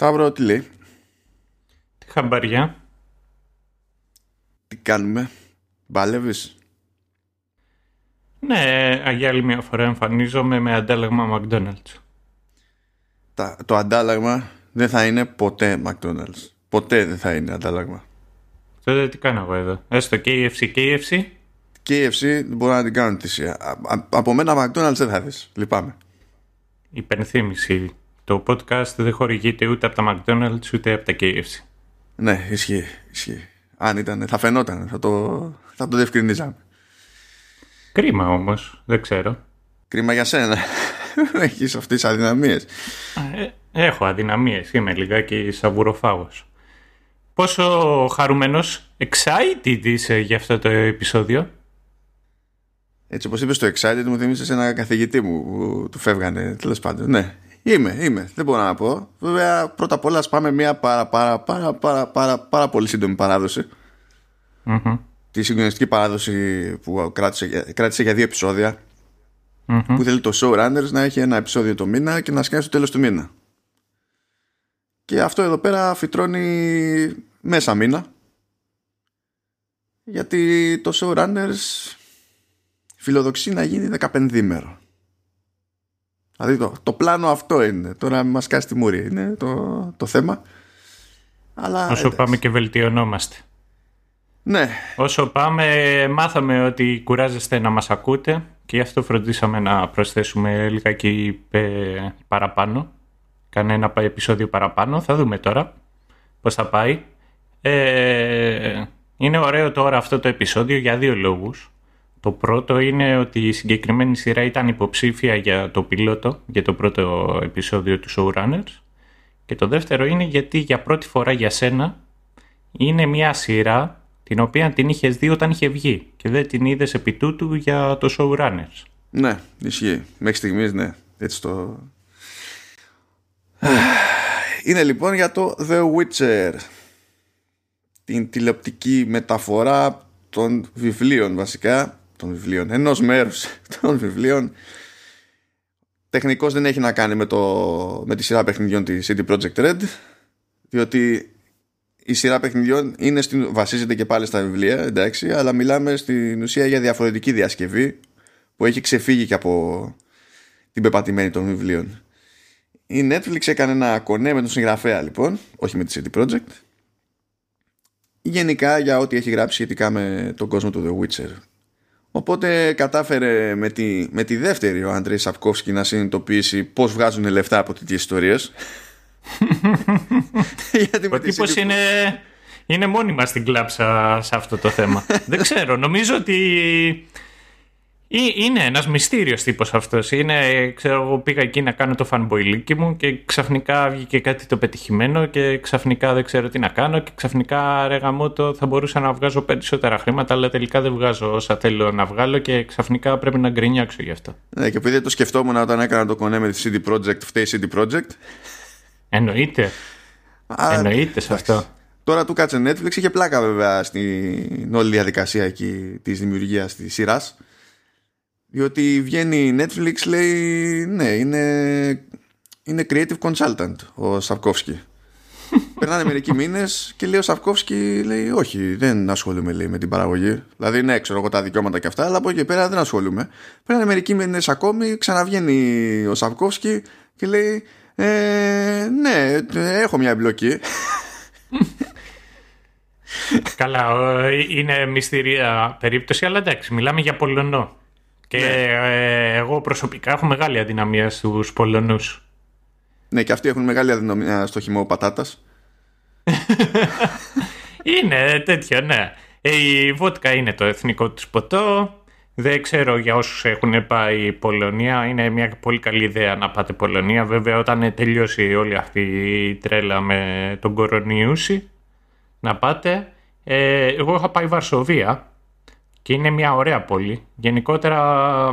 Σταύρο, τι λέει; Τι χαμπαριά. Τι κάνουμε; Μπάλευες; Ναι, για άλλη μια φορά εμφανίζομαι με αντάλλαγμα McDonald's. Τα, το αντάλλαγμα δεν θα είναι ποτέ McDonald's. Ποτέ δεν θα είναι αντάλλαγμα. Τότε τι κάνω εγώ εδώ. Έστω KFC, KFC. KFC μπορώ να την κάνω θυσία. Από μένα McDonald's δεν θα δεις. Λυπάμαι. Υπενθύμηση. Το podcast δεν χορηγείται ούτε από τα McDonald's ούτε από τα KFC. Ναι, ισχύει. ισχύει. Αν ήταν, θα φαινόταν. Θα το, θα το διευκρινίζαμε. Κρίμα όμως. Δεν ξέρω. Κρίμα για σένα. Έχεις αυτές τις αδυναμίες. Ε, έχω αδυναμίες. Είμαι λιγάκι σαβουροφάγος. Πόσο χαρούμενος, excited είσαι για αυτό το επεισόδιο; Έτσι όπως είπες το excited μου θυμίσες ένα καθηγητή μου που του φεύγανε τέλος πάντων. Ναι, είμαι, είμαι. Δεν μπορώ να πω. Βέβαια πρώτα απ' όλα ας πάμε μια πάρα πάρα πάρα πάρα πάρα, πάρα πολύ σύντομη παράδοση. Mm-hmm. Τη συγκλονιστική παράδοση που κράτησε, κράτησε για δύο επεισόδια mm-hmm. που θέλει το showrunners να έχει ένα επεισόδιο το μήνα και να σκάσει στο τέλος του μήνα. Και αυτό εδώ πέρα φυτρώνει μέσα μήνα γιατί το showrunners φιλοδοξεί να γίνει 15 ημέρο. Δηλαδή το, το πλάνο αυτό είναι. Τώρα μας κάσει τη μούρη είναι το, το θέμα. Αλλά, Όσο εντάξει. πάμε και βελτιωνόμαστε. Ναι. Όσο πάμε μάθαμε ότι κουράζεστε να μας ακούτε και γι' αυτό φροντίσαμε να προσθέσουμε λιγάκι ε, παραπάνω. Κάνε ένα επεισόδιο παραπάνω. Θα δούμε τώρα πώς θα πάει. Ε, είναι ωραίο τώρα αυτό το επεισόδιο για δύο λόγους. Το πρώτο είναι ότι η συγκεκριμένη σειρά ήταν υποψήφια για το πιλότο, για το πρώτο επεισόδιο του Showrunners. Και το δεύτερο είναι γιατί για πρώτη φορά για σένα είναι μια σειρά την οποία την είχες δει όταν είχε βγει και δεν την είδες επί τούτου για το Showrunners. Ναι, ισχύει. Μέχρι στιγμής ναι. Έτσι το. Είναι λοιπόν για το The Witcher. Την τηλεοπτική μεταφορά των βιβλίων βασικά των βιβλίων, ενός μέρους των βιβλίων. Τεχνικός δεν έχει να κάνει με, το, με τη σειρά παιχνιδιών της CD Projekt Red διότι η σειρά παιχνιδιών είναι στην, βασίζεται και πάλι στα βιβλία εντάξει, αλλά μιλάμε στην ουσία για διαφορετική διασκευή που έχει ξεφύγει και από την πεπατημένη των βιβλίων. Η Netflix έκανε ένα κονέ με τον συγγραφέα λοιπόν όχι με τη CD Projekt γενικά για ό,τι έχει γράψει σχετικά με τον κόσμο του The Witcher Οπότε κατάφερε με τη, με τη δεύτερη ο Αντρέη Σαπκόφσκι να συνειδητοποιήσει πώς βγάζουν λεφτά από τέτοιες ιστορίες. Γιατί ο τύπος είναι, είναι μόνιμα στην κλάψα σε αυτό το θέμα. Δεν ξέρω, νομίζω ότι είναι ένας μυστήριος τύπος αυτός. Είναι, ξέρω, εγώ πήγα εκεί να κάνω το fanboy μου και ξαφνικά βγήκε κάτι το πετυχημένο και ξαφνικά δεν ξέρω τι να κάνω και ξαφνικά ρε γαμώτο θα μπορούσα να βγάζω περισσότερα χρήματα αλλά τελικά δεν βγάζω όσα θέλω να βγάλω και ξαφνικά πρέπει να γκρινιάξω γι' αυτό. Ναι και επειδή το σκεφτόμουν όταν έκανα το κονέ με τη CD Projekt, φταίει CD Projekt. Εννοείται. Α, Εννοείται σε αυτό. Τώρα του κάτσε Netflix, είχε πλάκα βέβαια στην όλη διαδικασία εκεί της δημιουργίας της σειράς διότι βγαίνει η Netflix λέει ναι είναι, είναι creative consultant ο Σαρκόφσκι. Περνάνε μερικοί μήνες και λέει ο Σαρκόφσκι λέει όχι δεν ασχολούμαι λέει, με την παραγωγή. Δηλαδή ναι ξέρω εγώ τα δικαιώματα και αυτά αλλά από εκεί πέρα δεν ασχολούμαι. Περνάνε μερικοί μήνες ακόμη ξαναβγαίνει ο Σαρκόφσκι και λέει ε, ναι έχω μια εμπλοκή. Καλά, είναι μυστηρία περίπτωση, αλλά εντάξει, μιλάμε για Πολωνό. Και ναι. ε, εγώ προσωπικά έχω μεγάλη αδυναμία στους Πολωνούς. Ναι, και αυτοί έχουν μεγάλη αδυναμία στο χυμό πατάτας. είναι τέτοιο, ναι. Ε, η βότκα είναι το εθνικό του ποτό. Δεν ξέρω για όσους έχουν πάει Πολωνία. Είναι μια πολύ καλή ιδέα να πάτε Πολωνία. Βέβαια όταν τελειώσει όλη αυτή η τρέλα με τον κορονιούση να πάτε. Ε, εγώ είχα πάει Βαρσοβία και είναι μια ωραία πόλη. Γενικότερα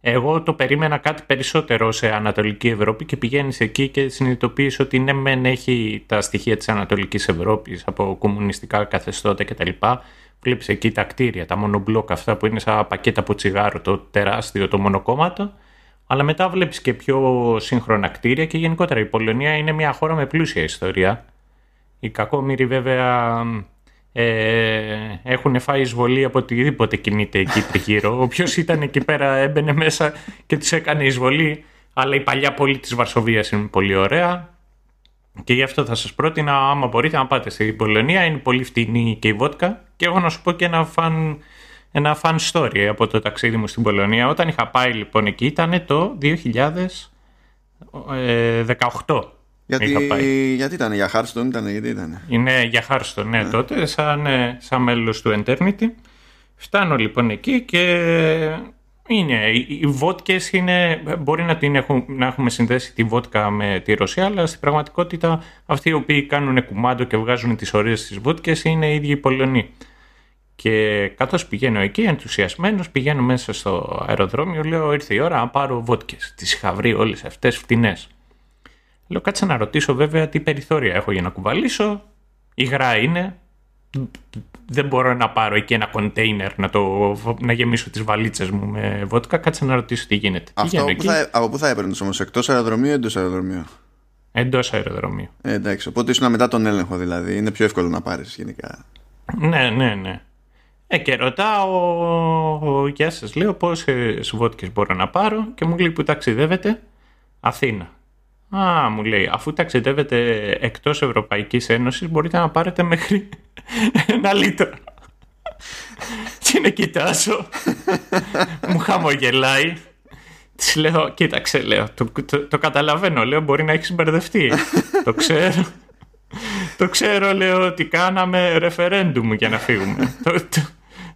εγώ το περίμενα κάτι περισσότερο σε Ανατολική Ευρώπη και πηγαίνεις εκεί και συνειδητοποιείς ότι ναι μεν έχει τα στοιχεία της Ανατολικής Ευρώπης από κομμουνιστικά καθεστώτα κτλ. Βλέπεις εκεί τα κτίρια, τα μονομπλοκ αυτά που είναι σαν πακέτα από τσιγάρο, το τεράστιο, το μονοκόμματο. Αλλά μετά βλέπεις και πιο σύγχρονα κτίρια και γενικότερα η Πολωνία είναι μια χώρα με πλούσια ιστορία. Οι κακόμοιροι βέβαια ε, έχουν φάει εισβολή από οτιδήποτε κινείται εκεί γύρω. Όποιο ήταν εκεί πέρα έμπαινε μέσα και τους έκανε εισβολή. Αλλά η παλιά πόλη της Βαρσοβίας είναι πολύ ωραία. Και γι' αυτό θα σας πρότεινα, άμα μπορείτε να πάτε στην Πολωνία, είναι πολύ φτηνή και η βότκα. Και έχω να σου πω και ένα φαν, ένα fun story από το ταξίδι μου στην Πολωνία. Όταν είχα πάει λοιπόν εκεί ήταν το 2018. Γιατί, γιατί ήταν για Χάρστον, ήταν, γιατί ήταν. Είναι για Χάρστον, ναι, ναι, τότε, σαν, ε, σαν μέλος του Eternity. Φτάνω λοιπόν εκεί και είναι, οι βότκες είναι, μπορεί να, την έχουν, να έχουμε συνδέσει τη βότκα με τη Ρωσία, αλλά στην πραγματικότητα αυτοί οι οποίοι κάνουν κουμάντο και βγάζουν τις ωραίες τις βότκες είναι οι ίδιοι οι Πολωνοί. Και καθώς πηγαίνω εκεί, ενθουσιασμένος, πηγαίνω μέσα στο αεροδρόμιο, λέω ήρθε η ώρα να πάρω βότκες. Τις είχα βρει όλες αυτές φτηνές. Λέω κάτσε να ρωτήσω βέβαια τι περιθώρια έχω για να κουβαλήσω. Υγρά είναι. Δεν μπορώ να πάρω εκεί ένα κοντέινερ να, το, να γεμίσω τις βαλίτσες μου με βότκα. Κάτσε να ρωτήσω τι γίνεται. Αυτό που θα, από πού θα έπαιρνες όμως, εκτός αεροδρομίου ή εντός αεροδρομίου; Εντός αεροδρομίου. Ε, εντάξει, οπότε ήσουν μετά τον έλεγχο δηλαδή. Είναι πιο εύκολο να πάρεις γενικά. Ναι, ναι, ναι. Ε, και ρωτάω, γεια σας, λέω πόσες βότκες μπορώ να πάρω και μου λέει που ταξιδεύετε. Αθήνα. Α, μου λέει, αφού ταξιδεύετε εκτός Ευρωπαϊκής Ένωσης μπορείτε να πάρετε μέχρι ένα λίτρο. και να κοιτάσω. μου χαμογελάει. Της λέω, κοίταξε, λέω, το, το, καταλαβαίνω, λέω, μπορεί να έχεις μπερδευτεί. το ξέρω. το ξέρω, λέω, ότι κάναμε ρεφερέντουμ για να φύγουμε.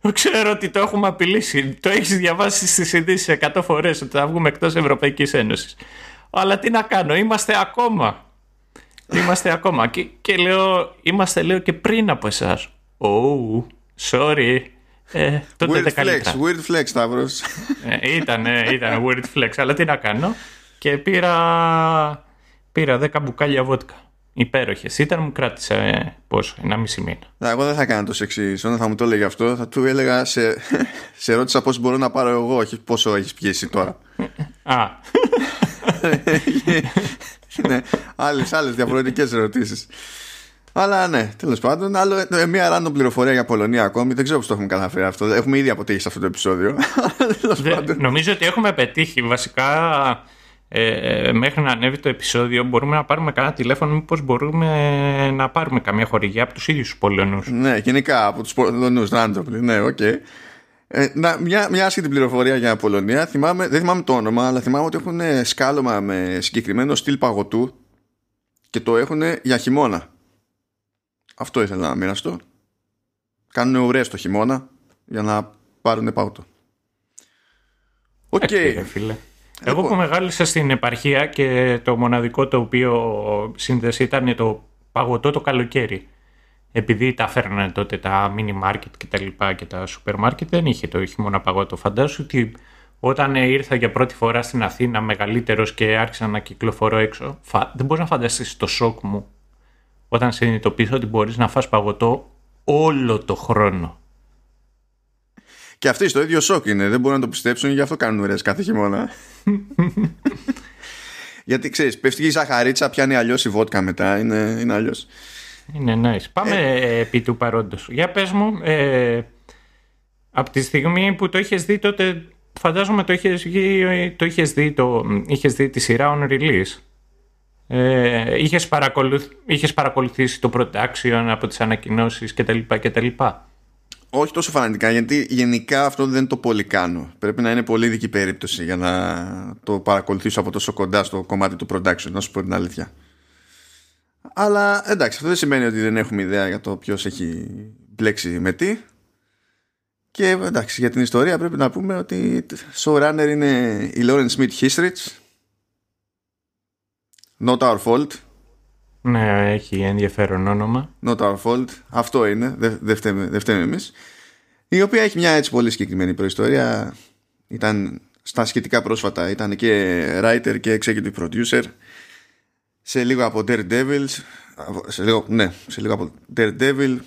το, ξέρω ότι το έχουμε απειλήσει. Το έχεις διαβάσει στις ειδήσεις 100 φορές ότι θα βγούμε εκτός Ευρωπαϊκής Ένωσης. Αλλά τι να κάνω, είμαστε ακόμα. Είμαστε ακόμα. Και, και λέω, είμαστε λέω και πριν από εσάς. Oh, sorry. Ε, τότε weird flex, weird flex, Σταύρος. Ε, ήταν, ήταν weird flex, αλλά τι να κάνω. Και πήρα, πήρα 10 μπουκάλια βότκα. Υπέροχες. Ήταν μου κράτησε ε, πόσο, ένα μισή μήνα. Εγώ δεν θα κάνω το σεξί. Όταν θα μου το έλεγε αυτό, θα του έλεγα σε, σε ρώτησα πώς μπορώ να πάρω εγώ, όχι πόσο έχεις πιέσει τώρα. Α ναι, άλλες, άλλες διαφορετικές ερωτήσεις. Αλλά ναι, τέλος πάντων. Άλλο, ε, μια random πληροφορία για Πολωνία ακόμη. Δεν ξέρω πώς το έχουμε καταφέρει αυτό. Έχουμε ήδη αποτύχει σε αυτό το επεισόδιο. νομίζω ότι έχουμε πετύχει. Βασικά, ε, μέχρι να ανέβει το επεισόδιο, μπορούμε να πάρουμε κανένα τηλέφωνο. Μήπως μπορούμε να πάρουμε καμία χορηγία από τους ίδιους τους Πολωνούς. Ναι, γενικά από τους Πολωνούς, random. Ναι, οκ. Okay. Ε, να, μια, μια άσχετη πληροφορία για Πολωνία. Θυμάμαι, δεν θυμάμαι το όνομα, αλλά θυμάμαι ότι έχουν σκάλωμα με συγκεκριμένο στυλ παγωτού και το έχουν για χειμώνα. Αυτό ήθελα να μοιραστώ. Κάνουν ουρές το χειμώνα για να πάρουν παγωτό. OK. Okay. φίλε. Εγώ που μεγάλωσα στην επαρχία και το μοναδικό το οποίο σύνδεση ήταν το παγωτό το καλοκαίρι επειδή τα φέρνανε τότε τα mini market και τα λοιπά και τα super market δεν είχε το χειμώνα παγωτό. Φαντάσου ότι όταν ήρθα για πρώτη φορά στην Αθήνα μεγαλύτερος και άρχισα να κυκλοφορώ έξω, δεν μπορείς να φανταστείς το σοκ μου όταν συνειδητοποιήσω ότι μπορείς να φας παγωτό όλο το χρόνο. Και αυτοί στο ίδιο σοκ είναι, δεν μπορούν να το πιστέψουν, γι' αυτό κάνουν ουρές κάθε χειμώνα. Γιατί ξέρεις, πέφτει η ζαχαρίτσα, πιάνει αλλιώς η βότκα μετά, είναι, είναι αλλιώς. Είναι nice. Πάμε ε... επί του παρόντος. Για πες μου, ε, από τη στιγμή που το είχες δει τότε, φαντάζομαι το είχες, το είχες, δει, το, είχες δει τη σειρά on release. Ε, είχες, παρακολουθ, είχες παρακολουθήσει το production από τις ανακοινώσεις κτλ. κτλ. Όχι τόσο φανατικά, γιατί γενικά αυτό δεν το πολύ κάνω. Πρέπει να είναι πολύ δική περίπτωση για να το παρακολουθήσω από τόσο κοντά στο κομμάτι του production, να σου πω την αλήθεια. Αλλά εντάξει, αυτό δεν σημαίνει ότι δεν έχουμε ιδέα για το ποιος έχει μπλέξει με τι. Και εντάξει, για την ιστορία πρέπει να πούμε ότι showrunner είναι η Lauren Smith Histrich. Not our fault. Ναι, έχει ενδιαφέρον όνομα. Not our fault. Αυτό είναι. Δεν δε φταίμε, φταίμε εμείς. Η οποία έχει μια έτσι πολύ συγκεκριμένη προϊστορία. Ήταν στα σχετικά πρόσφατα. Ήταν και writer και executive producer σε λίγο από Daredevil, σε λίγο, ναι, σε λίγο από Daredevil,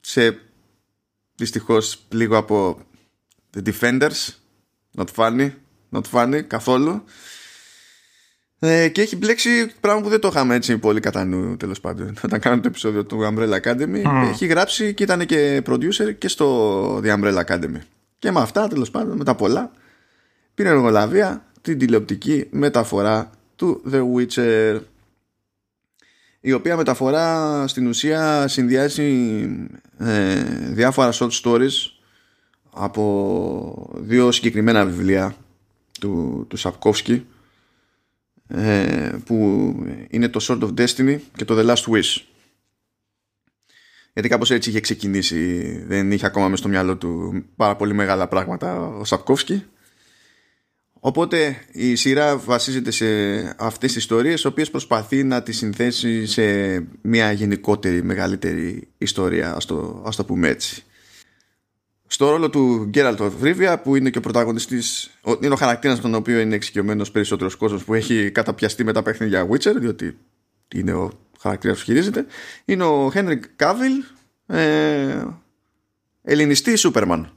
σε δυστυχώς λίγο από The Defenders, not funny, not funny καθόλου. Ε, και έχει μπλέξει πράγμα που δεν το είχαμε έτσι πολύ κατά νου τέλος πάντων. Όταν κάναμε το επεισόδιο του Umbrella Academy, έχει γράψει και ήταν και producer και στο The Umbrella Academy. Και με αυτά τέλος πάντων, με τα πολλά, πήρε εργολαβία την τηλεοπτική μεταφορά του The Witcher η οποία μεταφορά στην ουσία συνδυάζει ε, διάφορα short stories από δύο συγκεκριμένα βιβλία του, του Σαπκόφσκι ε, που είναι το Sword of Destiny και το The Last Wish. Γιατί κάπως έτσι είχε ξεκινήσει δεν είχε ακόμα μέσα στο μυαλό του πάρα πολύ μεγάλα πράγματα ο Σαπκόφσκι Οπότε η σειρά βασίζεται σε αυτές τις ιστορίες, οι οποίες προσπαθεί να τις συνθέσει σε μια γενικότερη, μεγαλύτερη ιστορία, ας το, ας το πούμε έτσι. Στο ρόλο του Γκέραλτ Ρίβια, που είναι και ο πρωταγωνιστής, είναι ο χαρακτήρας τον οποίο είναι εξοικειωμένος περισσότερος κόσμος που έχει καταπιαστεί με τα παιχνίδια Witcher, διότι είναι ο χαρακτήρας που χειρίζεται, είναι ο Χένρικ Κάβιλ, ε, ελληνιστή Σούπερμαν.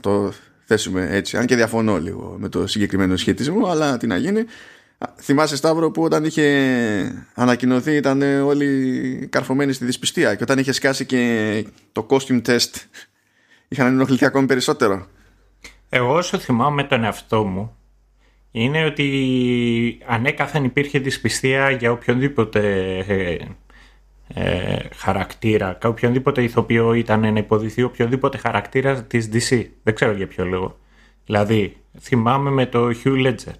το θέσουμε έτσι. Αν και διαφωνώ λίγο με το συγκεκριμένο σχετισμό, αλλά τι να γίνει. Θυμάσαι Σταύρο που όταν είχε ανακοινωθεί ήταν όλοι καρφωμένοι στη δυσπιστία και όταν είχε σκάσει και το costume test είχαν ενοχληθεί ακόμη περισσότερο. Εγώ όσο θυμάμαι τον εαυτό μου είναι ότι ανέκαθεν υπήρχε δυσπιστία για οποιονδήποτε ε, ε, χαρακτήρα, οποιονδήποτε ηθοποιό ήταν να υποδηθεί οποιονδήποτε χαρακτήρα της DC. Δεν ξέρω για ποιο λόγο. Δηλαδή, θυμάμαι με το Hugh Ledger,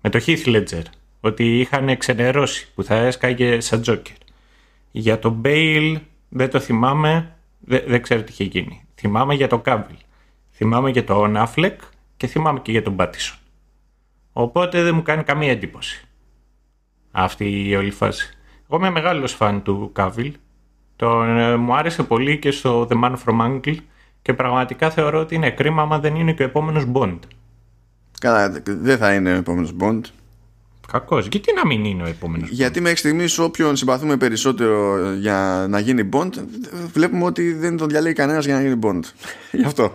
με το Heath Ledger, ότι είχαν ξενερώσει που θα έσκαγε σαν Joker. Για το Bale δεν το θυμάμαι, δεν, δεν ξέρω τι είχε γίνει. Θυμάμαι για το Cavill, θυμάμαι για τον Affleck και θυμάμαι και για τον Battison. Οπότε δεν μου κάνει καμία εντύπωση αυτή η όλη φάση. Εγώ είμαι μεγάλος φαν του Κάβιλ. Τον, ε, μου άρεσε πολύ και στο The Man From Uncle και πραγματικά θεωρώ ότι είναι κρίμα άμα δεν είναι και ο επόμενος Bond. Καλά, δεν θα είναι ο επόμενος Bond. Κακός. Γιατί να μην είναι ο επόμενος Γιατί μέχρι στιγμής όποιον συμπαθούμε περισσότερο για να γίνει Bond βλέπουμε ότι δεν τον διαλέγει κανένας για να γίνει Bond. Γι' αυτό.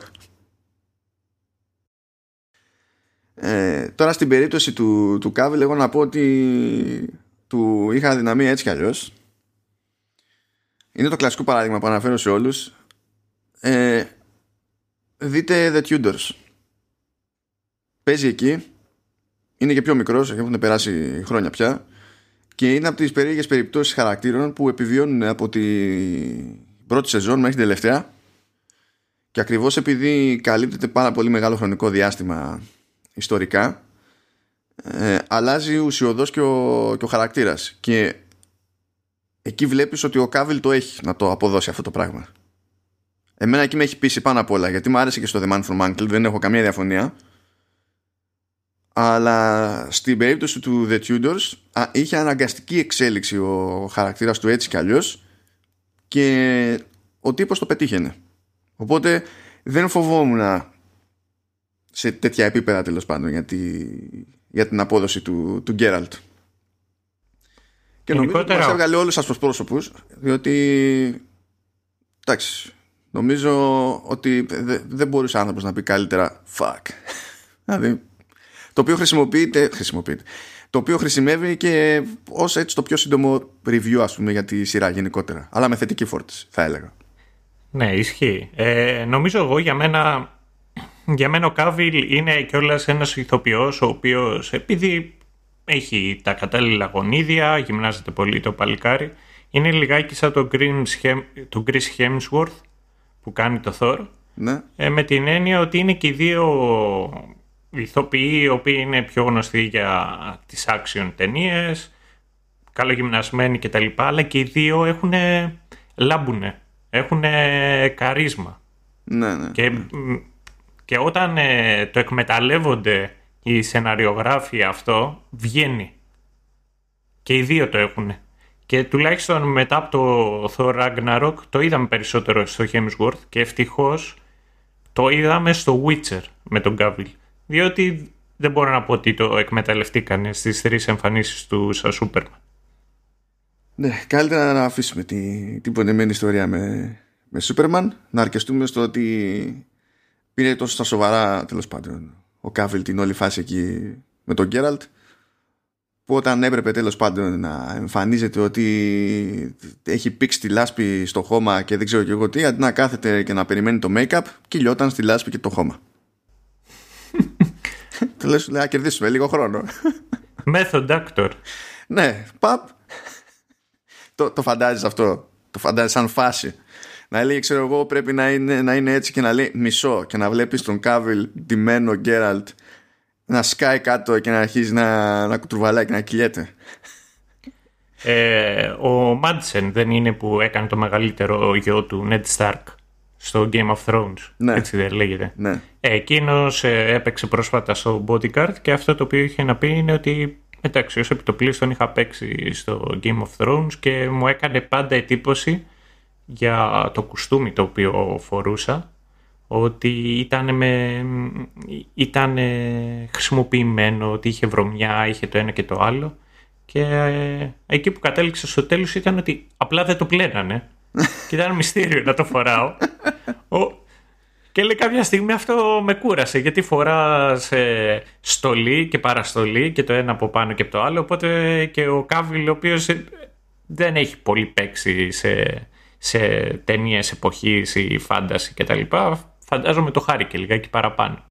Ε, τώρα στην περίπτωση του, του Κάβιλ εγώ να πω ότι του είχα δυναμία έτσι κι αλλιώς. Είναι το κλασικό παράδειγμα που αναφέρω σε όλους. Ε, δείτε The Tudors. Παίζει εκεί. Είναι και πιο μικρός έχουν περάσει χρόνια πια. Και είναι από τις περίεργες περιπτώσεις χαρακτήρων που επιβιώνουν από την πρώτη σεζόν μέχρι την τελευταία. Και ακριβώς επειδή καλύπτεται πάρα πολύ μεγάλο χρονικό διάστημα ιστορικά ε, αλλάζει ουσιοδός και ο, και ο χαρακτήρας. Και εκεί βλέπεις ότι ο Κάβιλ το έχει να το αποδώσει αυτό το πράγμα. Εμένα εκεί με έχει πείσει πάνω απ' όλα γιατί μου άρεσε και στο The Man from Uncle δεν έχω καμία διαφωνία. Αλλά στην περίπτωση του The Tudors α, είχε αναγκαστική εξέλιξη ο χαρακτήρας του έτσι κι αλλιώς και ο τύπος το πετύχαινε. Οπότε δεν φοβόμουν σε τέτοια επίπεδα τέλος πάντων γιατί για την απόδοση του, του Γκέραλτ. Και νομίζω ότι μας έβγαλε όλους σας πρόσωπους διότι εντάξει νομίζω ότι δεν μπορούσε άνθρωπος να πει καλύτερα fuck δηλαδή το οποίο χρησιμοποιείται, χρησιμοποιείται. Το οποίο χρησιμεύει και ως έτσι το πιο σύντομο review ας πούμε για τη σειρά γενικότερα. Αλλά με θετική φόρτιση θα έλεγα. Ναι ισχύει. Ε, νομίζω εγώ για μένα για μένα ο Κάβιλ είναι κιόλας ένας ηθοποιός ο οποίος επειδή έχει τα κατάλληλα γονίδια, γυμνάζεται πολύ το παλικάρι, είναι λιγάκι σαν τον το Chris Hemsworth που κάνει το Thor. Ναι. Ε, με την έννοια ότι είναι και οι δύο ηθοποιοί οι οποίοι είναι πιο γνωστοί για τις action ταινίες, καλογυμνασμένοι κτλ. Αλλά και οι δύο έχουν λάμπουνε, έχουν καρίσμα. Ναι, ναι. Και ναι. Και όταν ε, το εκμεταλλεύονται οι σεναριογράφοι αυτό, βγαίνει. Και οι δύο το έχουν. Και τουλάχιστον μετά από το Thor Ragnarok το είδαμε περισσότερο στο Hemsworth και ευτυχώς το είδαμε στο Witcher με τον Gavel. Διότι δεν μπορώ να πω ότι το εκμεταλλευτήκανε στις τρεις εμφανίσεις του σαν Σούπερμαν. Ναι, καλύτερα να αφήσουμε την, την πονεμένη ιστορία με, με Σούπερμαν, να αρκεστούμε στο ότι πήρε τόσο στα σοβαρά τέλος πάντων ο Κάβιλ την όλη φάση εκεί με τον Γκέραλτ που όταν έπρεπε τέλος πάντων να εμφανίζεται ότι έχει πήξει τη λάσπη στο χώμα και δεν ξέρω και εγώ τι αντί να κάθεται και να περιμένει το make-up κυλιόταν στη λάσπη και το χώμα. Του λες να κερδίσουμε λίγο χρόνο Method actor. Ναι παπ. Το, το φαντάζεις αυτό το φαντάζεις σαν φάση να λέει ξέρω εγώ πρέπει να είναι, να είναι έτσι και να λέει μισό και να βλέπεις τον Κάβιλ ντυμένο Γκέραλτ να σκάει κάτω και να αρχίζει να, να κουτρουβαλάει και να κυλιέται. Ε, ο Μάντσεν δεν είναι που έκανε το μεγαλύτερο γιο του Ned Stark στο Game of Thrones. Ναι. Έτσι δεν λέγεται. Ναι. Ε, Εκείνος έπαιξε πρόσφατα στο Bodyguard και αυτό το οποίο είχε να πει είναι ότι εντάξει, ως επιτοπλίστων είχα παίξει στο Game of Thrones και μου έκανε πάντα εντύπωση για το κουστούμι το οποίο φορούσα ότι ήταν, με, ήταν χρησιμοποιημένο, ότι είχε βρωμιά, είχε το ένα και το άλλο και ε, εκεί που κατέληξε στο τέλος ήταν ότι απλά δεν το πλένανε και ήταν μυστήριο να το φοράω. Ο, και λέει κάποια στιγμή αυτό με κούρασε γιατί φοράς ε, στολή και παραστολή και το ένα από πάνω και από το άλλο οπότε και ο Κάβιλ ο οποίος ε, δεν έχει πολύ παίξει σε, σε ταινίες εποχής ή φάνταση κτλ φαντάζομαι το χάρηκε λιγάκι παραπάνω.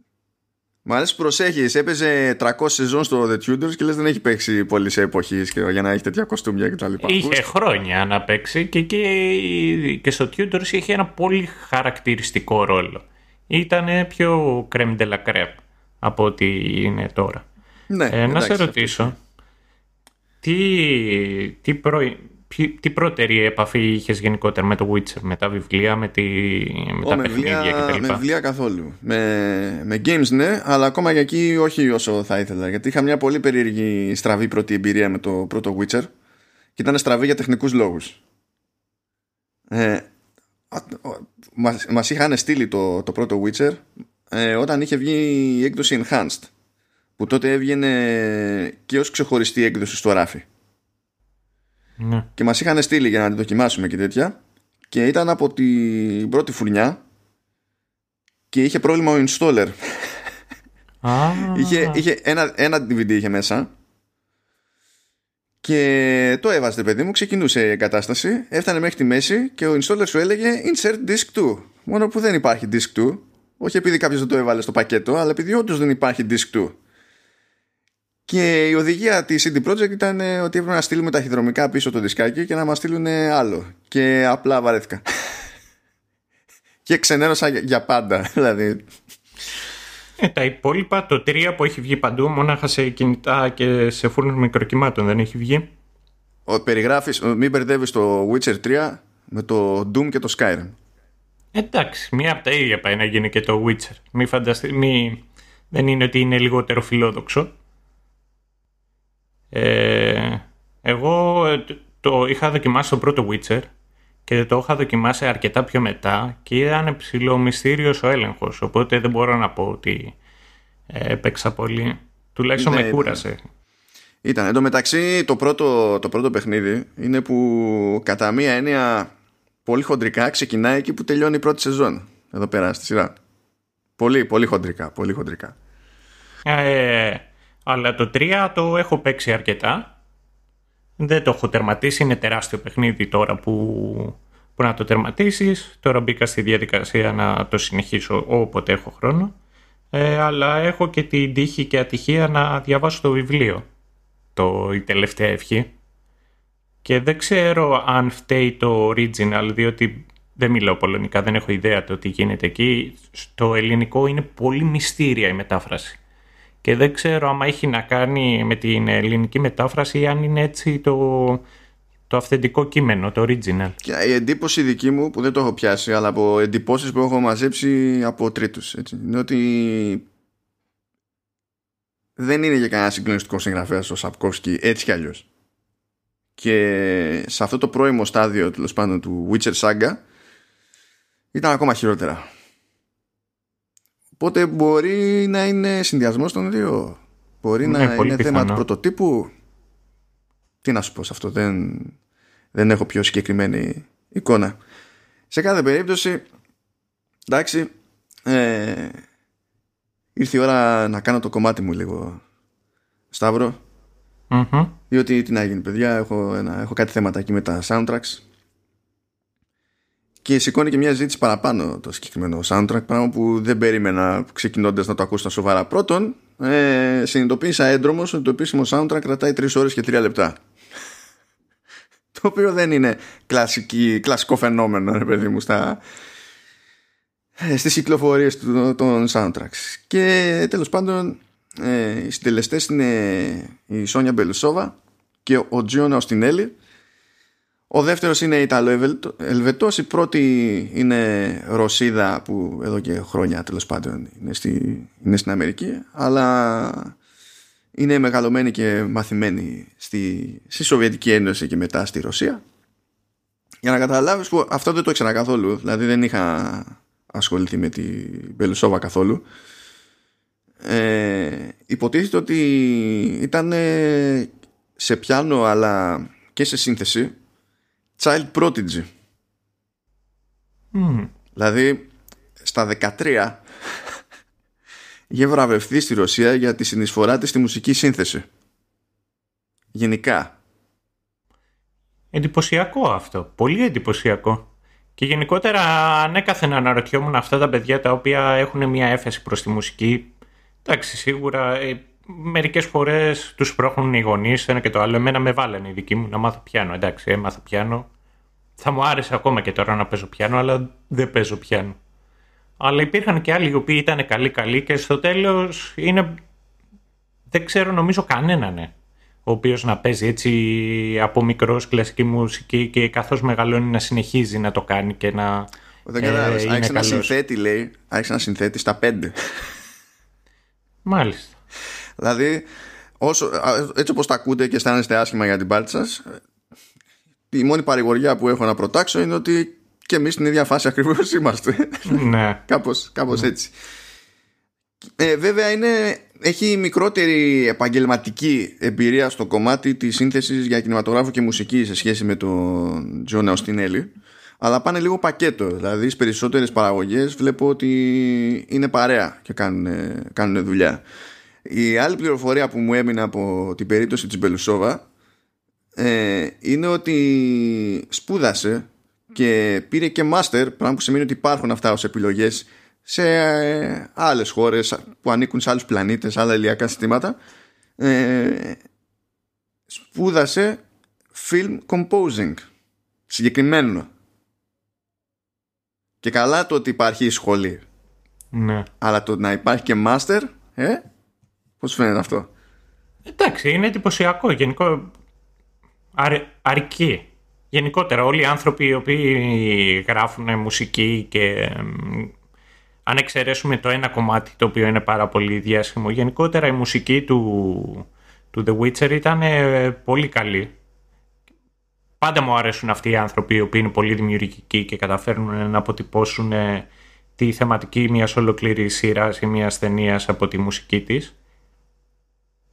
Μ' αρέσει που προσέχεις. Έπαιζε 300 σεζόν στο The Tudors και λες δεν έχει παίξει πολύ σε εποχής για να έχει τέτοια κοστούμια κτλ. Είχε χρόνια να παίξει και, και, και στο Tudors είχε ένα πολύ χαρακτηριστικό ρόλο. Ήταν πιο crème de la crème από ό,τι είναι τώρα. Ναι, ε, να σε ρωτήσω, τι, τι, προ, τι πρώτερη επαφή είχες γενικότερα με το Witcher, με τα βιβλία, με, τη, με τα με παιχνίδια κτλ. Με βιβλία καθόλου. Με, με games ναι, αλλά ακόμα για εκεί όχι όσο θα ήθελα. Γιατί είχα μια πολύ περίεργη στραβή πρώτη εμπειρία με το πρώτο Witcher και ήταν στραβή για τεχνικούς λόγους. Ε, μας, μας είχαν στείλει το, το πρώτο Witcher ε, όταν είχε βγει η έκδοση Enhanced που τότε έβγαινε και ως ξεχωριστή έκδοση στο ράφι. Ναι. Και μας είχαν στείλει για να τη δοκιμάσουμε και τέτοια και ήταν από την πρώτη φουρνιά και είχε πρόβλημα ο installer. είχε, είχε ένα, ένα DVD είχε μέσα και το έβαζε παιδί μου, ξεκινούσε η εγκατάσταση, έφτανε μέχρι τη μέση και ο installer σου έλεγε insert disk 2. Μόνο που δεν υπάρχει disk 2. Όχι επειδή κάποιος δεν το έβαλε στο πακέτο, αλλά επειδή όντως δεν υπάρχει disk 2. Και η οδηγία της CD Projekt ήταν ε, ότι έπρεπε να στείλουμε ταχυδρομικά πίσω το δισκάκι και να μας στείλουν άλλο. Και απλά βαρέθηκα. και ξενέρωσα για πάντα. Δηλαδή. Ε, τα υπόλοιπα, το 3 που έχει βγει παντού, μόναχα σε κινητά και σε φούρνους μικροκυμάτων δεν έχει βγει. Ο, περιγράφεις, μην μπερδεύεις το Witcher 3 με το Doom και το Skyrim. Εντάξει, μία από τα ίδια πάει να γίνει και το Witcher. Μη φανταστεί, μη... Δεν είναι ότι είναι λιγότερο φιλόδοξο. Ε, εγώ το είχα δοκιμάσει το πρώτο Witcher και το είχα δοκιμάσει αρκετά πιο μετά και ήταν ψηλό μυστήριος ο έλεγχος οπότε δεν μπορώ να πω ότι ε, έπαιξα πολύ τουλάχιστον ναι, με κούρασε ήταν. Εν τω μεταξύ το πρώτο, το πρώτο παιχνίδι είναι που κατά μία έννοια πολύ χοντρικά ξεκινάει εκεί που τελειώνει η πρώτη σεζόν εδώ πέρα στη σειρά πολύ πολύ χοντρικά, πολύ χοντρικά. Ε, αλλά το 3 το έχω παίξει αρκετά. Δεν το έχω τερματίσει. Είναι τεράστιο παιχνίδι τώρα που, που να το τερματίσεις. Τώρα μπήκα στη διαδικασία να το συνεχίσω όποτε έχω χρόνο. Ε, αλλά έχω και την τύχη και ατυχία να διαβάσω το βιβλίο. Το «Η τελευταία ευχή». Και δεν ξέρω αν φταίει το original, διότι δεν μιλάω πολωνικά, δεν έχω ιδέα το τι γίνεται εκεί. Στο ελληνικό είναι πολύ μυστήρια η μετάφραση και δεν ξέρω άμα έχει να κάνει με την ελληνική μετάφραση ή αν είναι έτσι το, το αυθεντικό κείμενο, το original. Και η εντύπωση δική μου που δεν το έχω πιάσει αλλά από εντυπώσεις που έχω μαζέψει από τρίτους έτσι, είναι ότι δεν είναι για κανένα συγκλονιστικό συγγραφέας ο Σαπκόφσκι έτσι κι αλλιώς. Και σε αυτό το πρώιμο στάδιο τέλος πάντων του Witcher Saga ήταν ακόμα χειρότερα. Οπότε μπορεί να είναι συνδυασμός των δύο. Μπορεί ναι, να είναι θέμα του πρωτοτύπου. Τι να σου πω σε αυτό, δεν, δεν έχω πιο συγκεκριμένη εικόνα. Σε κάθε περίπτωση, εντάξει, ε, ήρθε η ώρα να κάνω το κομμάτι μου λίγο Σταύρο mm διότι τι να γίνει παιδιά έχω, ένα, έχω κάτι θέματα εκεί με τα soundtracks και σηκώνει και μια ζήτηση παραπάνω το συγκεκριμένο soundtrack πράγμα που δεν περίμενα ξεκινώντας να το ακούσω σοβαρά. Πρώτον ε, συνειδητοποίησα έντρομος ότι το επίσημο soundtrack κρατάει 3 ώρες και 3 λεπτά. Το οποίο δεν είναι κλασική, κλασικό φαινόμενο ρε παιδί μου στα, ε, στις κυκλοφορίες των soundtracks. Και τέλος πάντων ε, οι συντελεστές είναι η Σόνια Μπελουσόβα και ο Τζιόνα Οστινέλη ο δεύτερος είναι Ιταλο-Ελβετός η πρώτη είναι Ρωσίδα που εδώ και χρόνια τέλος πάντων είναι, στη, είναι στην Αμερική αλλά είναι μεγαλωμένη και μαθημένη στη, στη Σοβιετική Ένωση και μετά στη Ρωσία. Για να καταλάβεις που αυτό δεν το ήξερα καθόλου δηλαδή δεν είχα ασχοληθεί με την Μπελουσόβα καθόλου. Ε, υποτίθεται ότι ήταν σε πιάνο αλλά και σε σύνθεση child prodigy δηλαδή στα 13 είχε βραβευτεί στη Ρωσία για τη συνεισφορά της στη μουσική σύνθεση γενικά Εντυπωσιακό αυτό, πολύ εντυπωσιακό και γενικότερα ανέκαθεν αναρωτιόμουν αυτά τα παιδιά τα οποία έχουν μια έφεση προς τη μουσική. Εντάξει, σίγουρα ε, μερικές φορές τους πρόχνουν οι γονείς ένα και το άλλο. Εμένα με βάλανε οι δικοί μου να μάθω πιάνο. Εντάξει, έμαθα πιάνο. Θα μου άρεσε ακόμα και τώρα να παίζω πιάνο, αλλά δεν παίζω πιάνο. Αλλά υπήρχαν και άλλοι οι οποίοι ήταν καλοί καλοί και στο τέλος είναι... Δεν ξέρω νομίζω κανέναν ναι ο οποίος να παίζει έτσι από μικρός κλασική μουσική και καθώς μεγαλώνει να συνεχίζει να το κάνει και να. Δεν κατάλαβε. Άρχισε ένα συνθέτη, λέει. Άρχισε να συνθέτη στα πέντε. Μάλιστα. Δηλαδή, όσο, έτσι όπως τα ακούτε και αισθάνεστε άσχημα για την πάρτι σας, η μόνη παρηγοριά που έχω να προτάξω είναι ότι και εμείς στην ίδια φάση ακριβώς είμαστε. Ναι. κάπως, κάπως ναι. έτσι. Ε, βέβαια είναι έχει μικρότερη επαγγελματική εμπειρία στο κομμάτι της σύνθεσης για κινηματογράφο και μουσική σε σχέση με τον Τζόνα Οστινέλη αλλά πάνε λίγο πακέτο δηλαδή στις περισσότερες παραγωγές βλέπω ότι είναι παρέα και κάνουν, κάνουν δουλειά η άλλη πληροφορία που μου έμεινε από την περίπτωση της Μπελουσόβα ε, είναι ότι σπούδασε και πήρε και μάστερ πράγμα που σημαίνει ότι υπάρχουν αυτά ως επιλογές σε ε, άλλες χώρες που ανήκουν σε άλλους πλανήτες, άλλα ηλιακά συστήματα. Ε, σπούδασε film composing συγκεκριμένο. Και καλά το ότι υπάρχει η σχολή. Ναι. αλλά το να υπάρχει και master ε, πώς φαίνεται αυτό; Εντάξει είναι εντυπωσιακό. Γενικό αρ, αρκεί γενικότερα όλοι οι άνθρωποι οι οποίοι γράφουν μουσική και αν εξαιρέσουμε το ένα κομμάτι το οποίο είναι πάρα πολύ διάσημο, γενικότερα η μουσική του, του The Witcher ήταν ε, πολύ καλή. Πάντα μου αρέσουν αυτοί οι άνθρωποι οι οποίοι είναι πολύ δημιουργικοί και καταφέρνουν να αποτυπώσουν ε, τη θεματική μιας ολοκλήρης σειράς ή μιας ταινίας από τη μουσική της.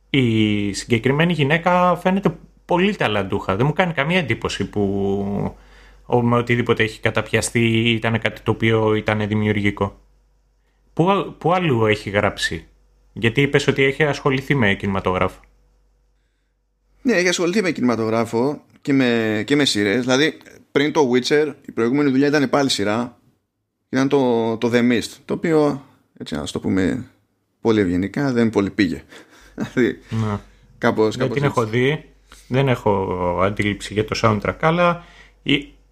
Η συγκεκριμένη γυναίκα φαίνεται πολύ ταλαντούχα. Δεν μου κάνει καμία εντύπωση που με οτιδήποτε έχει καταπιαστεί ήταν κάτι το οποίο ήταν δημιουργικό. Πού, πού αλλού έχει γράψει; Γιατί είπες ότι έχει ασχοληθεί με κινηματογράφο. Ναι, έχει ασχοληθεί με κινηματογράφο και με, και με σειρές. Δηλαδή, πριν το Witcher, η προηγούμενη δουλειά ήταν πάλι σειρά. Ήταν το, το The Mist, το οποίο, έτσι να το πούμε πολύ ευγενικά, δεν πολύ πήγε. Δηλαδή, ναι. κάπως, δεν την έχω δει, δεν έχω αντίληψη για το soundtrack, αλλά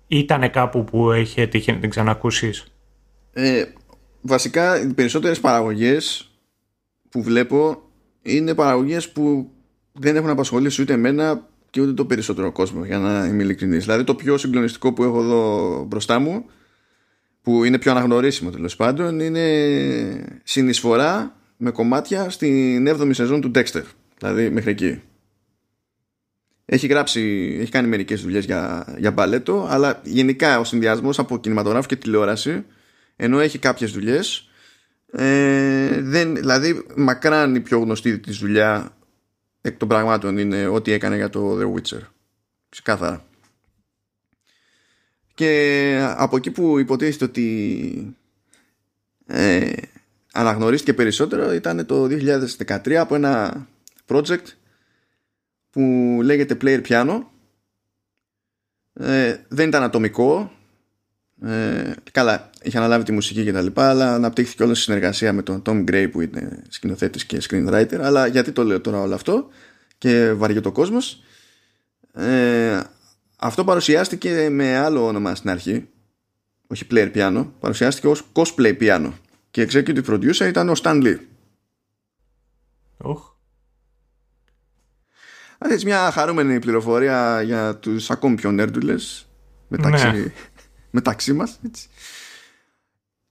ήταν κάπου που έχει τύχει να την ξανακούσεις; Ε, βασικά οι περισσότερες παραγωγές που βλέπω είναι παραγωγές που δεν έχουν απασχολήσει ούτε εμένα και ούτε το περισσότερο κόσμο για να είμαι ειλικρινής. Δηλαδή το πιο συγκλονιστικό που έχω εδώ μπροστά μου που είναι πιο αναγνωρίσιμο τέλος πάντων είναι συνεισφορά με κομμάτια στην 7η σεζόν του Dexter. Δηλαδή μέχρι εκεί. Έχει γράψει, έχει κάνει μερικές δουλειές για, για μπαλέτο αλλά γενικά ο συνδυασμός από κινηματογράφο και τηλεόραση ενώ έχει κάποιες δουλειές ε, δεν, δηλαδή μακράν η πιο γνωστή της δουλειά εκ των πραγμάτων είναι ό,τι έκανε για το The Witcher. Ξεκάθαρα. Και από εκεί που υποτίθεται ότι ε, αναγνωρίστηκε περισσότερο ήταν το 2013 από ένα project που λέγεται Player Piano. Ε, δεν ήταν ατομικό. Ε, καλά είχε αναλάβει τη μουσική και τα λοιπά αλλά αναπτύχθηκε όλο στη συνεργασία με τον Tom Gray που είναι σκηνοθέτης και screenwriter. Αλλά γιατί το λέω τώρα όλο αυτό και βαριέται ο κόσμος. Ε, αυτό παρουσιάστηκε με άλλο όνομα στην αρχή όχι player piano παρουσιάστηκε ως cosplay piano. Και executive producer ήταν ο Stan Lee. Oh. Έτσι μια χαρούμενη πληροφορία για τους ακόμη πιο νέρντουλες μεταξύ, ναι. μεταξύ μας έτσι.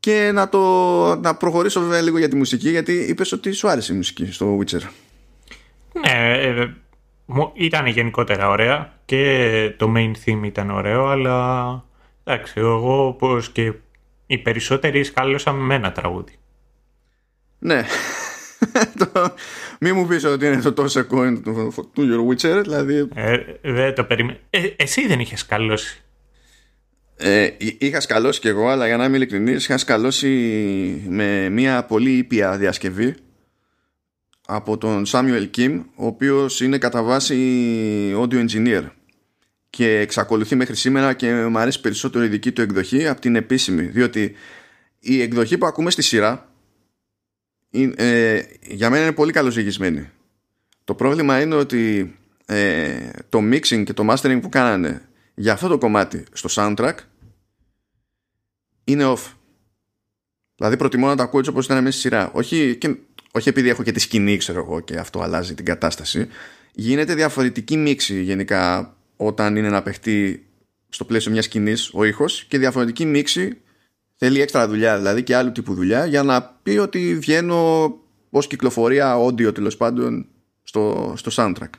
και να, το, να προχωρήσω βέβαια λίγο για τη μουσική γιατί είπες ότι σου άρεσε η μουσική στο Witcher ναι ε, ήταν γενικότερα ωραία και το main theme ήταν ωραίο, αλλά εντάξει, εγώ όπως και οι περισσότεροι σκάλωσαν με ένα τραγούδι. Ναι. Μη μου πεις ότι είναι το τόσο coin του, Your Witcher, δηλαδή... Ε, δεν το περίμενα. Ε, εσύ δεν είχες σκαλώσει. Ε, είχα σκαλώσει κι εγώ, αλλά για να είμαι ειλικρινής, είχα σκαλώσει με μια πολύ ήπια διασκευή από τον Samuel Kim ο οποίος είναι κατά βάση audio engineer και εξακολουθεί μέχρι σήμερα και μου αρέσει περισσότερο η δική του εκδοχή από την επίσημη διότι η εκδοχή που ακούμε στη σειρά ε, για μένα είναι πολύ καλοζυγισμένη. Το πρόβλημα είναι ότι ε, το mixing και το mastering που κάνανε για αυτό το κομμάτι στο soundtrack είναι off. Δηλαδή προτιμώ να το ακούω έτσι όπως ήταν μέσα στη σειρά. Όχι και όχι επειδή έχω και τη σκηνή ξέρω εγώ και αυτό αλλάζει την κατάσταση. Γίνεται διαφορετική μίξη γενικά όταν είναι να παιχτεί στο πλαίσιο μιας σκηνής ο ήχος και διαφορετική μίξη θέλει έξτρα δουλειά δηλαδή και άλλου τύπου δουλειά για να πει ότι βγαίνω ως κυκλοφορία audio τέλος πάντων στο, στο soundtrack.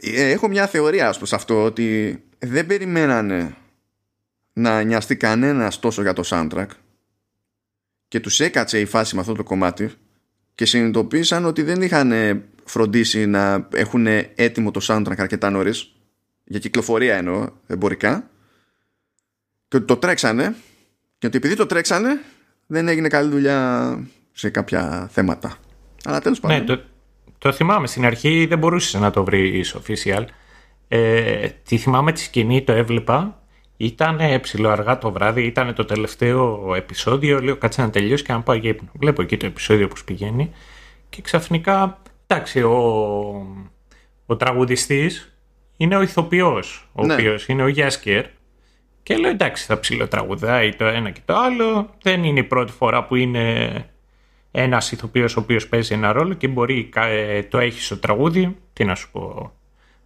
Ε, έχω μια θεωρία ως προς αυτό ότι δεν περιμένανε να νοιαστεί κανένας τόσο για το soundtrack και τους έκατσε η φάση με αυτό το κομμάτι και συνειδητοποίησαν ότι δεν είχαν φροντίσει να έχουν έτοιμο το soundtrack αρκετά νωρίς για κυκλοφορία εννοώ εμπορικά και ότι το τρέξανε και ότι επειδή το τρέξανε δεν έγινε καλή δουλειά σε κάποια θέματα αλλά τέλος ναι, πάντων ναι, το, το θυμάμαι στην αρχή δεν μπορούσες να το βρεις official ε, τη θυμάμαι τη σκηνή το έβλεπα ήταν ψηλό αργά το βράδυ, ήταν το τελευταίο επεισόδιο. Λέω κάτσε να τελειώσει και να πάω για ύπνο. Βλέπω εκεί το επεισόδιο που πηγαίνει. Και ξαφνικά, εντάξει, ο, ο τραγουδιστής είναι ο ηθοποιός, ο ναι. οποίος είναι ο Γιάσκερ. Και λέω εντάξει, θα ψηλοτραγουδάει το ένα και το άλλο. Δεν είναι η πρώτη φορά που είναι ένας ηθοποιός ο οποίος παίζει ένα ρόλο και μπορεί ε, το έχει στο τραγούδι. Τι να σου πω.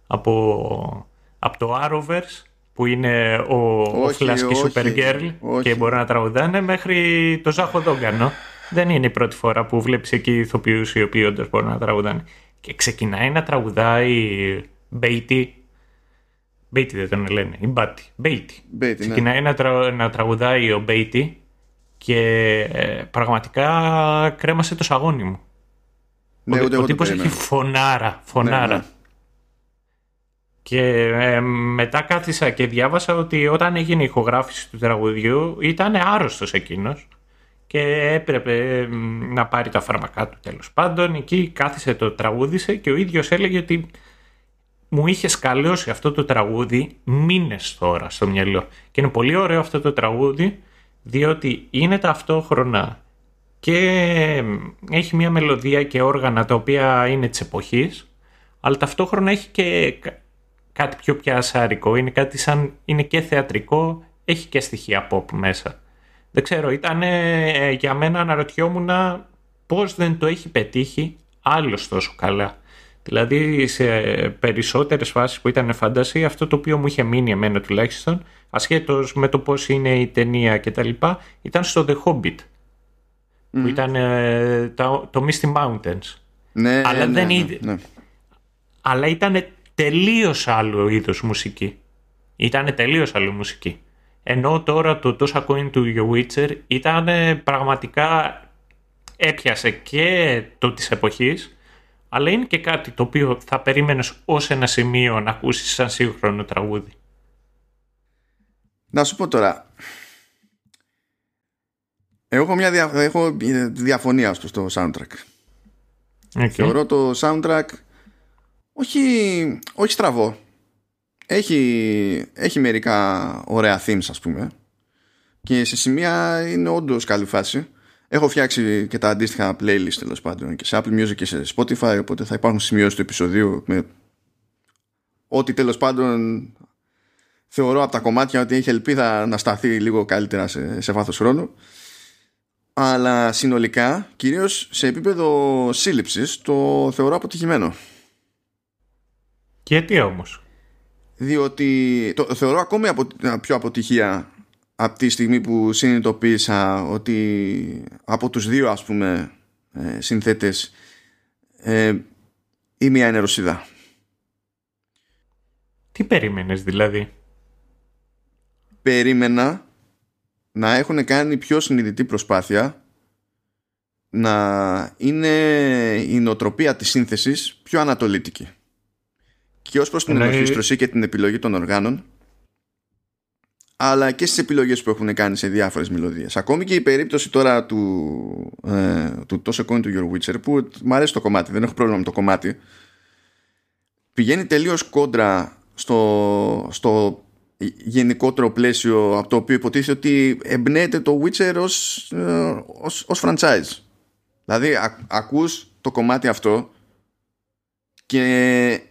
Από, από το Arrowverse που είναι ο, όχι, ο και Supergirl και μπορεί να τραγουδάνε μέχρι το Ζάχο Δόγκανο. Δεν είναι η πρώτη φορά που βλέπεις εκεί ηθοποιούς οι οποίοι όντως μπορούν να τραγουδάνε. Και ξεκινάει να τραγουδάει Μπέιτι. Μπέιτι δεν τον λένε, η Μπάτι. Μπέιτι. Ναι. Ξεκινάει να, να τραγουδάει ο Μπέιτι και ε, πραγματικά κρέμασε το σαγόνι μου. Ναι, ο, ο τύπος έχει φωνάρα, φωνάρα. Ναι, ναι. Και ε, μετά κάθισα και διάβασα ότι όταν έγινε η ηχογράφηση του τραγουδιού ήταν άρρωστος εκείνος και έπρεπε να πάρει τα φάρμακά του τέλος πάντων. Εκεί κάθισε το τραγούδισε και ο ίδιος έλεγε ότι μου είχε σκαλώσει αυτό το τραγούδι μήνες τώρα στο μυαλό. Και είναι πολύ ωραίο αυτό το τραγούδι διότι είναι ταυτόχρονα και έχει μια μελωδία και όργανα τα οποία είναι της εποχής αλλά ταυτόχρονα έχει και κάτι πιο πιασάρικο, είναι κάτι σαν, είναι και θεατρικό, έχει και στοιχεία pop μέσα. Δεν ξέρω, ήταν ε, για μένα αναρωτιόμουν πώς δεν το έχει πετύχει άλλος τόσο καλά. Δηλαδή σε περισσότερες φάσεις που ήταν φαντασία, αυτό το οποίο μου είχε μείνει εμένα τουλάχιστον, ασχέτως με το πώς είναι η ταινία και τα λοιπά, ήταν στο The Hobbit, που ήταν ε, το, το Misty Mountains. Ναι, Αλλά, ναι, δεν ναι, ναι. Αλλά ήταν τελείως άλλο είδος μουσική. Ήταν τελείως άλλο μουσική. Ενώ τώρα το τόσα coin του The Witcher ήταν πραγματικά έπιασε και το της εποχής αλλά είναι και κάτι το οποίο θα περίμενες ως ένα σημείο να ακούσεις σαν σύγχρονο τραγούδι. Να σου πω τώρα έχω μια δια, έχω διαφωνία στο soundtrack. Okay. Θεωρώ το soundtrack όχι, όχι στραβό. Έχει, έχει μερικά ωραία themes ας πούμε και σε σημεία είναι όντως καλή φάση. Έχω φτιάξει και τα αντίστοιχα playlist τέλος πάντων και σε Apple Music και σε Spotify οπότε θα υπάρχουν σημειώσεις του επεισοδίου με ό,τι τέλος πάντων θεωρώ από τα κομμάτια ότι έχει ελπίδα να σταθεί λίγο καλύτερα σε, σε βάθος χρόνου. Αλλά συνολικά κυρίως σε επίπεδο σύλληψης το θεωρώ αποτυχημένο. Γιατί όμως; Διότι το θεωρώ ακόμη απο, πιο αποτυχία από τη στιγμή που συνειδητοποίησα ότι από τους δύο ας πούμε ε, συνθέτες ε, η μία είναι Ρωσίδα. Τι περίμενες δηλαδή; Περίμενα να έχουν κάνει πιο συνειδητή προσπάθεια να είναι η νοοτροπία της σύνθεσης πιο ανατολίτικη. Και ως προς την ενορχίστρωση και την επιλογή των οργάνων αλλά και στις επιλογές που έχουν κάνει σε διάφορες μελωδίες ακόμη και η περίπτωση τώρα του, ε, του τόσο coin του Your Witcher που μου αρέσει το κομμάτι, δεν έχω πρόβλημα με το κομμάτι πηγαίνει τελείως κόντρα στο, στο γενικότερο πλαίσιο από το οποίο υποτίθεται ότι εμπνέεται το Witcher ως, ε, ως, ως franchise. Δηλαδή α, ακούς το κομμάτι αυτό και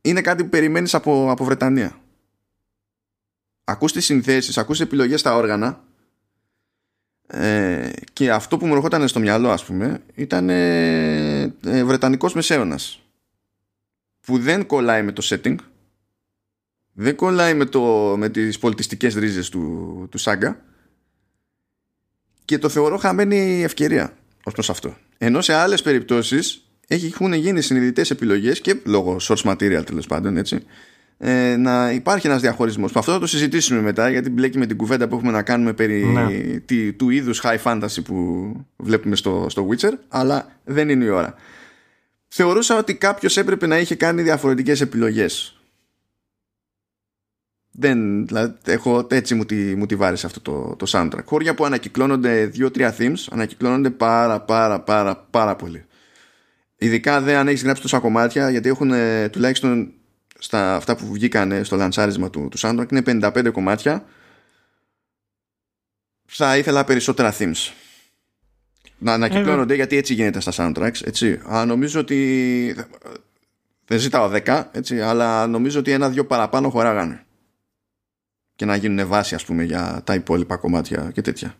είναι κάτι που περιμένεις από, από Βρετανία. Ακούς τις συνθέσεις, ακούς επιλογές στα όργανα ε, και αυτό που μου ερχόταν στο μυαλό ας πούμε ήταν ε, ε, Βρετανικός μεσαίωνας που δεν κολλάει με το setting δεν κολλάει με, το, με τις πολιτιστικές ρίζες του, του Σάγκα και το θεωρώ χαμένη ευκαιρία ως προς αυτό. Ενώ σε άλλες περιπτώσεις έχουν γίνει συνειδητές επιλογές και λόγω source material τέλος πάντων έτσι, ε, να υπάρχει ένας διαχωρισμός. Αυτό θα το συζητήσουμε μετά γιατί μπλέκει με την κουβέντα που έχουμε να κάνουμε περί ναι. τη, του είδους high fantasy που βλέπουμε στο, στο Witcher αλλά δεν είναι η ώρα. Θεωρούσα ότι κάποιος έπρεπε να είχε κάνει διαφορετικές επιλογές δεν, δηλαδή, έχω, έτσι μου τη, μου τη βάρεσε αυτό το, το soundtrack. Χώρια που ανακυκλώνονται δύο-τρία themes, ανακυκλώνονται πάρα πάρα πάρα πάρα πολύ. Ειδικά δεν αν έχεις γράψει τόσα κομμάτια, γιατί έχουν τουλάχιστον στα αυτά που βγήκαν στο λανσάρισμα του, του soundtrack είναι 55 κομμάτια. Θα ήθελα περισσότερα themes. Να ανακυκλώνονται, γιατί έτσι γίνεται στα soundtracks. Έτσι. Α, νομίζω ότι. Δεν ζητάω 10, έτσι, αλλά νομίζω ότι ένα-δυο παραπάνω χωράγανε και να γίνουν βάση ας πούμε για τα υπόλοιπα κομμάτια και τέτοια.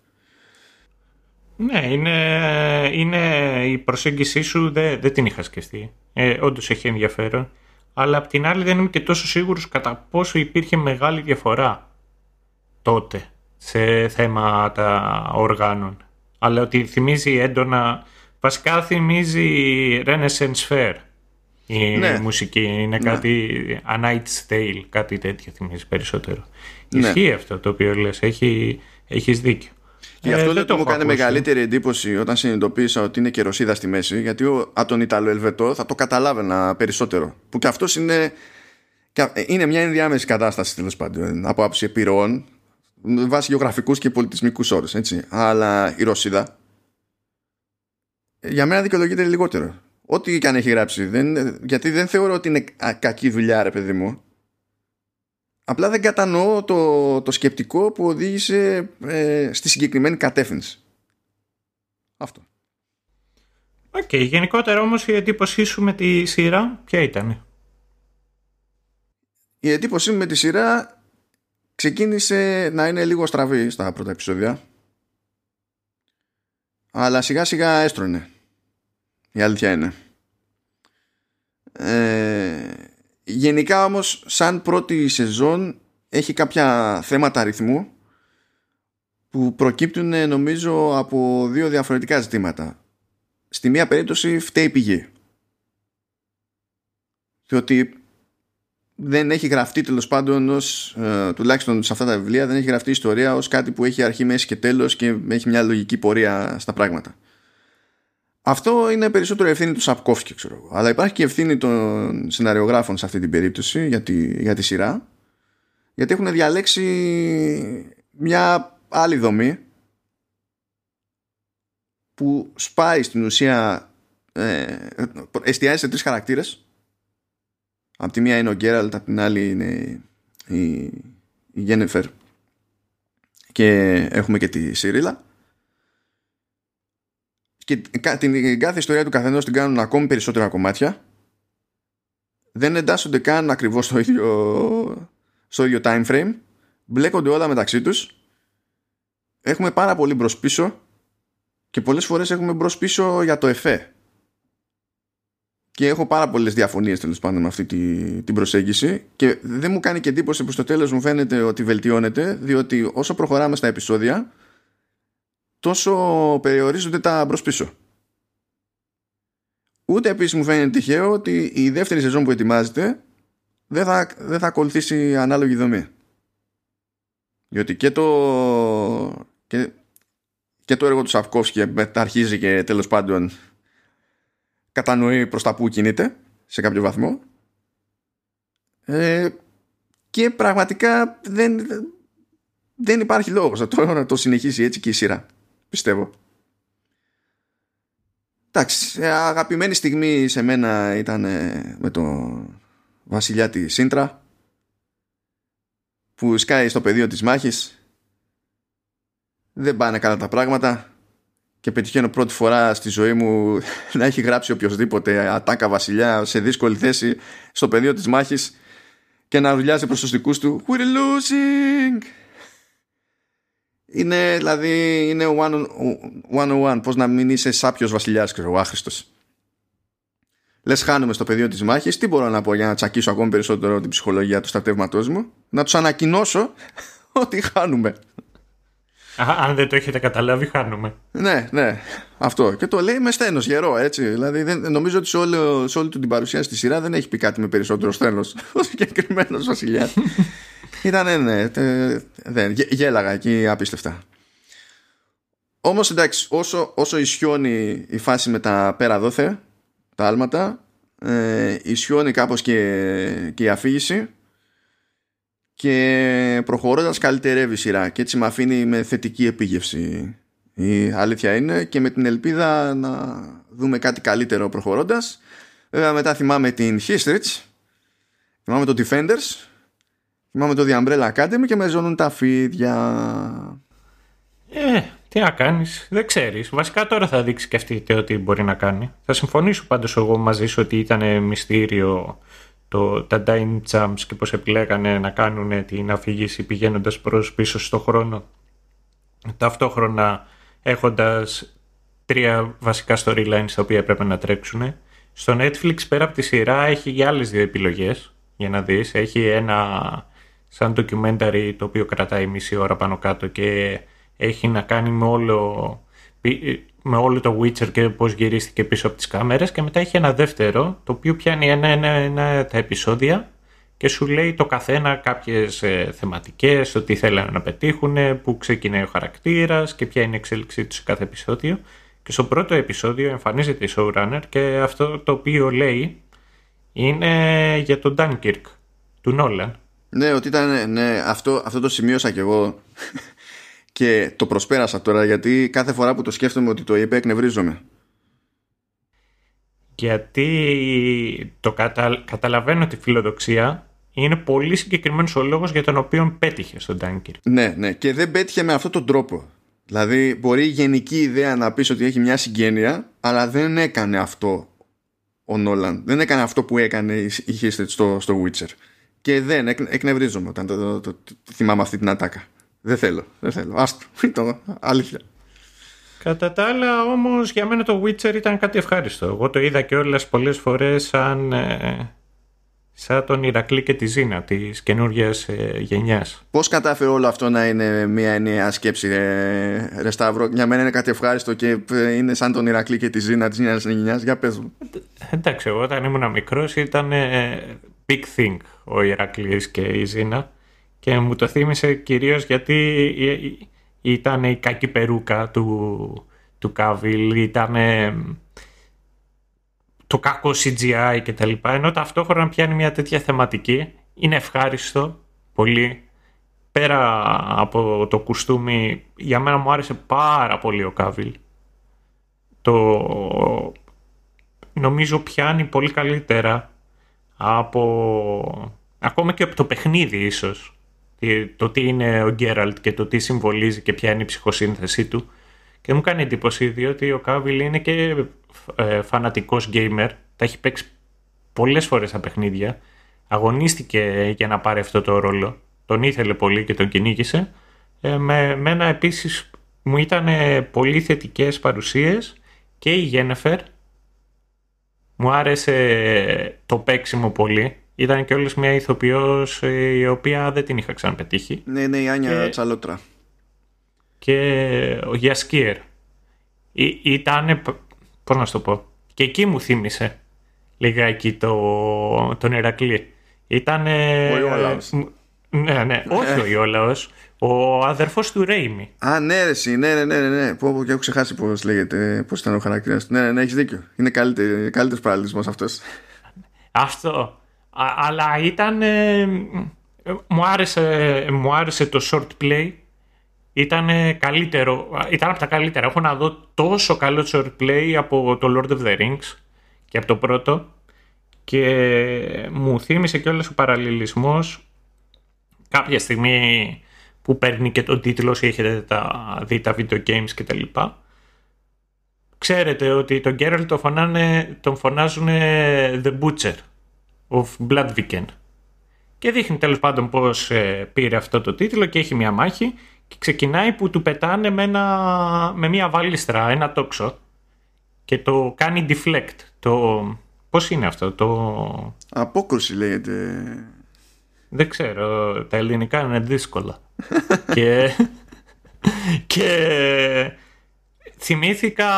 Ναι, είναι, είναι η προσέγγιση σου δεν, δεν την είχα σκεφτεί. Ε, όντως έχει ενδιαφέρον. Αλλά απ' την άλλη δεν είμαι και τόσο σίγουρος κατά πόσο υπήρχε μεγάλη διαφορά τότε σε θέματα οργάνων. Αλλά ότι θυμίζει έντονα, βασικά θυμίζει Renaissance Fair η ναι. μουσική. Είναι ναι. κάτι, A Night's Tale, κάτι τέτοιο θυμίζει περισσότερο. Ναι. Ισχύει αυτό το οποίο λες, Έχει, έχεις δίκιο. Γι' ε, αυτό ε, δεν το μου κάνει μεγαλύτερη εντύπωση όταν συνειδητοποίησα ότι είναι και Ρωσίδα στη μέση, γιατί ο, από τον Ιταλό Ελβετό θα το καταλάβαινα περισσότερο. Που και αυτός είναι, είναι μια ενδιάμεση κατάσταση τέλος πάντων από άποψη επιρροών, βάσει γεωγραφικούς και πολιτισμικούς όρους. Αλλά η Ρωσίδα για μένα δικαιολογείται λιγότερο. Ό,τι και αν έχει γράψει. Δεν, γιατί δεν θεωρώ ότι είναι κακή δουλειά, ρε παιδί μου. Απλά δεν κατανοώ το, το σκεπτικό που οδήγησε ε, στη συγκεκριμένη κατεύθυνση. Αυτό. OK. Okay. Γενικότερα όμως η εντύπωσή σου με τη σειρά ποια ήταν; Η εντύπωσή μου με τη σειρά ξεκίνησε να είναι λίγο στραβή στα πρώτα επεισόδια. Αλλά σιγά σιγά έστρωνε. Η αλήθεια είναι. Ε, Γενικά όμως σαν πρώτη σεζόν έχει κάποια θέματα αριθμού που προκύπτουν νομίζω από δύο διαφορετικά ζητήματα. Στη μία περίπτωση φταίει η πηγή. Διότι δεν έχει γραφτεί τέλος πάντων ως, ε, τουλάχιστον σε αυτά τα βιβλία δεν έχει γραφτεί ιστορία ως κάτι που έχει αρχή, μέση και τέλος και έχει μια λογική πορεία στα πράγματα. Αυτό είναι περισσότερο ευθύνη του Σαπκόφσκι, ξέρω εγώ. Αλλά υπάρχει και ευθύνη των σεναριογράφων σε αυτή την περίπτωση για τη, για τη σειρά. Γιατί έχουν διαλέξει μια άλλη δομή που σπάει στην ουσία ε, εστιάζει σε τρεις χαρακτήρες από τη μία είναι ο Γκέραλτ από την άλλη είναι η, η Γένεφερ και έχουμε και τη Σιρίλα και την κάθε ιστορία του καθενός την κάνουν ακόμη περισσότερα κομμάτια. Δεν εντάσσονται καν ακριβώς στο ίδιο, στο ίδιο time frame. Μπλέκονται όλα μεταξύ τους. Έχουμε πάρα πολύ μπρος πίσω και πολλές φορές έχουμε μπρος πίσω για το εφέ. Και έχω πάρα πολλές διαφωνίες τέλος πάντων με αυτή την προσέγγιση. Και δεν μου κάνει και εντύπωση που στο τέλος μου φαίνεται ότι βελτιώνεται διότι όσο προχωράμε στα επεισόδια τόσο περιορίζονται τα μπρος πίσω. Ούτε επίσης μου φαίνεται τυχαίο ότι η δεύτερη σεζόν που ετοιμάζεται δεν θα, δεν θα ακολουθήσει ανάλογη δομή. Διότι και το και, και το έργο του Σαυκόφσκι αρχίζει και τέλος πάντων κατανοεί προς τα που κινείται σε κάποιο βαθμό. Ε, και πραγματικά δεν, δεν υπάρχει λόγος να το, να το συνεχίσει έτσι και η σειρά πιστεύω. Εντάξει αγαπημένη στιγμή σε μένα ήταν με το βασιλιά τη Σύντρα που σκάει στο πεδίο της μάχης. Δεν πάνε καλά τα πράγματα και πετυχαίνω πρώτη φορά στη ζωή μου να έχει γράψει οποιοδήποτε ατάκα βασιλιά σε δύσκολη θέση στο πεδίο της μάχης και να δουλειάζει προς τους δικούς του. We're losing! Είναι δηλαδή είναι one on one πώς να μην είσαι σάπιος βασιλιάς ξέρω, ο άχρηστος. Λες χάνουμε στο πεδίο της μάχης τι μπορώ να πω για να τσακίσω ακόμη περισσότερο την ψυχολογία του στρατεύματός μου; Να τους ανακοινώσω ότι χάνουμε αν δεν το έχετε καταλάβει, χάνουμε. Ναι, ναι. Αυτό. Και το λέει με στένο γερό, έτσι. Δηλαδή, δεν, νομίζω ότι σε, όλη, σε όλη του την παρουσία στη σειρά δεν έχει πει κάτι με περισσότερο στένο. Ο συγκεκριμένος βασιλιάς. Ήταν, ναι. δεν, γέλαγα εκεί απίστευτα. Όμως εντάξει, όσο, όσο ισιώνει η φάση με τα πέρα δόθε, τα άλματα, ε, ισιώνει κάπως και, και η αφήγηση και προχωρώντας καλυτερεύει η σειρά και έτσι με αφήνει με θετική επίγευση η αλήθεια είναι και με την ελπίδα να δούμε κάτι καλύτερο προχωρώντας βέβαια μετά θυμάμαι την History θυμάμαι το Defenders θυμάμαι το The Umbrella Academy και με ζώνουν τα φίδια ε, τι να κάνεις, δεν ξέρεις. Βασικά τώρα θα δείξει και αυτή ότι μπορεί να κάνει. Θα συμφωνήσω πάντως εγώ μαζί σου ότι ήταν μυστήριο το, τα Dime Jumps και πώς επιλέγανε να κάνουν την αφήγηση πηγαίνοντας προς πίσω στο χρόνο ταυτόχρονα έχοντας τρία βασικά storylines τα οποία έπρεπε να τρέξουν. Στο Netflix πέρα από τη σειρά έχει και άλλες δύο επιλογές για να δεις. Έχει ένα σαν documentary το οποίο κρατάει μισή ώρα πάνω κάτω και έχει να κάνει με όλο με όλο το Witcher και πώς γυρίστηκε πίσω από τις κάμερες και μετά έχει ένα δεύτερο το οποίο πιάνει ένα, ένα, ένα τα επεισόδια και σου λέει το καθένα κάποιες ε, θεματικές, το τι θέλανε να πετύχουν, που ξεκινάει ο χαρακτήρας και ποια είναι η εξέλιξή του σε κάθε επεισόδιο. Και στο πρώτο επεισόδιο εμφανίζεται η showrunner και αυτό το οποίο λέει είναι για τον Dunkirk του Νόλαν. Ναι, ότι ήταν, ναι, αυτό, αυτό το σημείωσα κι εγώ και το προσπέρασα τώρα γιατί κάθε φορά που το σκέφτομαι ότι το είπε εκνευρίζομαι. Γιατί το κατα... καταλαβαίνω τη φιλοδοξία είναι πολύ συγκεκριμένος ο λόγος για τον οποίο πέτυχε στον Dunkirk. Ναι, ναι, και δεν πέτυχε με αυτόν τον τρόπο. Δηλαδή, μπορεί η γενική ιδέα να πεις ότι έχει μια συγγένεια, αλλά δεν έκανε αυτό ο Νόλαν. Δεν έκανε αυτό που έκανε η History στο, στο Witcher. Και δεν εκνευρίζομαι όταν το, το, το, θυμάμαι αυτή την ατάκα. Δεν θέλω, δεν θέλω. Άστο, το αλήθεια. Κατά τα άλλα όμως για μένα το Witcher ήταν κάτι ευχάριστο. Εγώ το είδα και όλες πολλές φορές σαν, ε, σαν τον Ηρακλή και τη Ζήνα της καινούργιας ε, γενιάς. Πώς κατάφερε όλο αυτό να είναι μια ενιαία σκέψη ρε, ρε Σταύρο; Για μένα είναι κάτι ευχάριστο και ε, είναι σαν τον Ηρακλή και τη Ζήνα της νέας γενιάς. Για πες μου. Εντάξει, εγώ όταν ήμουν μικρός ήταν ε, big thing ο Ηρακλής και η Ζήνα και μου το θύμισε κυρίως γιατί ήταν η κακή περούκα του, του Κάβιλ, ήταν το κακό CGI και τα λοιπά, ενώ ταυτόχρονα πιάνει μια τέτοια θεματική. Είναι ευχάριστο πολύ. Πέρα από το κουστούμι, για μένα μου άρεσε πάρα πολύ ο Κάβιλ. το νομίζω πιάνει πολύ καλύτερα από ακόμα και από το παιχνίδι ίσως το τι είναι ο Γκέραλτ και το τι συμβολίζει και ποια είναι η ψυχοσύνθεσή του. Και μου κάνει εντύπωση διότι ο Κάβιλ είναι και ε, φανατικός gamer τα έχει παίξει πολλές φορές στα παιχνίδια αγωνίστηκε για να πάρει αυτό το ρόλο τον ήθελε πολύ και τον κυνήγησε. Ε, με, με ένα επίσης μου ήταν πολύ θετικές παρουσίες και η Γένεφερ μου άρεσε το παίξιμο πολύ. Ήταν και όλες μια ηθοποιός ε, η οποία δεν την είχα ξαναπετύχει. Ναι, ναι, η Άνια και... Τσαλότρα. Και ο Γιασκίερ. Ήταν, πώς να σου το πω, και εκεί μου θύμισε λιγάκι το, τον Ερακλή. Ήταν... Ο Ιόλαος. Ναι, ναι, όχι ο Ιόλαος. Ο αδερφός του Ρέιμι. Α, ναι, ρε, ναι, ναι, ναι, ναι, ναι. Πω, πω, και έχω ξεχάσει πώς λέγεται, πώς ήταν ο χαρακτήρας του. Ναι, ναι, ναι έχεις δίκιο. Είναι καλύτερος παραλληλισμός αυτός. Αυτό. αλλά ήταν. Ε, μου, άρεσε, μου άρεσε το short play. Ήταν καλύτερο. Ήταν από τα καλύτερα. Έχω να δω τόσο καλό short play από το Lord of the Rings και από το πρώτο. Και μου θύμισε κιόλας ο παραλληλισμός κάποια στιγμή που παίρνει και τον τίτλο όσοι έχετε τα, δει τα video games κτλ. Ξέρετε ότι τον Geralt τον, φωνάνε, τον φωνάζουν The Butcher of Bloodviken. Και δείχνει τέλος πάντων πώς ε, πήρε αυτό το τίτλο και έχει μια μάχη και ξεκινάει που του πετάνε με, ένα, με μια βάλιστρα, ένα τόξο και το κάνει deflect. Το, πώς είναι αυτό, το... Απόκρουση λέγεται. Δεν ξέρω, τα ελληνικά είναι δύσκολα. και, και θυμήθηκα...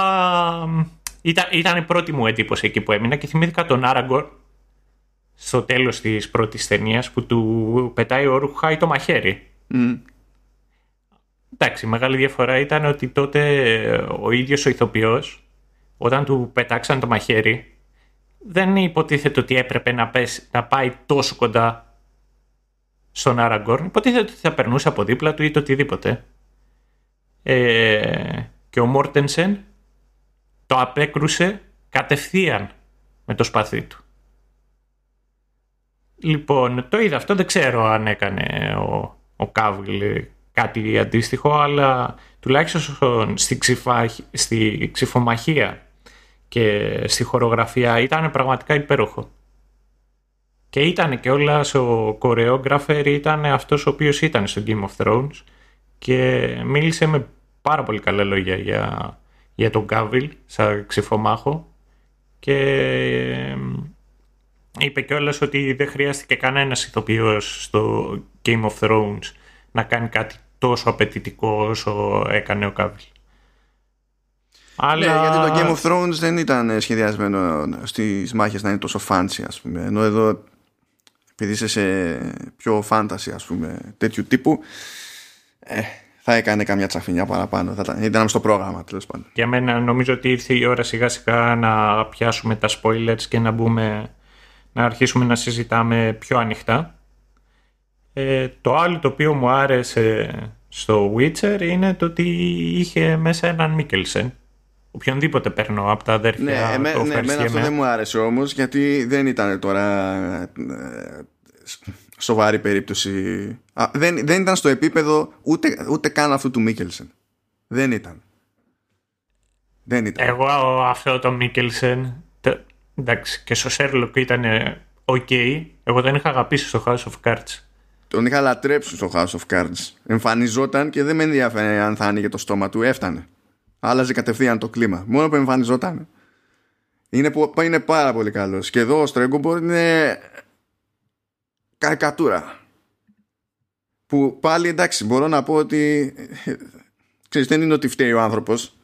Ήταν, ήταν η πρώτη μου εντύπωση εκεί που έμεινα και θυμήθηκα τον Άραγκορ στο τέλος της πρώτης ταινίας που του πετάει ο Ρουχάι το μαχαίρι. Mm. Εντάξει, μεγάλη διαφορά ήταν ότι τότε ο ίδιος ο ηθοποιός όταν του πετάξαν το μαχαίρι δεν υποτίθεται ότι έπρεπε να, να πάει τόσο κοντά στον Άραγκορν, υποτίθεται ότι θα περνούσε από δίπλα του ή το οτιδήποτε. Ε, και ο Μόρτενσεν το απέκρουσε κατευθείαν με το σπαθί του. Λοιπόν, το είδα αυτό, δεν ξέρω αν έκανε ο, ο Κάβιλ κάτι αντίστοιχο, αλλά τουλάχιστον στη, στη ξυφομαχία και στη χορογραφία ήταν πραγματικά υπέροχο. Και ήταν και όλα ο choreographer ήταν αυτός ο οποίος ήταν στο Game of Thrones και μίλησε με πάρα πολύ καλά λόγια για, για τον Κάβιλ σαν ξυφομάχο και είπε κιόλας ότι δεν χρειάστηκε κανένας ηθοποιός στο Game of Thrones να κάνει κάτι τόσο απαιτητικό όσο έκανε ο Κάβιλ. Αλλά... Ναι, γιατί το Game of Thrones δεν ήταν σχεδιασμένο στις μάχες να είναι τόσο fancy ας πούμε. Ενώ εδώ επειδή είσαι σε πιο fantasy ας πούμε τέτοιου τύπου ε, θα έκανε καμιά τσαφινιά παραπάνω. Θα ήταν στο πρόγραμμα τέλος πάντων. Για μένα νομίζω ότι ήρθε η ώρα σιγά σιγά να πιάσουμε τα spoilers και να μπούμε να αρχίσουμε να συζητάμε πιο ανοιχτά. Ε, το άλλο το οποίο μου άρεσε στο Witcher είναι το ότι είχε μέσα έναν Μίκελσεν οποιονδήποτε παίρνω από τα αδέρφια. Ναι, εμέ, το ναι εμένα αυτό δεν μου άρεσε όμως γιατί δεν ήταν τώρα ε, σοβαρή περίπτωση. Α, δεν, δεν ήταν στο επίπεδο ούτε, ούτε καν αυτού του Μίκελσεν. Δεν ήταν. Δεν ήταν. Εγώ αυτό το Μίκελσεν εντάξει και στο Σέρλοκ ήταν ok. Εγώ δεν είχα αγαπήσει στο House of Cards. Τον είχα λατρέψει στο House of Cards. Εμφανιζόταν και δεν με ενδιαφέρει αν θα άνοιγε το στόμα του. Έφτανε άλλαζε κατευθείαν το κλίμα. Μόνο που εμφανιζόταν. Είναι, είναι πάρα πολύ καλός. Και εδώ ο Στρέγκομπορ είναι καρικατούρα. Που πάλι εντάξει, μπορώ να πω ότι. Ξέρεις, δεν είναι ότι φταίει ο άνθρωπος.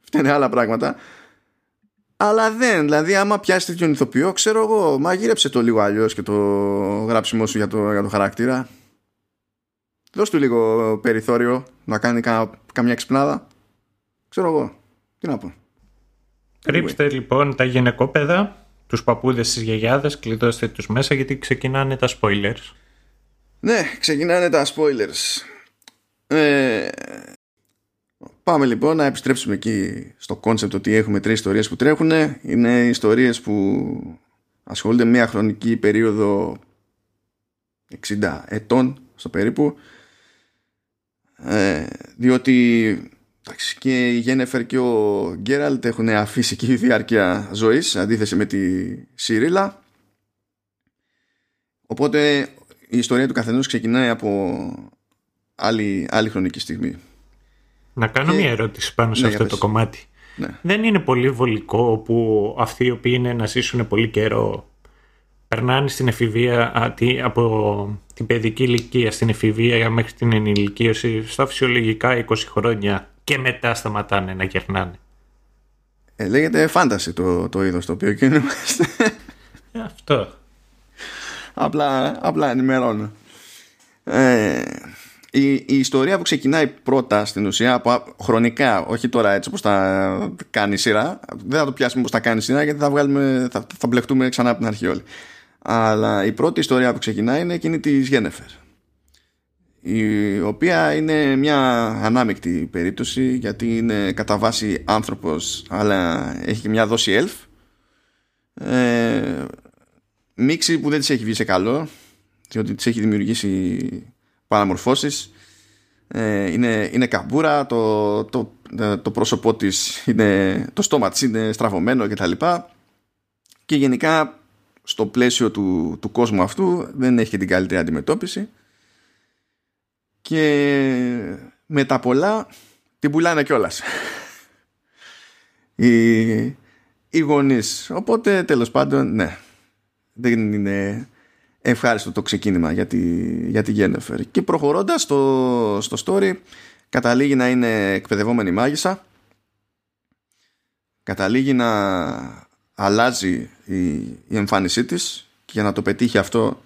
Φταίνε άλλα πράγματα. Αλλά δεν, δηλαδή, άμα πιάσει τέτοιον ηθοποιό, ξέρω εγώ, μαγείρεψε το λίγο αλλιώς και το γράψιμό σου για το, για το χαρακτήρα. Δώσ' του λίγο περιθώριο να κάνει καμιά ξυπνάδα. Ξέρω εγώ. Τι να πω. Ρίψτε λοιπόν τα γυναικόπαιδα, τους παππούδες στις γιαγιάδες, κλειδώστε τους μέσα γιατί ξεκινάνε τα spoilers. Ναι, ξεκινάνε τα spoilers. Ε, Πάμε λοιπόν να επιστρέψουμε εκεί στο κόνσεπτ ότι έχουμε τρεις ιστορίες που τρέχουν. Είναι ιστορίες που ασχολούνται με μια χρονική περίοδο 60 ετών στο περίπου. Ε, διότι και η Γένεφερ και ο Γκέραλτ έχουν αφύσικη διάρκεια ζωής αντίθεση με τη Σιρίλα. Οπότε η ιστορία του καθενός ξεκινάει από άλλη, άλλη χρονική στιγμή. Να κάνω μια ερώτηση πάνω σε ναι, αυτό το κομμάτι. Ναι. Δεν είναι πολύ βολικό που αυτοί οι οποίοι είναι να ζήσουν πολύ καιρό περνάνε στην εφηβεία από την παιδική ηλικία στην εφηβεία μέχρι την ενηλικίωση στα φυσιολογικά 20 χρόνια και μετά σταματάνε να γερνάνε. Ε, λέγεται φάνταση το, το είδος το οποίο κινούμαστε. Ε, αυτό. Απλά, απλά ενημερώνω. Ε, η, η ιστορία που ξεκινάει πρώτα στην ουσία από χρονικά, όχι τώρα έτσι όπως θα κάνει σειρά, δεν θα το πιάσουμε όπως θα κάνει σειρά γιατί θα, βγάλουμε, θα, θα μπλεχτούμε ξανά από την αρχή όλοι. Αλλά η πρώτη ιστορία που ξεκινάει είναι εκείνη της Γένεφερ η οποία είναι μια ανάμεικτη περίπτωση γιατί είναι κατά βάση άνθρωπος αλλά έχει και μια δόση ελφ ε, μίξη που δεν της έχει βγει σε καλό διότι της έχει δημιουργήσει παραμορφώσεις. Ε, είναι, είναι καμπούρα το, το, το πρόσωπό της είναι, το στόμα της είναι στραβωμένο κτλ και, και γενικά στο πλαίσιο του, του κόσμου αυτού δεν έχει και την καλύτερη αντιμετώπιση και με τα πολλά την πουλάνε κιόλας. οι, οι γονείς. Οπότε τέλος πάντων ναι. Δεν είναι ευχάριστο το ξεκίνημα για τη, για τη Γένεφερ και προχωρώντας στο, στο story καταλήγει να είναι εκπαιδευόμενη μάγισσα. Καταλήγει να αλλάζει η, η εμφάνισή της. Και για να το πετύχει αυτό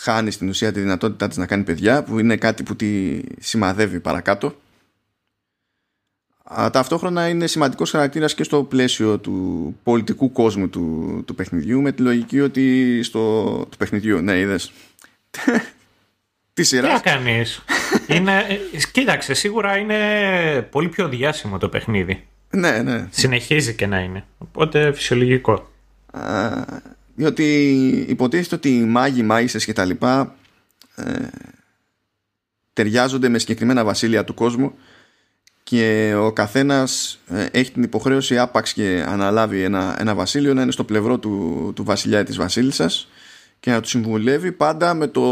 χάνει στην ουσία τη δυνατότητά της να κάνει παιδιά που είναι κάτι που τη σημαδεύει παρακάτω ταυτόχρονα είναι σημαντικός χαρακτήρας και στο πλαίσιο του πολιτικού κόσμου του, του παιχνιδιού με τη λογική ότι στο του παιχνιδιού ναι είδες τι σειρά. Τι κάνεις. είναι, ε, κοίταξε, σίγουρα είναι πολύ πιο διάσημο το παιχνίδι. Ναι, ναι. Συνεχίζει και να είναι. Οπότε φυσιολογικό. Α, διότι υποτίθεται ότι οι μάγοι, μάγισσες και τα λοιπά ε, ταιριάζονται με συγκεκριμένα βασίλεια του κόσμου και ο καθένας ε, έχει την υποχρέωση άπαξ και αναλάβει ένα, ένα βασίλειο να είναι στο πλευρό του, του βασιλιά ή της βασίλισσας και να του συμβουλεύει πάντα με, το,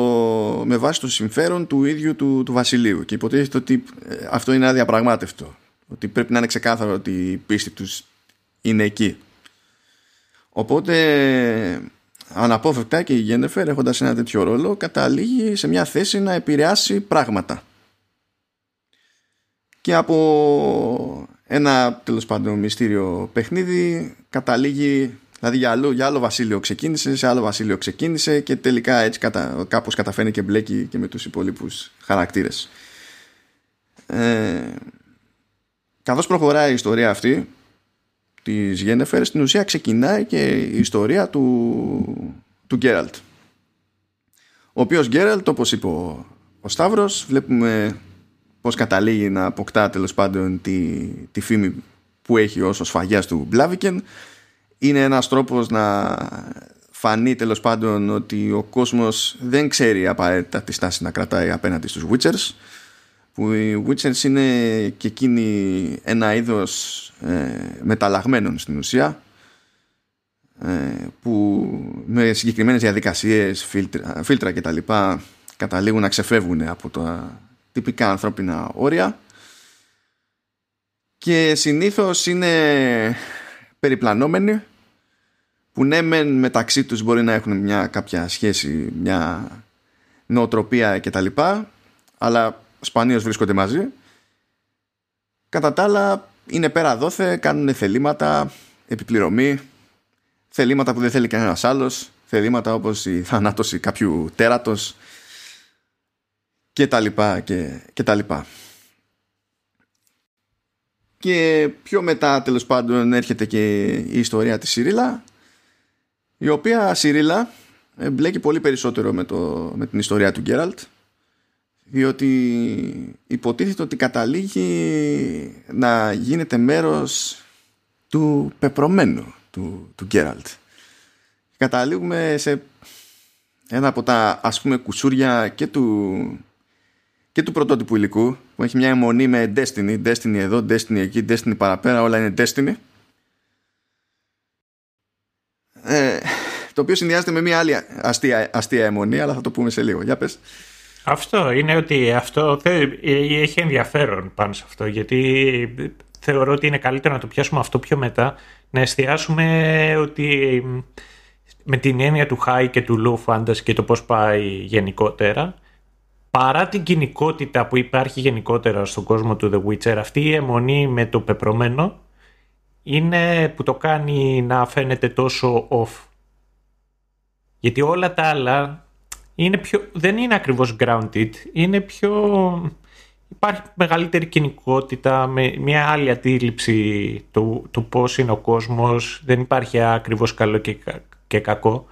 με βάση το συμφέρον του ίδιου του, του βασιλείου. Και υποτίθεται ότι ε, αυτό είναι αδιαπραγμάτευτο. Ότι πρέπει να είναι ξεκάθαρο ότι η πίστη τους είναι εκεί Οπότε αναπόφευκτα και η Γένεφερ έχοντας ένα τέτοιο ρόλο καταλήγει σε μια θέση να επηρεάσει πράγματα. Και από ένα τέλος πάντων μυστήριο παιχνίδι καταλήγει Δηλαδή για άλλο, για άλλο βασίλειο ξεκίνησε, σε άλλο βασίλειο ξεκίνησε και τελικά έτσι κατα, κάπως καταφέρνει και μπλέκει και με τους υπολείπους χαρακτήρες. Ε, καθώς προχωράει η ιστορία αυτή της Γένεφερ στην ουσία ξεκινάει και η ιστορία του, του Γκέραλτ. Ο οποίος Γκέραλτ όπως είπε ο, ο Σταύρος βλέπουμε πως καταλήγει να αποκτά τέλος πάντων τη, τη φήμη που έχει ως ο σφαγιάς του Μπλάβικεν είναι ένας τρόπος να φανεί τέλος πάντων ότι ο κόσμος δεν ξέρει απαραίτητα τη στάση να κρατάει απέναντι στους Witchers που οι Witchers είναι και εκείνοι ένα είδος ε, μεταλλαγμένων στην ουσία ε, που με συγκεκριμένες διαδικασίες, φίλτρα, φίλτρα και τα λοιπά καταλήγουν να ξεφεύγουν από τα τυπικά ανθρώπινα όρια. Και συνήθως είναι περιπλανόμενοι που ναι μεν μεταξύ τους μπορεί να έχουν μια κάποια σχέση, μια νοοτροπία και τα λοιπά αλλά σπανίως βρίσκονται μαζί κατά τα άλλα είναι πέρα δόθε, κάνουν θελήματα, επιπληρωμή, θελήματα που δεν θέλει κανένας άλλος, θελήματα όπως η θανάτωση κάποιου τέρατος και τα λοιπά και, και τα λοιπά. Και πιο μετά τέλος πάντων έρχεται και η ιστορία της Σιρίλα η οποία Σιρίλα μπλέκει πολύ περισσότερο με, το, με την ιστορία του Γκέραλτ διότι υποτίθεται ότι καταλήγει να γίνεται μέρος του πεπρωμένου του, του Γκέραλτ. Καταλήγουμε σε ένα από τα ας πούμε κουσούρια και του, και του πρωτότυπου υλικού που έχει μια αιμονή με Destiny, Destiny εδώ, Destiny εκεί, Destiny παραπέρα, όλα είναι Destiny. Ε, το οποίο συνδυάζεται με μια άλλη αστεία, αστεία αιμονή, αλλά θα το πούμε σε λίγο. Για πες. Αυτό είναι ότι αυτό έχει ενδιαφέρον πάνω σε αυτό, γιατί θεωρώ ότι είναι καλύτερο να το πιάσουμε αυτό πιο μετά, να εστιάσουμε ότι με την έννοια του high και του low fantasy και το πώς πάει γενικότερα, παρά την κοινικότητα που υπάρχει γενικότερα στον κόσμο του The Witcher, αυτή η αιμονή με το πεπρωμένο είναι που το κάνει να φαίνεται τόσο off. Γιατί όλα τα άλλα είναι πιο, δεν είναι ακριβώς grounded, είναι πιο... Υπάρχει μεγαλύτερη κοινικότητα, με μια άλλη αντίληψη του, του πώς είναι ο κόσμος, δεν υπάρχει ακριβώς καλό και, και κακό.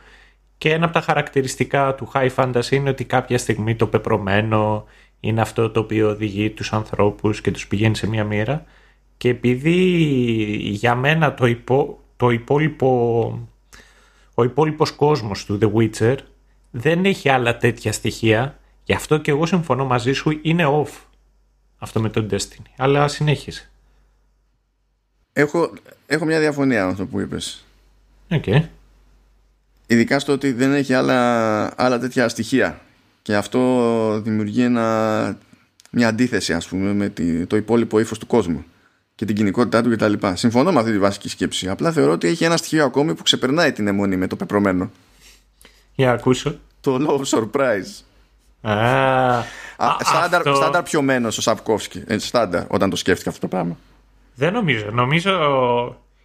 Και ένα από τα χαρακτηριστικά του high fantasy είναι ότι κάποια στιγμή το πεπρωμένο είναι αυτό το οποίο οδηγεί τους ανθρώπους και τους πηγαίνει σε μια μοίρα. Και επειδή για μένα το, υπό, το υπόλοιπο, ο υπόλοιπος κόσμος του The Witcher δεν έχει άλλα τέτοια στοιχεία, γι' αυτό και εγώ συμφωνώ μαζί σου, είναι off αυτό με τον Destiny. Αλλά συνέχισε. Έχω, έχω μια διαφωνία με αυτό που είπες. Okay. Ειδικά στο ότι δεν έχει άλλα, άλλα τέτοια στοιχεία. Και αυτό δημιουργεί ένα, μια αντίθεση ας πούμε με το υπόλοιπο ύφος του κόσμου και την κοινικότητά του κτλ. Συμφωνώ με αυτή τη βασική σκέψη. Απλά θεωρώ ότι έχει ένα στοιχείο ακόμη που ξεπερνάει την αιμονή με το πεπρωμένο. Για ακούσω. Το love surprise. Α, στάνταρ, αυτό... στάνταρ πιωμένος ο Σαπκόφσκι. Ε, στάνταρ όταν το σκέφτηκα αυτό το πράγμα. Δεν νομίζω. Νομίζω.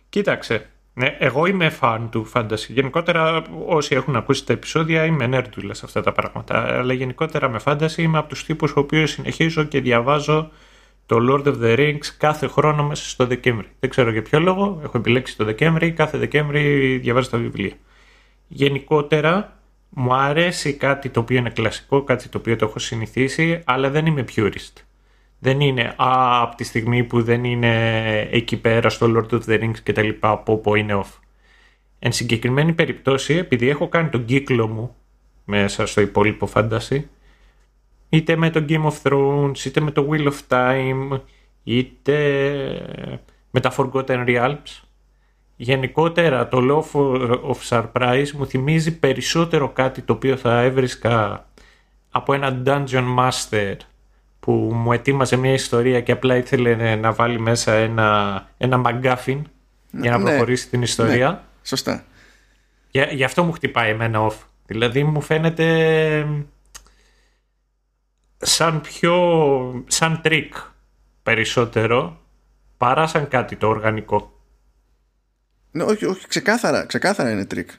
Κοίταξε. Ναι, εγώ είμαι φαν του fantasy. Γενικότερα, όσοι έχουν ακούσει τα επεισόδια, είμαι νέρντουλα σε αυτά τα πράγματα. Αλλά γενικότερα με fantasy είμαι από τους τύπους ο οποίο συνεχίζω και διαβάζω το Lord of the Rings κάθε χρόνο μέσα στο Δεκέμβρη. Δεν ξέρω για ποιο λόγο. Έχω επιλέξει το Δεκέμβρη. Κάθε Δεκέμβρη διαβάζω τα βιβλία. Γενικότερα, μου αρέσει κάτι το οποίο είναι κλασικό, κάτι το οποίο το έχω συνηθίσει, αλλά δεν είμαι purist. Δεν είναι α, από τη στιγμή που δεν είναι εκεί πέρα στο Lord of the Rings και τα λοιπά, από όπου είναι off. Εν συγκεκριμένη περιπτώση, επειδή έχω κάνει τον κύκλο μου μέσα στο υπόλοιπο fantasy, είτε με το Game of Thrones, είτε με το Wheel of Time, είτε με τα Forgotten Realms, γενικότερα το Law of Surprise μου θυμίζει περισσότερο κάτι το οποίο θα έβρισκα από ένα Dungeon Master που μου ετοίμαζε μια ιστορία και απλά ήθελε να βάλει μέσα ένα, ένα McGuffin για να ναι, προχωρήσει την ιστορία. Ναι, σωστά. Για, γι' αυτό μου χτυπάει εμένα off. Δηλαδή μου φαίνεται σαν πιο σαν τρίκ περισσότερο παρά σαν κάτι το οργανικό. Ναι, όχι, όχι, ξεκάθαρα, ξεκάθαρα είναι τρίκ.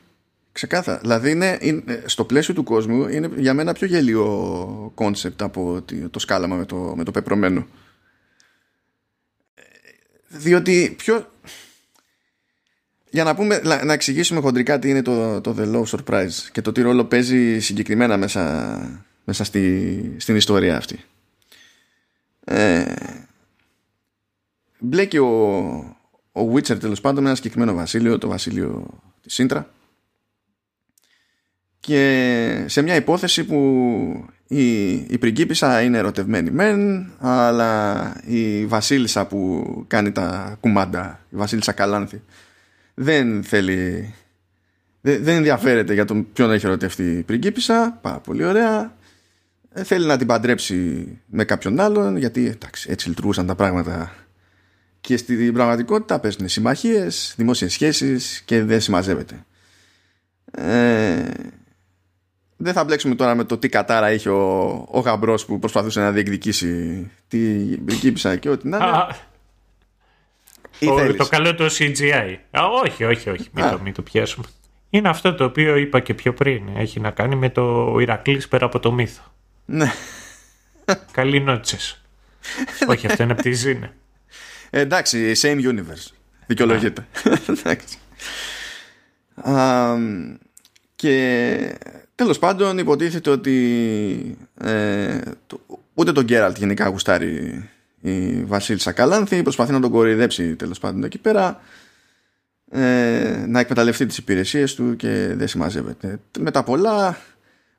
Ξεκάθαρα. Δηλαδή είναι, είναι, στο πλαίσιο του κόσμου είναι για μένα πιο γελίο κόνσεπτ από το σκάλωμα με το, με το πεπρωμένο. Διότι πιο... Για να, πούμε, να, εξηγήσουμε χοντρικά τι είναι το, το The Low Surprise και το τι ρόλο παίζει συγκεκριμένα μέσα, μέσα στη, στην ιστορία αυτή. Ε, μπλέκει ο, ο Witcher τέλος πάντων με ένα συγκεκριμένο βασίλειο, το βασίλειο της Σύντρα. Και σε μια υπόθεση που η, η πριγκίπισσα είναι ερωτευμένη μεν αλλά η βασίλισσα που κάνει τα κουμάντα η βασίλισσα Καλάνθη δεν θέλει δεν, δεν ενδιαφέρεται για τον ποιον έχει ερωτευτεί η πριγκίπισσα. Πάρα πολύ ωραία. Ε, θέλει να την παντρέψει με κάποιον άλλον γιατί εντάξει, έτσι λειτουργούσαν τα πράγματα και στην πραγματικότητα παίζουν συμμαχίες, δημόσιες σχέσεις και δεν συμμαζεύεται. Ε, δεν θα μπλέξουμε τώρα με το τι κατάρα είχε ο, ο γαμπρός που προσπαθούσε να διεκδικήσει τη πριγκίπισσα και ό,τι να είναι. το καλό το CGI. Α, όχι, όχι, όχι. Μην το, μην το πιάσουμε. Είναι αυτό το οποίο είπα και πιο πριν. Έχει να κάνει με το Ηρακλής πέρα από το μύθο. Ναι. Καλή νότσες. όχι, αυτό είναι από τη Ζήνε. Ε, εντάξει, same universe. Δικαιολογείται. εντάξει. και τέλος πάντων υποτίθεται ότι ε, ούτε τον Γκέραλτ γενικά γουστάρει η Βασίλισσα Καλάνθη προσπαθεί να τον κοροϊδέψει τέλος πάντων εκεί πέρα ε, να εκμεταλλευτεί τις υπηρεσίες του και δεν συμμαζεύεται με τα πολλά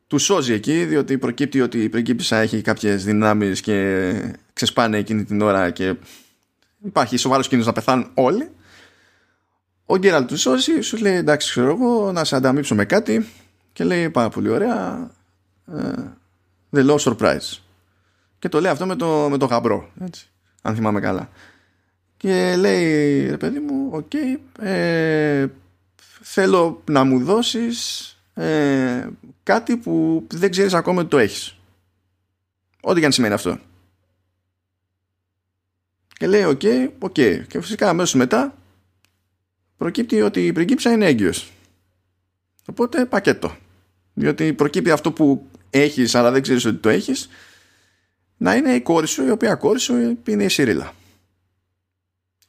του σώζει εκεί διότι προκύπτει ότι η πριγκίπισσα έχει κάποιες δυνάμεις και ξεσπάνε εκείνη την ώρα και υπάρχει σοβαρός κίνδυνος να πεθάνουν όλοι. Ο Γκέραλτ του σώζει σου λέει εντάξει ξέρω εγώ να σε ανταμείψω με κάτι. Και λέει πάρα πολύ ωραία ε, the Law of Surprise και το λέει αυτό με το, με το γαμπρό έτσι, αν θυμάμαι καλά. Και λέει ρε παιδί μου okay, ε, θέλω να μου δώσεις ε, κάτι που δεν ξέρεις ακόμα ότι το έχεις ό,τι και αν σημαίνει αυτό και λέει okay, okay. και φυσικά αμέσως μετά προκύπτει ότι η πριγκίψα είναι έγκυος οπότε πακέτο διότι προκύπτει αυτό που έχεις αλλά δεν ξέρεις ότι το έχεις να είναι η κόρη σου η οποία κόρη σου είναι η Σιρίλα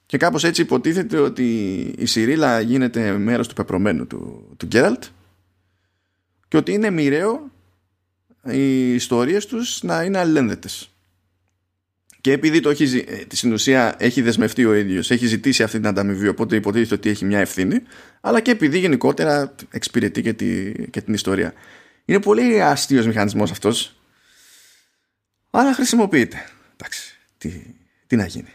και κάπως έτσι υποτίθεται ότι η Σιρίλα γίνεται μέρος του πεπρωμένου του, του Γκέραλτ και ότι είναι μοιραίο οι ιστορίες τους να είναι αλληλένδετες. Και επειδή το έχει, ε, στην ουσία έχει δεσμευτεί ο ίδιος, έχει ζητήσει αυτή την ανταμοιβή, οπότε υποτίθεται ότι έχει μια ευθύνη, αλλά και επειδή γενικότερα εξυπηρετεί και, τη, και την ιστορία. Είναι πολύ αστείος μηχανισμός αυτός, αλλά χρησιμοποιείται. Εντάξει, τι, τι να γίνει.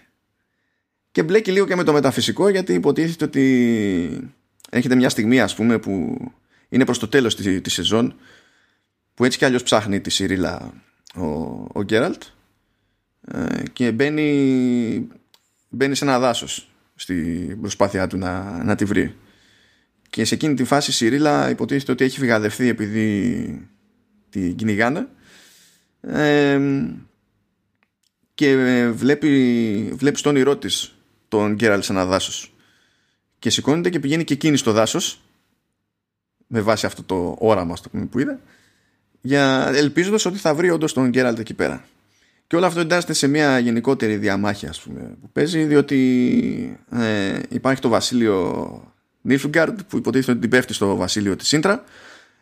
Και μπλέκει λίγο και με το μεταφυσικό, γιατί υποτίθεται ότι έχετε μια στιγμή, ας πούμε, που είναι προς το τέλος της, της σεζόν, που έτσι κι αλλιώς ψάχνει τη Σιρίλα ο, ο Γκέραλτ, ε, και μπαίνει, μπαίνει σε ένα δάσος στην προσπάθειά του να, να τη βρει. Και σε εκείνη τη φάση η Σιρίλα υποτίθεται ότι έχει φυγαδευτεί επειδή την κυνηγάνε. Ε, και βλέπει, βλέπει στον όνειρό της τον Γκέραλ σε ένα δάσος. Και σηκώνεται και πηγαίνει και εκείνη στο δάσος με βάση αυτό το όραμα που είδε για ελπίζοντας ότι θα βρει όντως τον Γκέραλτ εκεί πέρα και όλο αυτό εντάσσεται σε μια γενικότερη διαμάχη ας πούμε, που παίζει διότι ε, υπάρχει το βασίλειο Νίλφγκαρντ που υποτίθεται ότι την πέφτει στο βασίλειο της Σύντρα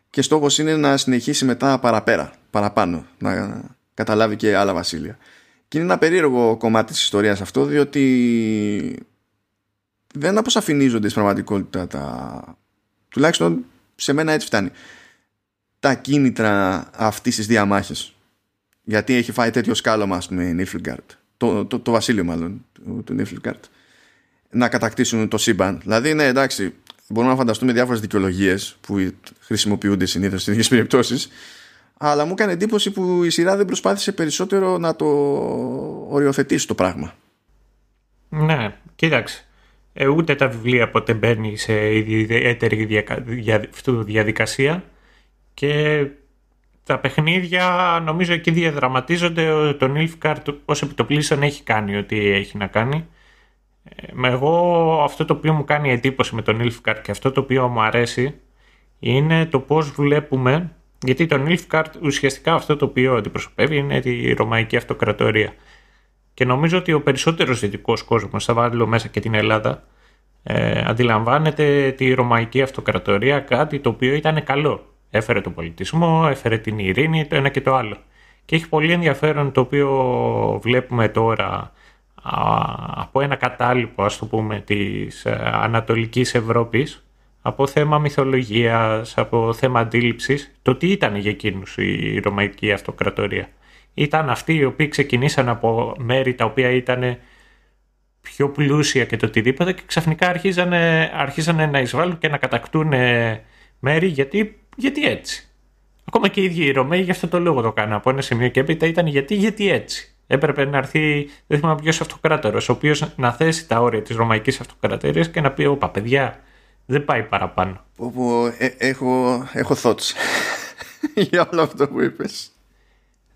και στόχος είναι να συνεχίσει μετά παραπέρα, παραπάνω, να καταλάβει και άλλα βασίλεια. Και είναι ένα περίεργο κομμάτι της ιστορίας αυτό διότι δεν αποσαφηνίζονται στην πραγματικότητα τα... τουλάχιστον σε μένα έτσι φτάνει τα κίνητρα αυτής της διαμάχης γιατί έχει φάει τέτοιο σκάλωμα ας πούμε η Νίλφγκααρντ το, το, το, βασίλειο μάλλον του, του Νίλφγκααρντ να κατακτήσουν το σύμπαν. Δηλαδή ναι εντάξει μπορούμε να φανταστούμε διάφορες δικαιολογίες που χρησιμοποιούνται συνήθως σε τέτοιες περιπτώσεις. Αλλά μου έκανε εντύπωση που η σειρά δεν προσπάθησε περισσότερο να το οριοθετήσει το πράγμα. Ναι κοίταξε. Ε, ούτε τα βιβλία ποτέ μπαίνει σε ιδιαίτερη διαδικασία. Και τα παιχνίδια νομίζω εκεί διαδραματίζονται τον Nilfgaard ως επιτοπλίστων έχει κάνει ό,τι έχει να κάνει. Ε, με εγώ αυτό το οποίο μου κάνει εντύπωση με τον Nilfgaard και αυτό το οποίο μου αρέσει είναι το πώς βλέπουμε γιατί τον Nilfgaard ουσιαστικά αυτό το οποίο αντιπροσωπεύει είναι τη Ρωμαϊκή Αυτοκρατορία. Και νομίζω ότι ο περισσότερος δυτικός κόσμος, θα βάλω μέσα και την Ελλάδα, ε, αντιλαμβάνεται τη Ρωμαϊκή Αυτοκρατορία κάτι το οποίο ήταν καλό. Έφερε τον πολιτισμό, έφερε την ειρήνη, το ένα και το άλλο. Και έχει πολύ ενδιαφέρον το οποίο βλέπουμε τώρα από ένα κατάλοιπο, ας το πούμε, της ε, Ανατολικής Ευρώπης, από θέμα μυθολογίας, από θέμα αντίληψης, το τι ήταν για εκείνους η Ρωμαϊκή Αυτοκρατορία. Ήταν αυτοί οι οποίοι ξεκινήσαν από μέρη τα οποία ήταν πιο πλούσια και το οτιδήποτε και ξαφνικά αρχίζανε, αρχίζανε να εισβάλλουν και να κατακτούν μέρη γιατί γιατί έτσι; Ακόμα και οι ίδιοι οι Ρωμαίοι για αυτό το λόγο το κάνανε. Από ένα σημείο και έπειτα ήταν γιατί, γιατί έτσι; Έπρεπε να έρθει, δεν θυμάμαι ποιος αυτοκράτορος, ο οποίος να θέσει τα όρια της Ρωμαϊκής Αυτοκρατορίας και να πει: Όπα, παιδιά, δεν πάει παραπάνω. Όπου ε, έχω, έχω thoughts για όλο αυτό που είπες.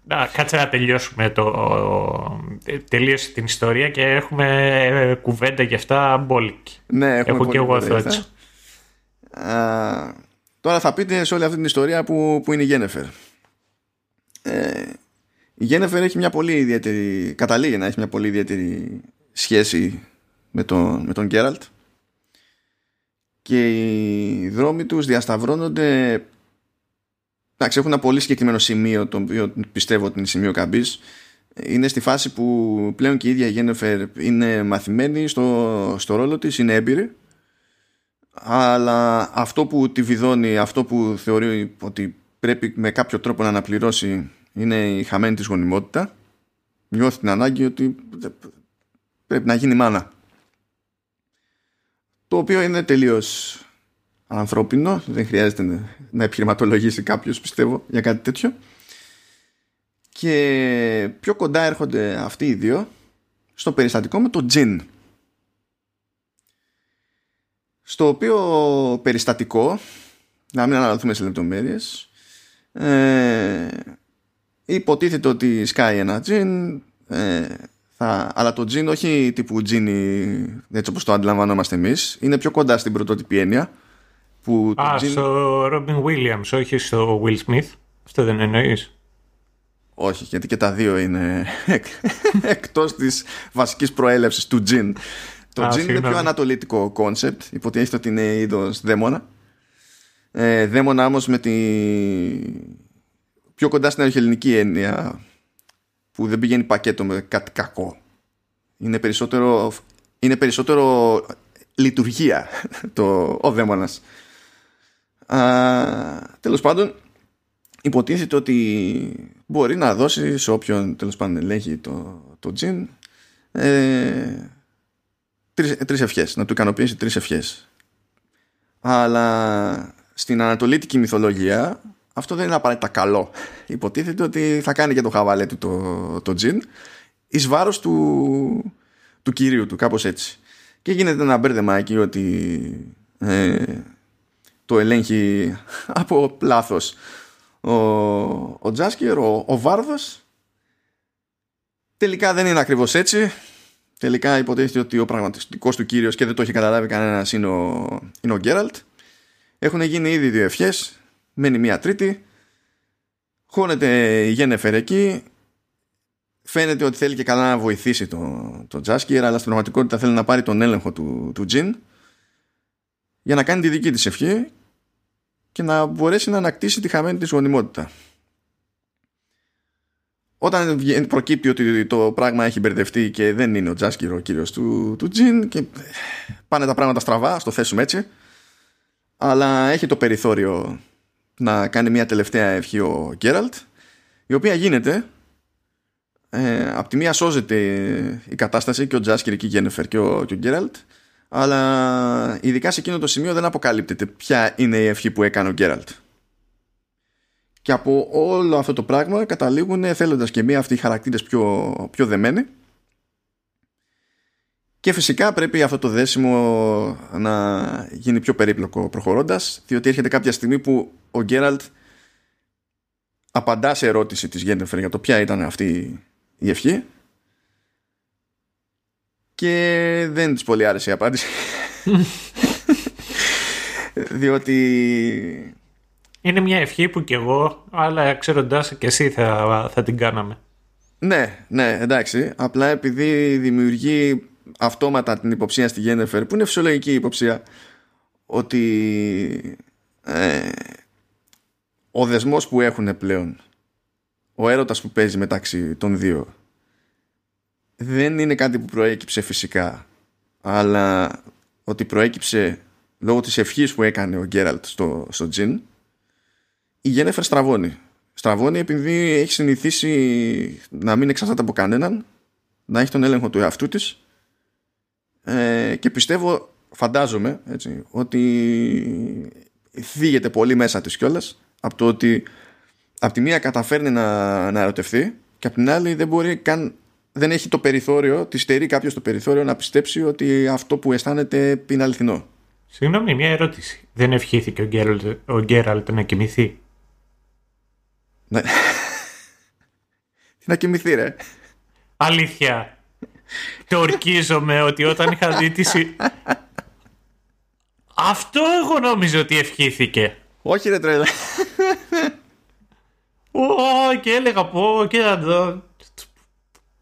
Να, κάτσε να τελειώσουμε το, τελείωσε την ιστορία και έχουμε ε, κουβέντα για αυτά μπόλικη. Ναι, έχουμε Έχω και εγώ thoughts. Τώρα θα πείτε σε όλη αυτή την ιστορία που, που είναι η Γένεφερ. Ε, η Γένεφερ έχει μια πολύ ιδιαίτερη, καταλήγει να έχει μια πολύ ιδιαίτερη σχέση με τον, με τον Γκέραλτ και οι δρόμοι τους διασταυρώνονται εντάξει έχουν ένα πολύ συγκεκριμένο σημείο το οποίο πιστεύω ότι είναι σημείο καμπής. Είναι στη φάση που πλέον και η ίδια η Γένεφερ είναι μαθημένη στο, στο ρόλο της, είναι έμπειρη αλλά αυτό που τη βιδώνει, αυτό που θεωρεί ότι πρέπει με κάποιο τρόπο να αναπληρώσει είναι η χαμένη της γονιμότητα. Νιώθει την ανάγκη ότι πρέπει να γίνει μάνα. Το οποίο είναι τελείως ανθρώπινο. Δεν χρειάζεται να επιχειρηματολογήσει κάποιος πιστεύω για κάτι τέτοιο. Και πιο κοντά έρχονται αυτοί οι δύο στο περιστατικό με το τζιν στο οποίο περιστατικό να μην αναλωθούμε σε λεπτομέρειες ε, υποτίθεται ότι σκάει ένα τζιν ε, θα, αλλά το τζιν όχι τύπου τζίνι έτσι όπως το αντιλαμβανόμαστε εμείς είναι πιο κοντά στην πρωτότυπη έννοια που Α, τζιν... στο Robin Williams όχι στο Will Smith αυτό δεν εννοείς; Όχι, γιατί και τα δύο είναι εκτός της βασικής προέλευσης του τζιν. Το τζιν είναι πιο ανατολίτικο κόνσεπτ, υποτίθεται ότι είναι είδος δαίμονα. Ε, δαίμονα όμως με τη πιο κοντά στην αρχαιοελληνική έννοια που δεν πηγαίνει πακέτο με κάτι κακό. Είναι περισσότερο, είναι περισσότερο λειτουργία το, ο δαίμονας. Α, τέλος πάντων, υποτίθεται ότι μπορεί να δώσει σε όποιον τέλος πάντων ελέγχει το, το τζιν ε, τρεις, τρεις ευχές, να του ικανοποιήσει τρεις ευχές. Αλλά στην ανατολίτικη μυθολογία αυτό δεν είναι απαραίτητα καλό. Υποτίθεται ότι θα κάνει και το χαβαλέ του το, το τζιν εις βάρος του, του κυρίου του, κάπως έτσι. Και γίνεται ένα μπέρδεμα εκεί ότι ε, το ελέγχει από λάθος ο, ο Τζάσκερ, ο, ο Βάρδος τελικά δεν είναι ακριβώς έτσι τελικά υποτίθεται ότι ο πραγματικός του κύριος και δεν το έχει καταλάβει κανένας είναι ο, είναι ο Γκέραλτ. Έχουν γίνει ήδη δύο ευχές μένει μία τρίτη. Χώνεται η Γένεφερ εκεί. Φαίνεται ότι θέλει και καλά να βοηθήσει τον το Τζάσκερ αλλά στην πραγματικότητα θέλει να πάρει τον έλεγχο του, του Τζιν για να κάνει τη δική της ευχή και να μπορέσει να ανακτήσει τη χαμένη της γονιμότητα. Όταν προκύπτει ότι το πράγμα έχει μπερδευτεί και δεν είναι ο Τζάσκυρο ο κύριος του, του Τζιν και πάνε τα πράγματα στραβά, στο θέσουμε έτσι, αλλά έχει το περιθώριο να κάνει μια τελευταία ευχή ο Γκέραλτ, η οποία γίνεται ε, από τη μία σώζεται η κατάσταση και ο Τζάσκυρ και η Γένεφερ και ο, και ο Γκέραλτ αλλά ειδικά σε εκείνο το σημείο δεν αποκαλύπτεται ποια είναι η ευχή που έκανε ο Γκέραλτ. Και από όλο αυτό το πράγμα καταλήγουν θέλοντας και μία αυτοί οι χαρακτήρες πιο, πιο δεμένοι. Και φυσικά πρέπει αυτό το δέσιμο να γίνει πιο περίπλοκο προχωρώντας διότι έρχεται κάποια στιγμή που ο Γκέραλτ απαντά σε ερώτηση της Γέννεφερ για το ποια ήταν αυτή η ευχή. Και δεν της πολύ άρεσε η απάντηση. Διότι είναι μια ευχή που κι εγώ αλλά ξέροντάς και εσύ θα, θα την κάναμε. Ναι, ναι, εντάξει. Απλά επειδή δημιουργεί αυτόματα την υποψία στη Γένεφερ που είναι φυσιολογική υποψία ότι ε, ο δεσμός που έχουν πλέον ο έρωτας που παίζει μεταξύ των δύο δεν είναι κάτι που προέκυψε φυσικά αλλά ότι προέκυψε λόγω της ευχής που έκανε ο Γκέραλτ στο, στο Τζιν η Γένεφερ στραβώνει στραβώνει επειδή έχει συνηθίσει να μην εξαρτάται από κανέναν να έχει τον έλεγχο του εαυτού της ε, και πιστεύω φαντάζομαι έτσι, ότι θίγεται πολύ μέσα της κιόλας από το ότι από τη μία καταφέρνει να, να ερωτευτεί και από την άλλη δεν μπορεί καν δεν έχει το περιθώριο, τη στερεί κάποιος το περιθώριο να πιστέψει ότι αυτό που αισθάνεται είναι αληθινό. Συγγνώμη, μια ερώτηση. Δεν ευχήθηκε ο Γκέραλτ, ο Γκέραλτ να κοιμηθεί; Ναι. Τι να κοιμηθεί, ρε. Αλήθεια. Το ορκίζομαι ότι όταν είχα δει τη. Αυτό εγώ νόμιζα ότι ευχήθηκε. Όχι, ρε τρέλα. Ω, και έλεγα πω, κοίτα εδώ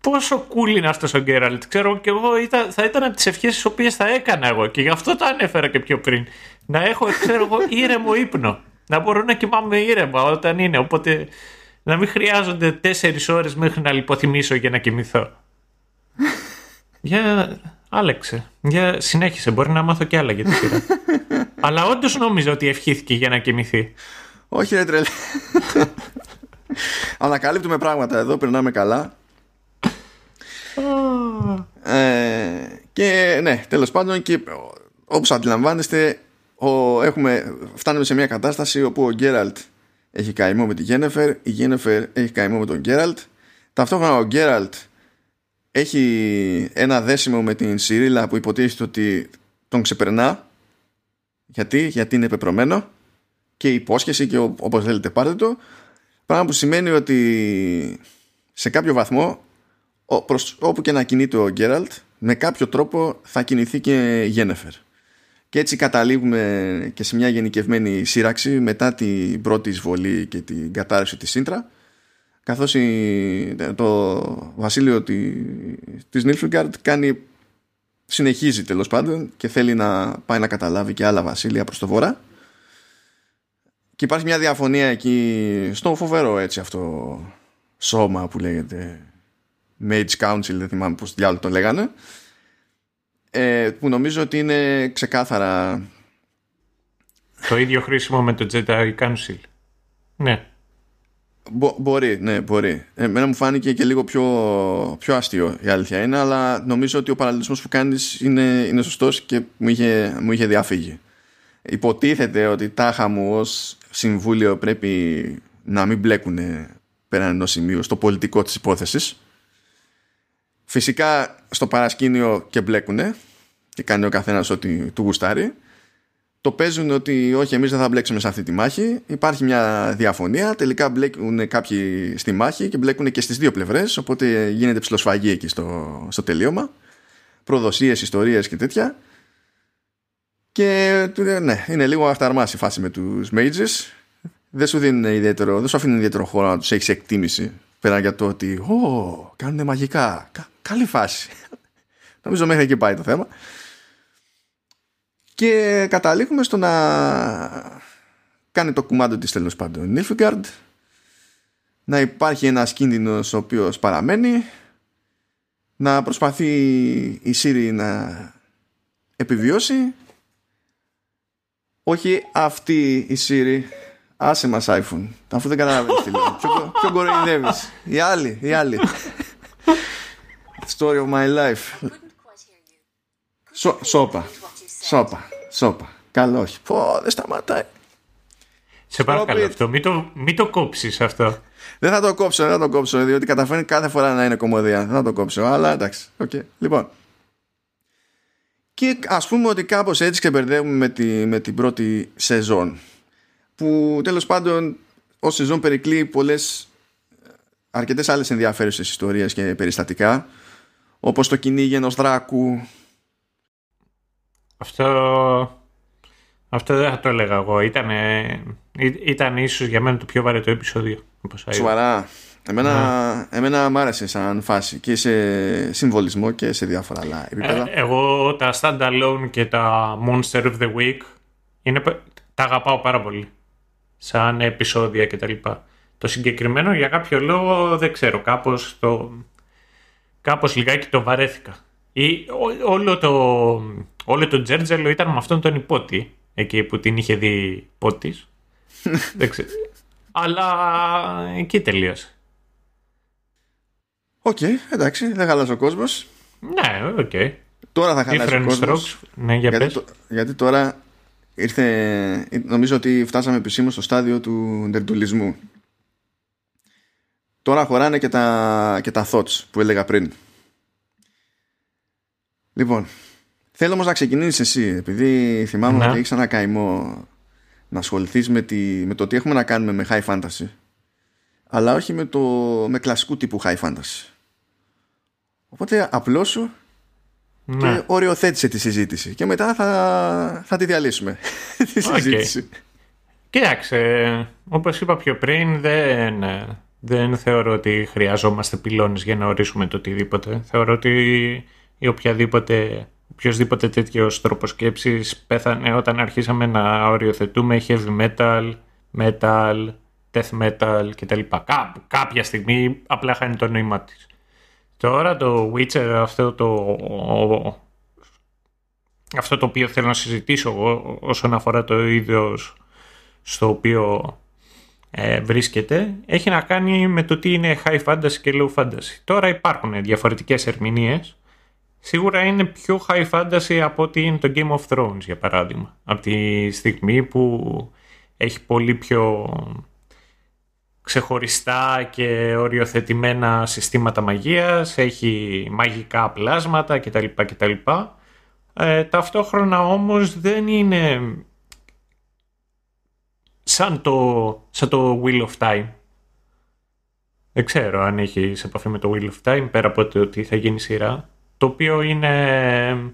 πόσο cool είναι αυτός ο Γκέραλτ. Ξέρω και εγώ ήταν, θα ήταν από τις ευχές τις οποίες θα έκανα εγώ και γι' αυτό το ανέφερα και πιο πριν. Να έχω, ξέρω εγώ, ήρεμο ύπνο. Να μπορώ να κοιμάμαι ήρεμα όταν είναι. Οπότε Να μην χρειάζονται τέσσερις ώρες μέχρι να λιποθυμίσω για να κοιμηθώ. για άλεξε. Για συνέχισε. Μπορεί να μάθω κι άλλα για τη σειρά. Αλλά όντως νόμιζα ότι ευχήθηκε για να κοιμηθεί. Όχι ρε τρελέ. Ανακαλύπτουμε πράγματα εδώ, περνάμε καλά. ε, και ναι, τέλος πάντων και όπως αντιλαμβάνεστε ο, έχουμε, φτάνουμε σε μια κατάσταση όπου ο Γκέραλτ έχει καημό με τη Γένεφερ, η Γένεφερ έχει καημό με τον Γκέραλτ. Ταυτόχρονα ο Γκέραλτ έχει ένα δέσιμο με την Σιρίλα που υποτίθεται ότι τον ξεπερνά. Γιατί, γιατί είναι πεπρωμένο και υπόσχεση και όπως θέλετε πάρτε το. Πράγμα που σημαίνει ότι σε κάποιο βαθμό προς όπου και να κινείται ο Γκέραλτ με κάποιο τρόπο θα κινηθεί και η Γένεφερ. Και έτσι καταλήγουμε και σε μια γενικευμένη σύραξη μετά την πρώτη εισβολή και την κατάρρευση της Σύντρα καθώς το βασίλειο της Νίλφιγκαρτ κάνει συνεχίζει τέλος πάντων και θέλει να πάει να καταλάβει και άλλα βασίλεια προς το βορρά. Και υπάρχει μια διαφωνία εκεί στο φοβερό έτσι αυτό σώμα που λέγεται Mage Council δεν θυμάμαι πως διάλογο το λέγανε ε, που νομίζω ότι είναι ξεκάθαρα το ίδιο χρήσιμο με το Jedi Council ναι μπορεί, ναι, μπορεί. Εμένα μου φάνηκε και λίγο πιο, πιο αστείο η αλήθεια είναι, αλλά νομίζω ότι ο παραλληλισμός που κάνεις είναι, είναι σωστός και μου είχε, μου είχε διαφύγει. Υποτίθεται ότι τάχα μου ως συμβούλιο πρέπει να μην μπλέκουν πέραν ενός σημείου στο πολιτικό της υπόθεσης. Φυσικά στο παρασκήνιο και μπλέκουνε και κάνει ο καθένας ό,τι του γουστάρει. Το παίζουν ότι όχι εμείς δεν θα μπλέξουμε σε αυτή τη μάχη. Υπάρχει μια διαφωνία. Τελικά μπλέκουν κάποιοι στη μάχη και μπλέκουν και στις δύο πλευρές οπότε γίνεται ψηλοσφαγή εκεί στο, στο τελείωμα. Προδοσίες, ιστορίες και τέτοια. Και ναι, είναι λίγο αυταρμάς η φάση με τους mages. Δεν σου δίνουν ιδιαίτερο, δεν σου αφήνουν ιδιαίτερο χώρο να τους έχεις εκτίμηση. Πέρα για το ότι «Ω, κάνουν μαγικά, καλή φάση». Νομίζω μέχρι εκεί πάει το θέμα. Και καταλήγουμε στο να κάνει το κουμάντο της τέλος πάντων Νίλφιγκαρντ να υπάρχει ένας κίνδυνος ο οποίος παραμένει. Να προσπαθεί η Σύρη να επιβιώσει. Όχι αυτή η Σύρη. Άσε μας iPhone. Αφού δεν καταλαβαίνεις τι λέω. Ποιο, ποιο κοροϊδεύεις. Η άλλη, η άλλη story of my life σώπα Σόπα, σόπα. Καλό, όχι. Πω, δεν σταματάει. Σε παρακαλώ αυτό, μην το, μην το κόψεις αυτό. Δεν θα το κόψω, δεν θα το κόψω, διότι καταφέρνει κάθε φορά να είναι κομμωδία. Δεν θα το κόψω, αλλά εντάξει. Okay. Λοιπόν. Και ας πούμε ότι κάπως έτσι ξεμπερδεύουμε με, τη, με την πρώτη σεζόν. Που τέλος πάντων ως σεζόν περικλεί πολλές αρκετές άλλες ενδιαφέρουσες ιστορίες και περιστατικά όπως το κυνήγι ενός δράκου αυτό, αυτό δεν θα το έλεγα εγώ. Ήταν, ήταν ίσως για μένα το πιο βαρετό επεισόδιο. Σοβαρά. Εμένα, ναι. εμένα μ' άρεσε σαν φάση και σε συμβολισμό και σε διάφορα άλλα επίπεδα. Ε, εγώ τα standalone και τα Monster of the Week είναι, τα αγαπάω πάρα πολύ. Σαν επεισόδια κτλ. Το συγκεκριμένο για κάποιο λόγο δεν ξέρω. Κάπως, το, κάπως λιγάκι το βαρέθηκα. Ή, όλο το, όλο το Τζέρτζελο ήταν με αυτόν τον υπότι, εκεί που την είχε δει πότης. Δεν ξέρω. Αλλά εκεί τελείωσε. Okay, εντάξει, δεν χάλασε ο κόσμος. Ναι, okay. Τώρα θα χαλάσει ο κόσμος. Ναι, για γιατί, το, γιατί τώρα ήρθε, νομίζω ότι φτάσαμε επισήμως στο στάδιο του νερντουλισμού. Τώρα χωράνε και τα, και τα thoughts που έλεγα πριν. Λοιπόν, θέλω όμως να ξεκινήσεις εσύ, επειδή θυμάμαι ναι. ότι έχεις ένα καημό να ασχοληθείς με, με το τι έχουμε να κάνουμε με high fantasy, αλλά όχι με, το, με κλασικού τύπου high fantasy. Οπότε απλώς σου ναι. και οριοθέτησε τη συζήτηση και μετά θα, θα τη διαλύσουμε τη συζήτηση. Okay. Κοίταξε, όπως είπα πιο πριν δεν, δεν θεωρώ ότι χρειαζόμαστε πυλώνες για να ορίσουμε το οτιδήποτε. Θεωρώ ότι ή οποιαδήποτε, οποιοδήποτε τέτοιος τρόπος σκέψης πέθανε όταν αρχίσαμε να οριοθετούμε heavy metal, metal, death metal κτλ. Κά, κάποια στιγμή απλά χάνει το νόημα της. Τώρα το Witcher αυτό το, αυτό το οποίο θέλω να συζητήσω όσον αφορά το ίδιο στο οποίο ε, βρίσκεται έχει να κάνει με το τι είναι high fantasy και low fantasy. Τώρα υπάρχουν διαφορετικές ερμηνείες. Σίγουρα είναι πιο high fantasy από ότι είναι το Game of Thrones για παράδειγμα. Από τη στιγμή που έχει πολύ πιο ξεχωριστά και οριοθετημένα συστήματα μαγείας, έχει μαγικά πλάσματα κτλ. κτλ. Ε, ταυτόχρονα όμως δεν είναι σαν το, σαν το Wheel of Time. Δεν ξέρω αν έχεις σε επαφή με το Wheel of Time πέρα από το ότι θα γίνει σειρά. Το οποίο είναι,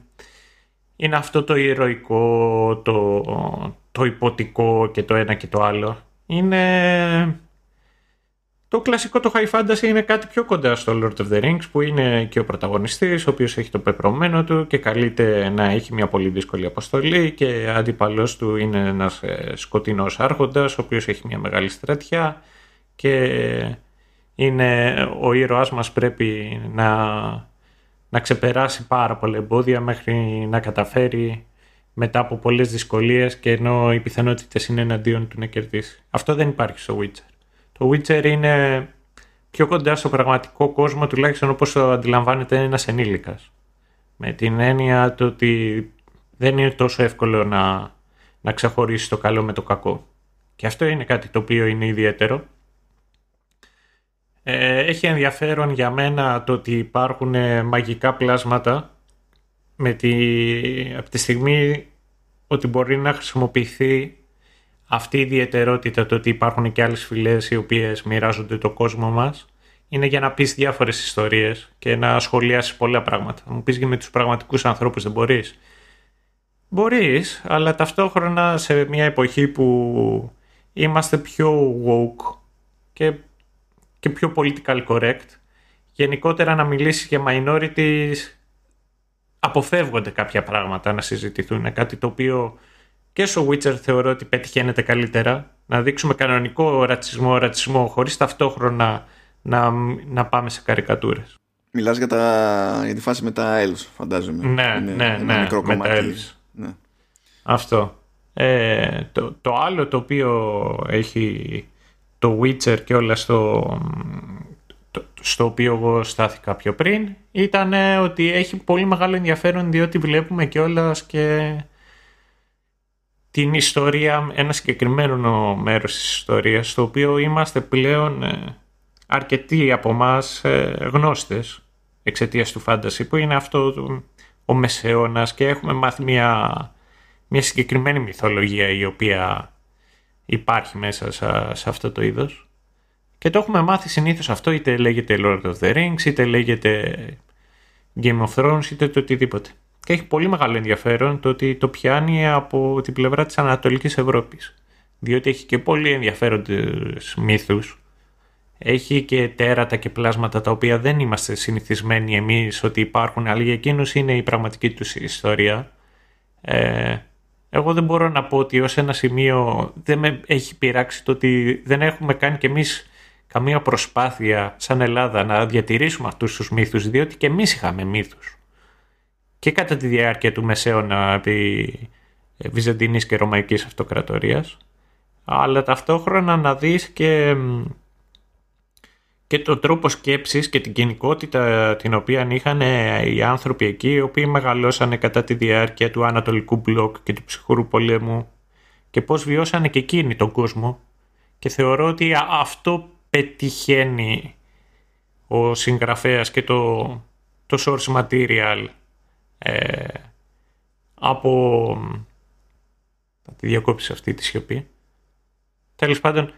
είναι αυτό το ηρωικό, το, το υποτικό και το ένα και το άλλο. Είναι... Το κλασικό το high fantasy είναι κάτι πιο κοντά στο Lord of the Rings που είναι και ο πρωταγωνιστής ο οποίος έχει το πεπρωμένο του και καλείται να έχει μια πολύ δύσκολη αποστολή και αντίπαλός του είναι ένας ε, σκοτεινός άρχοντας ο οποίος έχει μια μεγάλη στρατιά και είναι ο ήρωάς μας πρέπει να, να ξεπεράσει πάρα πολλά εμπόδια μέχρι να καταφέρει μετά από πολλές δυσκολίες και ενώ οι πιθανότητες είναι εναντίον του να κερδίσει. Αυτό δεν υπάρχει στο Witcher. Το Witcher είναι πιο κοντά στο πραγματικό κόσμο τουλάχιστον όπως το αντιλαμβάνεται ένας ενήλικας. Με την έννοια το ότι δεν είναι τόσο εύκολο να, να ξεχωρίσει το καλό με το κακό. Και αυτό είναι κάτι το οποίο είναι ιδιαίτερο. Ε, έχει ενδιαφέρον για μένα το ότι υπάρχουν μαγικά πλάσματα με τη, από τη στιγμή ότι μπορεί να χρησιμοποιηθεί αυτή η ιδιαιτερότητα το ότι υπάρχουν και άλλες φυλές οι οποίες μοιράζονται το κόσμο μας είναι για να πεις διάφορες ιστορίες και να σχολιάσεις πολλά πράγματα. Μου πεις και με τους πραγματικούς ανθρώπους δεν μπορείς. Μπορείς, αλλά ταυτόχρονα σε μια εποχή που είμαστε πιο woke και, και πιο political correct, γενικότερα να μιλήσεις για minorities αποφεύγονται κάποια πράγματα να συζητηθούν. Κάτι το οποίο και στο Witcher θεωρώ ότι πετυχαίνεται καλύτερα. Να δείξουμε κανονικό ρατσισμό, ρατσισμό χωρίς ταυτόχρονα να, να πάμε σε καρικατούρες. Μιλάς για, τα, για τη φάση με τα elves, φαντάζομαι. Ναι, Είναι ναι, ναι, μικρό με τα elves. Ναι. Αυτό. Ε, το, το άλλο το οποίο έχει το Witcher και όλα στο, στο οποίο εγώ στάθηκα πιο πριν ήταν ότι έχει πολύ μεγάλο ενδιαφέρον διότι βλέπουμε κιόλας και την ιστορία, ένα συγκεκριμένο μέρος της ιστορίας στο οποίο είμαστε πλέον ε, αρκετοί από εμάς γνώστες εξαιτίας του φάνταση που είναι αυτό ο Μεσαίωνας και έχουμε μάθει μια, μια συγκεκριμένη μυθολογία η οποία υπάρχει μέσα σε αυτό το είδος και το έχουμε μάθει συνήθως αυτό, είτε λέγεται Lord of the Rings, είτε λέγεται Game of Thrones, είτε το οτιδήποτε. Και έχει πολύ μεγάλο ενδιαφέρον το ότι το πιάνει από την πλευρά της Ανατολικής Ευρώπης. Διότι έχει και πολύ ενδιαφέροντες μύθους. Έχει και τέρατα και πλάσματα τα οποία δεν είμαστε συνηθισμένοι εμείς ότι υπάρχουν, αλλά για εκείνους είναι η πραγματική τους ιστορία. Ε, εγώ δεν μπορώ να πω ότι ως ένα σημείο δεν με έχει πειράξει το ότι δεν έχουμε κάνει κι εμείς καμία προσπάθεια σαν Ελλάδα να διατηρήσουμε αυτούς τους μύθους, διότι και εμείς είχαμε μύθους. Και κατά τη διάρκεια του Μεσαίωνα επί Βυζαντινής και Ρωμαϊκής Αυτοκρατορίας, αλλά ταυτόχρονα να δεις και, και το τρόπο σκέψης και την κοινικότητα την οποία είχαν οι άνθρωποι εκεί, οι οποίοι μεγαλώσανε κατά τη διάρκεια του Ανατολικού Μπλοκ και του Ψυχρού Πολέμου και πώς βιώσανε και εκείνοι τον κόσμο. Και θεωρώ ότι αυτό πετυχαίνει ο συγγραφέας και το, το source material ε, από... Θα τη διακόψεις αυτή τη σιωπή. Τέλος πάντων,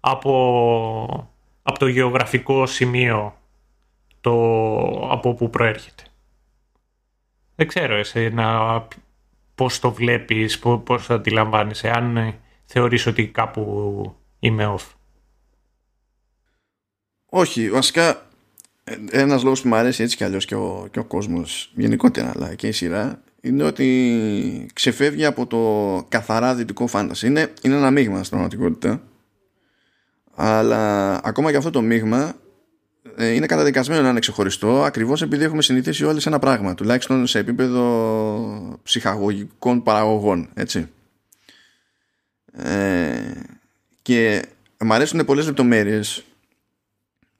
από, από το γεωγραφικό σημείο το από που προέρχεται. Δεν ξέρω εσένα πώς το βλέπεις, πώς το αντιλαμβάνεσαι, αν θεωρείς ότι κάπου είμαι off. Όχι, βασικά ένας λόγος που μου αρέσει έτσι κι αλλιώς και ο, και ο κόσμος γενικότερα, αλλά και η σειρά, είναι ότι ξεφεύγει από το καθαρά δυτικό φάνταση. Είναι, είναι ένα μείγμα στην πραγματικότητα. αλλά ακόμα και αυτό το μείγμα ε, είναι καταδικασμένο να είναι ξεχωριστό ακριβώς επειδή έχουμε συνηθίσει όλοι σε ένα πράγμα τουλάχιστον σε επίπεδο ψυχαγωγικών παραγωγών έτσι ε, και μου αρέσουν πολλές λεπτομέρειες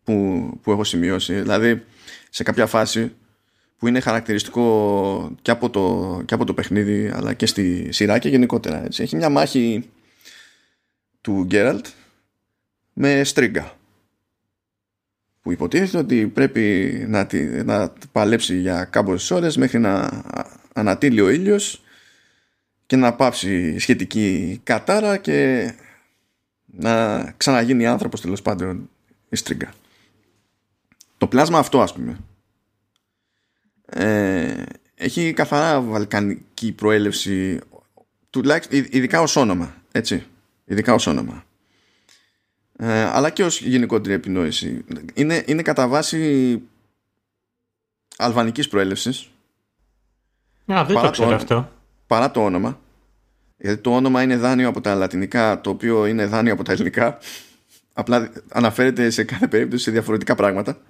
που, που έχω σημειώσει δηλαδή σε κάποια φάση που είναι χαρακτηριστικό και από το, και από το παιχνίδι αλλά και στη σειρά και γενικότερα έτσι. έχει μια μάχη του Γκέραλτ με στρίγκα που υποτίθεται ότι πρέπει να, να παλέψει για κάμποσες ώρες μέχρι να ανατείλει ο ήλιος και να πάψει σχετική κατάρα και να ξαναγίνει άνθρωπος τέλος πάντων η στρίγκα. Το πλάσμα αυτό ας πούμε ε, έχει καθαρά βαλκανική προέλευση τουλάχιστον ειδικά ως όνομα έτσι, ειδικά ως όνομα. Ε, αλλά και ως γενικότερη επινόηση είναι, είναι κατά βάση αλβανικής προέλευσης. Α, δεν το ξέρω αυτό. παρά το όνομα. Γιατί το όνομα είναι δάνειο από τα λατινικά το οποίο είναι δάνειο από τα ελληνικά. Απλά αναφέρεται σε κάθε περίπτωση σε διαφορετικά πράγματα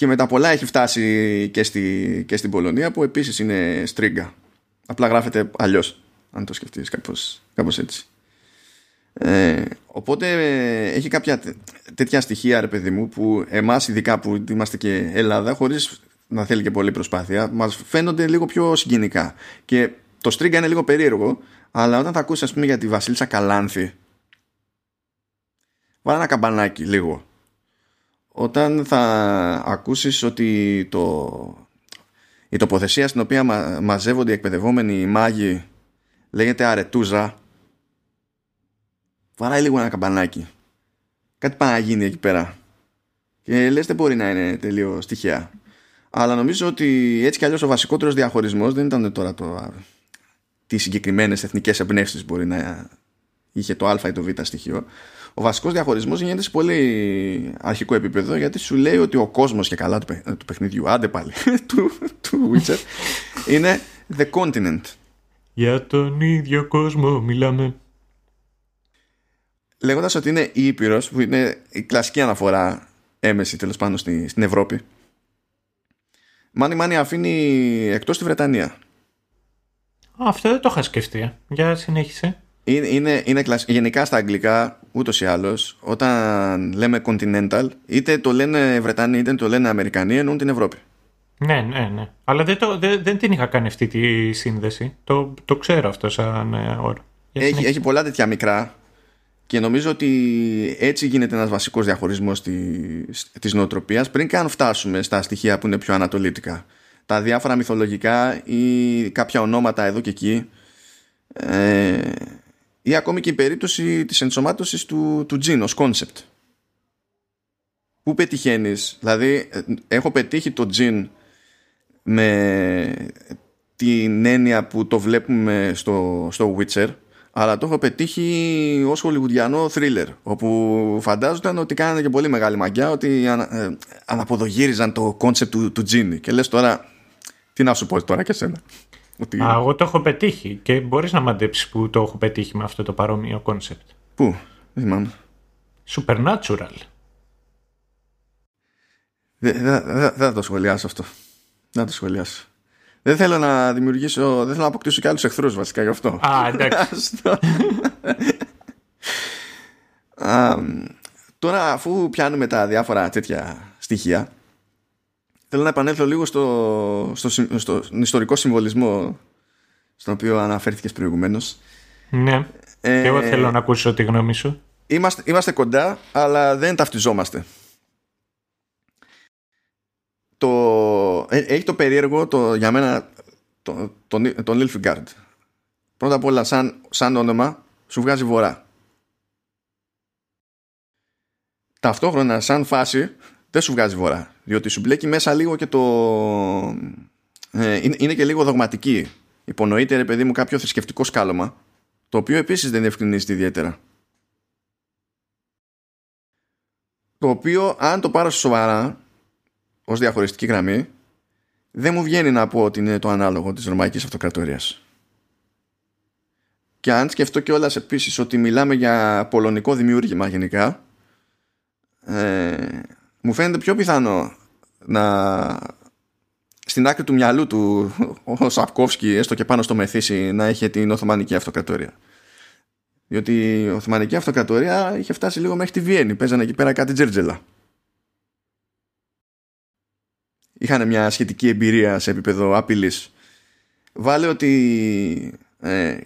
και μετά πολλά έχει φτάσει και, στη, και στην Πολωνία που επίσης είναι στρίγκα. Απλά γράφεται αλλιώς αν το σκεφτείς κάπως, κάπως έτσι. Ε, οπότε έχει κάποια τέτοια στοιχεία ρε παιδί μου που εμάς ειδικά που είμαστε και Ελλάδα χωρίς να θέλει και πολύ προσπάθεια μας φαίνονται λίγο πιο συγκινικά. Και το στρίγκα είναι λίγο περίεργο αλλά όταν θα ακούσεις ας πούμε για τη Βασίλισσα Καλάνθη βάλε ένα καμπανάκι λίγο όταν θα ακούσεις ότι το, η τοποθεσία στην οποία μα, μαζεύονται οι εκπαιδευόμενοι μάγοι λέγεται αρετούζα βαράει λίγο ένα καμπανάκι. Κάτι πάει να γίνει εκεί πέρα. Και λες δεν μπορεί να είναι τελείω στοιχεία. Αλλά νομίζω ότι έτσι κι αλλιώς ο βασικότερος διαχωρισμός δεν ήταν τώρα το τις συγκεκριμένες εθνικές εμπνεύσεις μπορεί να είχε το α ή το β στοιχείο ο βασικός διαχωρισμός γίνεται σε πολύ αρχικό επίπεδο γιατί σου λέει ότι ο κόσμος και καλά του, του παιχνιδιού άντε πάλι του, του Witcher είναι the continent για τον ίδιο κόσμο μιλάμε λέγοντας ότι είναι η Ήπειρος που είναι η κλασική αναφορά έμεση τέλος πάνω στη, στην Ευρώπη Μάνι Μάνι αφήνει εκτός τη Βρετανία αυτό δεν το είχα σκεφτεί. Για συνέχισε. Είναι, είναι, είναι γενικά στα αγγλικά ούτως ή άλλως όταν λέμε continental είτε το λένε Βρετανοί είτε το λένε Αμερικανοί εννοούν την Ευρώπη. Ναι, ναι, ναι. Αλλά δεν, το, δεν, δεν την είχα κάνει αυτή τη σύνδεση. Το, το ξέρω αυτό σαν ε, όρο. Έχει, έχει πολλά τέτοια μικρά και νομίζω ότι έτσι γίνεται ένας βασικός διαχωρισμός της, της νοοτροπίας πριν καν φτάσουμε στα στοιχεία που είναι πιο ανατολίτικα τα διάφορα μυθολογικά ή κάποια ονόματα εδώ και εκεί ε, ή ακόμη και η περίπτωση της ενσωμάτωσης του, του τζιν ως κόνσεπτ Πού πετυχαίνεις, δηλαδή ε, έχω πετύχει το τζιν με την έννοια που το βλέπουμε στο, στο Witcher αλλά το έχω πετύχει ως χολιγουδιανό θρίλερ όπου φαντάζονταν ότι κάνανε και πολύ μεγάλη μαγκιά ότι ανα, ε, αναποδογύριζαν το κόνσεπτ του, του Τζίνι και λες τώρα τι να σου πω τώρα και σένα. Ότι... Α, εγώ το έχω πετύχει και μπορείς να μαντέψεις που το έχω πετύχει με αυτό το παρόμοιο κόνσεπτ. Πού, δεν θυμάμαι. Supernatural. Δεν δε, δε, θα το σχολιάσω αυτό. Δεν θα το σχολιάσω. Δεν θέλω να δημιουργήσω, δεν θέλω να αποκτήσω και άλλους εχθρούς βασικά γι' αυτό. Α, εντάξει. τώρα αφού πιάνουμε τα διάφορα τέτοια στοιχεία Θέλω να επανέλθω λίγο στο, στο, στο, στον ιστορικό συμβολισμό στον οποίο αναφέρθηκες προηγουμένως. Ναι, ε, και εγώ θέλω να ακούσω τη γνώμη σου. Είμαστε, είμαστε κοντά, αλλά δεν ταυτιζόμαστε. Το, ε, έχει το περίεργο το, για μένα τον το, το, το Πρώτα απ' όλα σαν, σαν όνομα σου βγάζει βορρά. Ταυτόχρονα σαν φάση δεν σου βγάζει βορρά. Διότι σου μπλέκει μέσα λίγο και το. Ε, είναι, και λίγο δογματική. Υπονοείται, ρε παιδί μου, κάποιο θρησκευτικό σκάλωμα. Το οποίο επίσης δεν ευκρινίζεται ιδιαίτερα. Το οποίο, αν το πάρω σοβαρά, ως διαχωριστική γραμμή, δεν μου βγαίνει να πω ότι είναι το ανάλογο της Ρωμαϊκής Αυτοκρατορίας. Και αν σκεφτώ κιόλας επίσης ότι μιλάμε για πολωνικό δημιούργημα γενικά, ε, μου φαίνεται πιο πιθανό να στην άκρη του μυαλού του ο Σαπκόφσκι έστω και πάνω στο μεθύσι να είχε την Οθωμανική Αυτοκρατορία. Διότι η Οθωμανική Αυτοκρατορία είχε φτάσει λίγο μέχρι τη Βιέννη. Παίζανε εκεί πέρα κάτι τζέρτζελα. Είχαν μια σχετική εμπειρία σε επίπεδο απειλής βάλε ότι ε,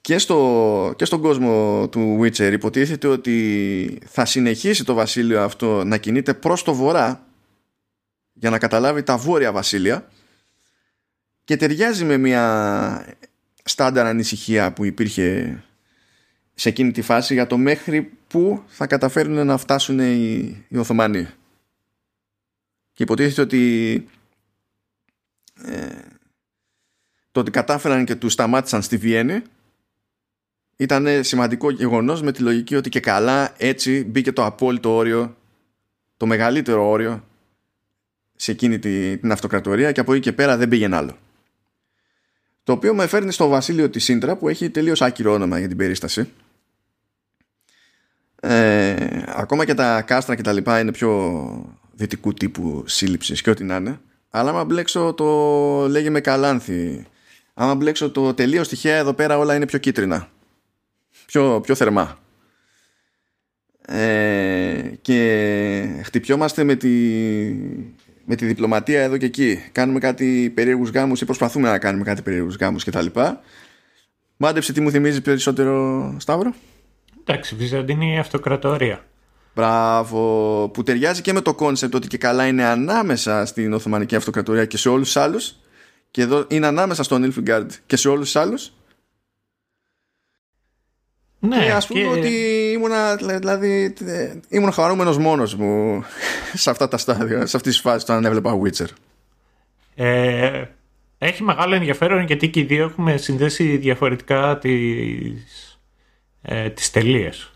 και, στο, και στον κόσμο του Witcher υποτίθεται ότι θα συνεχίσει το βασίλειο αυτό να κινείται προς το βορρά για να καταλάβει τα βόρεια βασίλεια και ταιριάζει με μια στάνταρ ανησυχία που υπήρχε σε εκείνη τη φάση για το μέχρι που θα καταφέρουν να φτάσουν οι, οι Οθωμανοί. Και υποτίθεται ότι ε, το ότι κατάφεραν και τους σταμάτησαν στη Βιέννη ήταν σημαντικό γεγονός με τη λογική ότι και καλά έτσι μπήκε το απόλυτο όριο το μεγαλύτερο όριο σε εκείνη την αυτοκρατορία και από εκεί και πέρα δεν πήγαινε άλλο. Το οποίο με φέρνει στο βασίλειο της Σύντρα που έχει τελείως άκυρο όνομα για την περίσταση. Ε, ακόμα και τα κάστρα και τα λοιπά είναι πιο δυτικού τύπου σύλληψης και ό,τι να είναι. Αλλά άμα μπλέξω το λέγε με καλάνθη. Άμα μπλέξω το τελείως τυχαία εδώ πέρα όλα είναι πιο κίτρινα. Πιο, πιο θερμά. Ε, και χτυπιόμαστε με τη, με τη διπλωματία εδώ και εκεί. Κάνουμε κάτι περίεργους γάμους ή προσπαθούμε να κάνουμε κάτι περίεργους γάμους κτλ. Μάντεψε τι μου θυμίζει περισσότερο Σταύρο. Εντάξει, Βυζαντινή Αυτοκρατορία. Μπράβο, που ταιριάζει και με το κόνσεπτ ότι και καλά είναι ανάμεσα στην Οθωμανική Αυτοκρατορία και σε όλους τους άλλους και εδώ είναι ανάμεσα στο Νίλφγκααρντ και σε όλους τους άλλους ναι, και ας πούμε και... ότι ήμουνα, δηλαδή, ήμουν χαρούμενος μόνος μου σε αυτά τα στάδια, σε αυτές τις φάσεις όταν έβλεπα Witcher. Ε, έχει μεγάλο ενδιαφέρον γιατί και οι δύο έχουμε συνδέσει διαφορετικά τις, ε, τις τελείες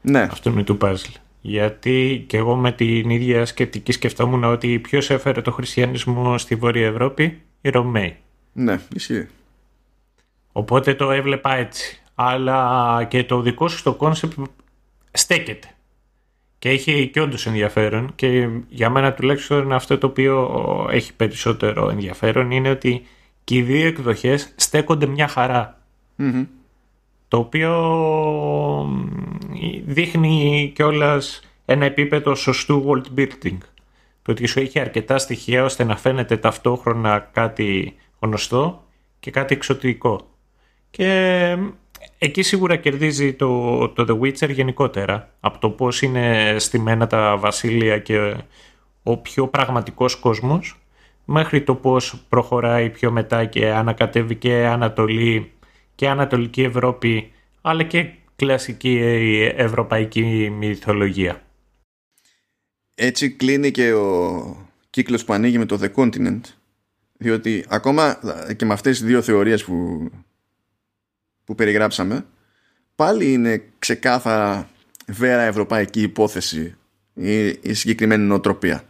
ναι. αυτού του puzzle. Γιατί και εγώ με την ίδια σκεπτική σκεφτόμουν ότι ποιος έφερε το χριστιανισμό στη Βόρεια Ευρώπη, οι Ρωμαίοι. Ναι, ισχύει. Οπότε το έβλεπα έτσι αλλά και το δικό σου το κόνσεπτ στέκεται. Και έχει και όντως ενδιαφέρον και για μένα τουλάχιστον αυτό το οποίο έχει περισσότερο ενδιαφέρον είναι ότι και οι δύο εκδοχές στέκονται μια χαρά Το οποίο δείχνει κιόλας ένα επίπεδο σωστού world building. Το ότι σου έχει αρκετά στοιχεία ώστε να φαίνεται ταυτόχρονα κάτι γνωστό και κάτι εξωτικό. Και εκεί σίγουρα κερδίζει το, το The Witcher γενικότερα από το πώς είναι στημένα τα βασίλεια και ο πιο πραγματικός κόσμος μέχρι το πώς προχωράει πιο μετά και ανακατεύει και Ανατολή και Ανατολική Ευρώπη αλλά και κλασική ευρωπαϊκή μυθολογία. Έτσι κλείνει και ο κύκλος που ανοίγει με το The Continent διότι ακόμα και με αυτές τις δύο θεωρίες που που περιγράψαμε πάλι είναι ξεκάθαρα βέρα ευρωπαϊκή υπόθεση η, η συγκεκριμένη νοοτροπία.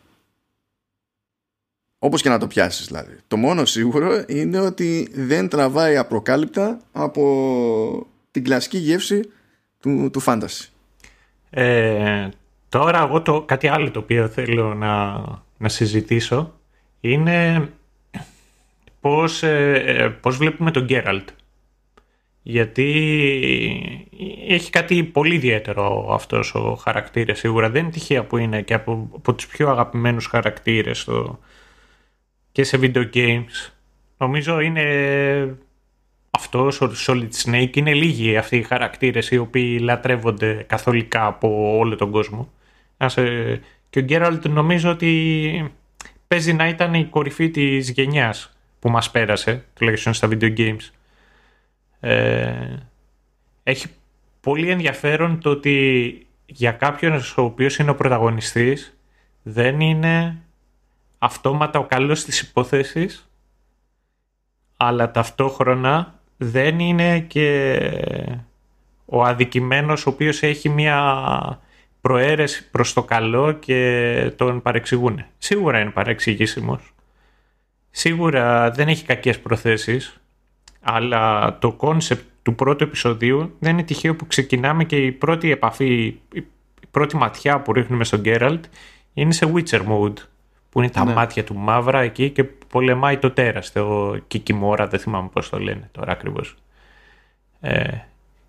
Όπως και να το πιάσεις δηλαδή. Το μόνο σίγουρο είναι ότι δεν τραβάει απροκάλυπτα από την κλασική γεύση του, του φάνταση. Ε, τώρα εγώ το, κάτι άλλο το οποίο θέλω να, να συζητήσω είναι πώς, ε, ε πώς βλέπουμε τον Γκέραλτ γιατί έχει κάτι πολύ ιδιαίτερο αυτός ο χαρακτήρας σίγουρα. Δεν είναι τυχαία που είναι και από, από τους πιο αγαπημένους χαρακτήρες στο, και σε video games. Νομίζω είναι αυτός ο Solid Snake. Είναι λίγοι αυτοί οι χαρακτήρες οι οποίοι λατρεύονται καθολικά από όλο τον κόσμο. Και ο Γκέραλτ νομίζω ότι παίζει να ήταν η κορυφή της γενιάς που μας πέρασε τουλάχιστον στα video games ε, έχει πολύ ενδιαφέρον το ότι για κάποιον ο οποίος είναι ο πρωταγωνιστής δεν είναι αυτόματα ο καλός της υπόθεσης αλλά ταυτόχρονα δεν είναι και ο αδικημένος ο οποίος έχει μια προαίρεση προς το καλό και τον παρεξηγούν. Σίγουρα είναι παρεξηγήσιμος. Σίγουρα δεν έχει κακές προθέσεις αλλά το κόνσεπτ του πρώτου επεισοδίου δεν είναι τυχαίο που ξεκινάμε και η πρώτη επαφή, η πρώτη ματιά που ρίχνουμε στον Γκέραλτ είναι σε Witcher mode. Που είναι τα Ναι. μάτια του μαύρα εκεί και πολεμάει το τέρας. Το Κικιμόρα, δεν θυμάμαι πώς το λένε τώρα ακριβώς. Ε,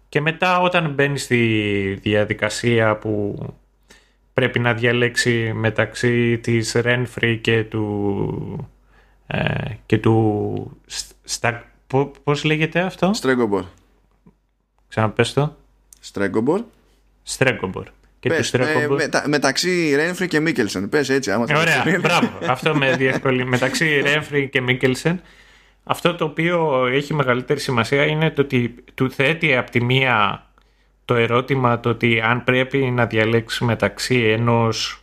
και μετά όταν μπαίνει στη διαδικασία που πρέπει να διαλέξει μεταξύ της Renfrey και του ε, και του στα, πο- πώς λέγεται αυτό; Στρέγκομπορ. ξαναπες το Στρέγκομπορ. Στρέγκομπορ και του Πες, Στρέγκομπορ ε, μετα- μεταξύ Ρένφρι και Μίκελσεν. Πες έτσι, άμα θέλεις. Ωραία, μπράβο. Αυτό με διευκολύνει. Μεταξύ Ρέμφρι και Μίκελσεν, αυτό το οποίο έχει μεγαλύτερη σημασία είναι το ότι του θέτει από τη μία το ερώτημα το ότι αν πρέπει να διαλέξει μεταξύ ενός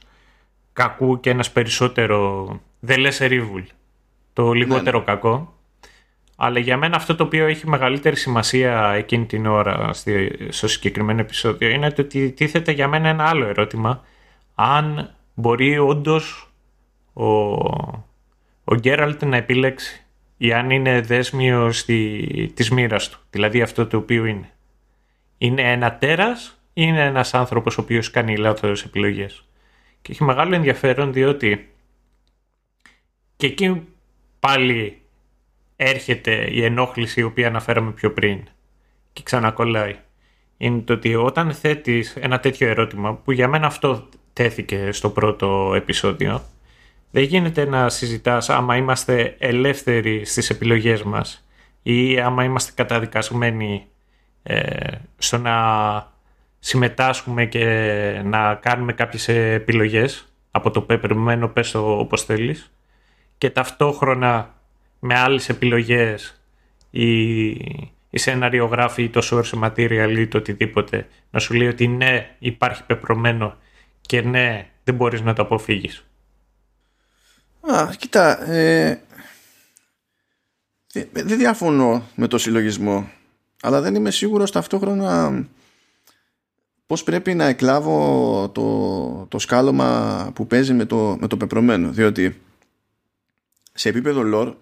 κακού και ένας περισσότερο the lesser evil, το λιγότερο κακό. Αλλά για μένα αυτό το οποίο έχει μεγαλύτερη σημασία εκείνη την ώρα στη- στο συγκεκριμένο επεισόδιο είναι το ότι τίθεται για μένα ένα άλλο ερώτημα. Αν μπορεί όντως ο, ο Γκέραλτ να επιλέξει ή αν είναι δέσμιος στη, της μοίρας του. Δηλαδή αυτό το οποίο είναι. Είναι ένα τέρας ή είναι ένας άνθρωπος ο οποίος κάνει λάθος επιλογές. Και έχει μεγάλο ενδιαφέρον διότι και εκεί πάλι έρχεται η ενόχληση η οποία αναφέραμε πιο πριν και ξανακολλάει. Είναι το ότι όταν θέτεις ένα τέτοιο ερώτημα που για μένα αυτό τέθηκε στο πρώτο επεισόδιο δεν γίνεται να συζητάς άμα είμαστε ελεύθεροι στις επιλογές μας ή άμα είμαστε καταδικασμένοι ε, στο να συμμετάσχουμε και να κάνουμε κάποιες επιλογές από το πεπερμένο πες το όπως θέλεις και ταυτόχρονα με άλλες επιλογές η, η σεναριογράφη ή το source material ή το οτιδήποτε να σου λέει ότι ναι υπάρχει πεπρωμένο και ναι δεν μπορείς να το αποφύγεις. Α, κοίτα, ε, δεν δεν διαφωνώ με το συλλογισμό, αλλά δεν είμαι σίγουρος ταυτόχρονα πώς πρέπει να εκλάβω το, το σκάλωμα που παίζει με το, με το πεπρωμένο, διότι σε επίπεδο lore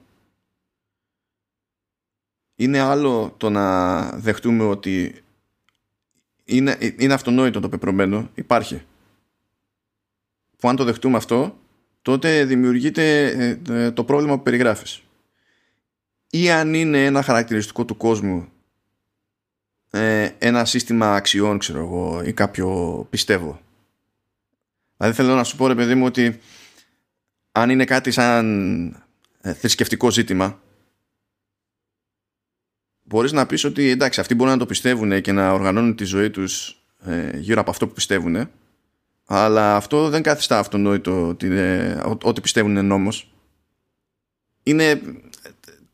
είναι άλλο το να δεχτούμε ότι είναι, είναι αυτονόητο το πεπρωμένο, υπάρχει. Που αν το δεχτούμε αυτό, τότε δημιουργείται ε, ε, το πρόβλημα που περιγράφεις. Ή αν είναι ένα χαρακτηριστικό του κόσμου ε, ένα σύστημα αξιών, ξέρω εγώ, ή κάποιο πιστεύω. Δηλαδή θέλω να σου πω, ρε παιδί μου, ότι αν είναι κάτι σαν ε, θρησκευτικό ζήτημα, μπορείς να πεις ότι εντάξει, αυτοί μπορούν να το πιστεύουν και να οργανώνουν τη ζωή τους ε, γύρω από αυτό που πιστεύουν, αλλά αυτό δεν καθιστά αυτονόητο ότι, είναι- ό- ό,τι πιστεύουν είναι νόμος. Είναι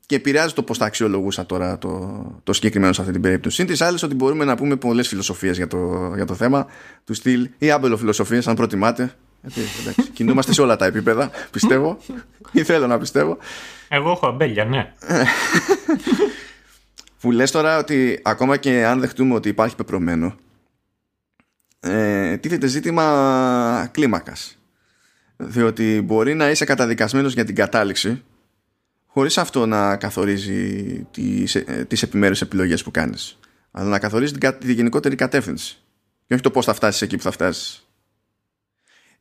και επηρεάζει το πώς θα αξιολογούσα τώρα το, το συγκεκριμένο σε αυτή την περίπτωση. Συν της άλλης, ότι μπορούμε να πούμε πολλές φιλοσοφίες για το, για το θέμα του στυλ ή άμπελοφιλοσοφίε, αν προτιμάτε. Γιατί, εντάξει, κινούμαστε σε όλα τα επίπεδα, πιστεύω. ή θέλω να πιστεύω. Εγώ έχω αμπέλια, ναι. Που λες τώρα ότι ακόμα και αν δεχτούμε ότι υπάρχει πεπρωμένο, ε, τίθεται ζήτημα κλίμακας. Διότι μπορεί να είσαι καταδικασμένος για την κατάληξη χωρίς αυτό να καθορίζει τις, ε, τις επιμέρους επιλογές που κάνεις. Αλλά να καθορίζει την, κα- τη γενικότερη κατεύθυνση. Και όχι το πώς θα φτάσεις εκεί που θα φτάσεις.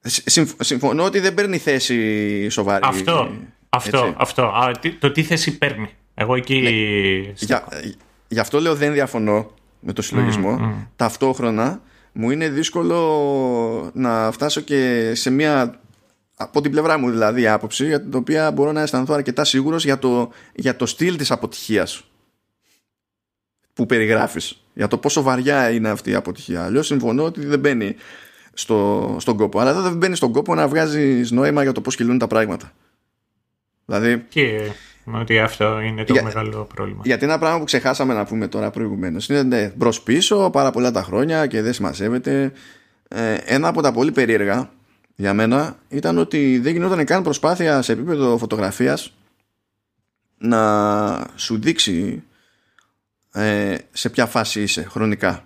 Συμ- συμφ- Συμφωνώ ότι δεν παίρνει θέση σοβαρή. Αυτό, αυτό, έτσι. αυτό. Α, τι- το τι θέση παίρνει. Εγώ εκεί... Για, γι' αυτό λέω δεν διαφωνώ με το συλλογισμό. Ταυτόχρονα μου είναι δύσκολο να φτάσω και σε μια από την πλευρά μου δηλαδή άποψη για την οποία μπορώ να αισθανθώ αρκετά σίγουρος για το, για το στυλ της αποτυχίας που περιγράφεις για το πόσο βαριά είναι αυτή η αποτυχία. Αλλιώς συμφωνώ ότι δεν μπαίνει στο, στον κόπο. Αλλά εδώ δεν μπαίνει στον κόπο να βγάζεις νόημα για το πώς κυλούν τα πράγματα. Δηλαδή Και ότι αυτό είναι το Για- μεγάλο πρόβλημα. γιατί ένα πράγμα που ξεχάσαμε να πούμε τώρα προηγουμένως είναι ναι, μπρος πίσω πάρα πολλά τα χρόνια και δεν συμμαζεύεται. Ε, ένα από τα πολύ περίεργα για μένα ήταν ότι δεν γινόταν καν προσπάθεια σε επίπεδο φωτογραφίας να σου δείξει ε, σε ποια φάση είσαι χρονικά.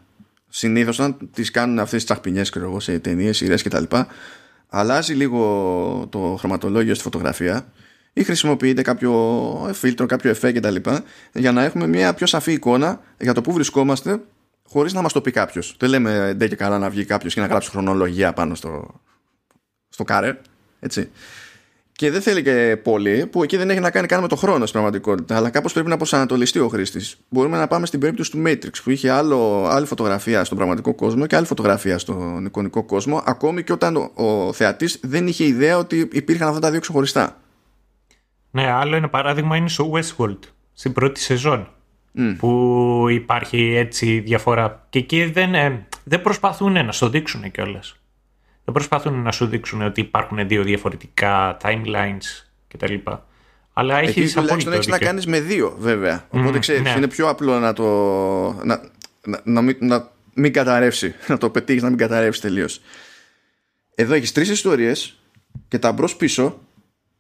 Συνήθως όταν τις κάνουν αυτές τις τσαχπινιές ξέρω εγώ, σε ταινίες, σειρές κτλ. Αλλάζει λίγο το χρωματολόγιο στη φωτογραφία ή χρησιμοποιείται κάποιο φίλτρο, κάποιο εφέ κτλ. για να έχουμε μια πιο σαφή εικόνα για το που βρισκόμαστε χωρίς να μας το πει κάποιος. Δεν λέμε ντε και καλά να βγει κάποιος και να γράψει χρονολογία πάνω στο, στο κάρε. Έτσι. Και δεν θέλει και πολύ, που εκεί δεν έχει να κάνει καν με το χρόνο στην πραγματικότητα, αλλά κάπως πρέπει να προσανατολιστεί ο χρήστης. Μπορούμε να πάμε στην περίπτωση του Matrix, που είχε άλλο, άλλη φωτογραφία στον πραγματικό κόσμο και άλλη φωτογραφία στον εικονικό κόσμο, ακόμη και όταν ο, ο θεατής δεν είχε ιδέα ότι υπήρχαν αυτά τα δύο ξεχωριστά. Ναι, άλλο ένα παράδειγμα είναι στο Westworld, στην πρώτη σεζόν. Που υπάρχει έτσι διαφορά. Και εκεί δεν, ε, δεν προσπαθούν να στο δείξουν κιόλας. Δεν προσπαθούν να σου δείξουν ότι υπάρχουν δύο διαφορετικά timelines κτλ. Αλλά έχεις Εκεί τουλάχιστον έχεις να κάνεις με δύο, βέβαια. Οπότε ξέρεις, ναι. είναι πιο απλό να το. να, να, να, μην, να μην καταρρεύσει. Να το πετύχεις να μην καταρρεύσει τελείως. Εδώ έχεις τρεις ιστορίες και τα μπρος πίσω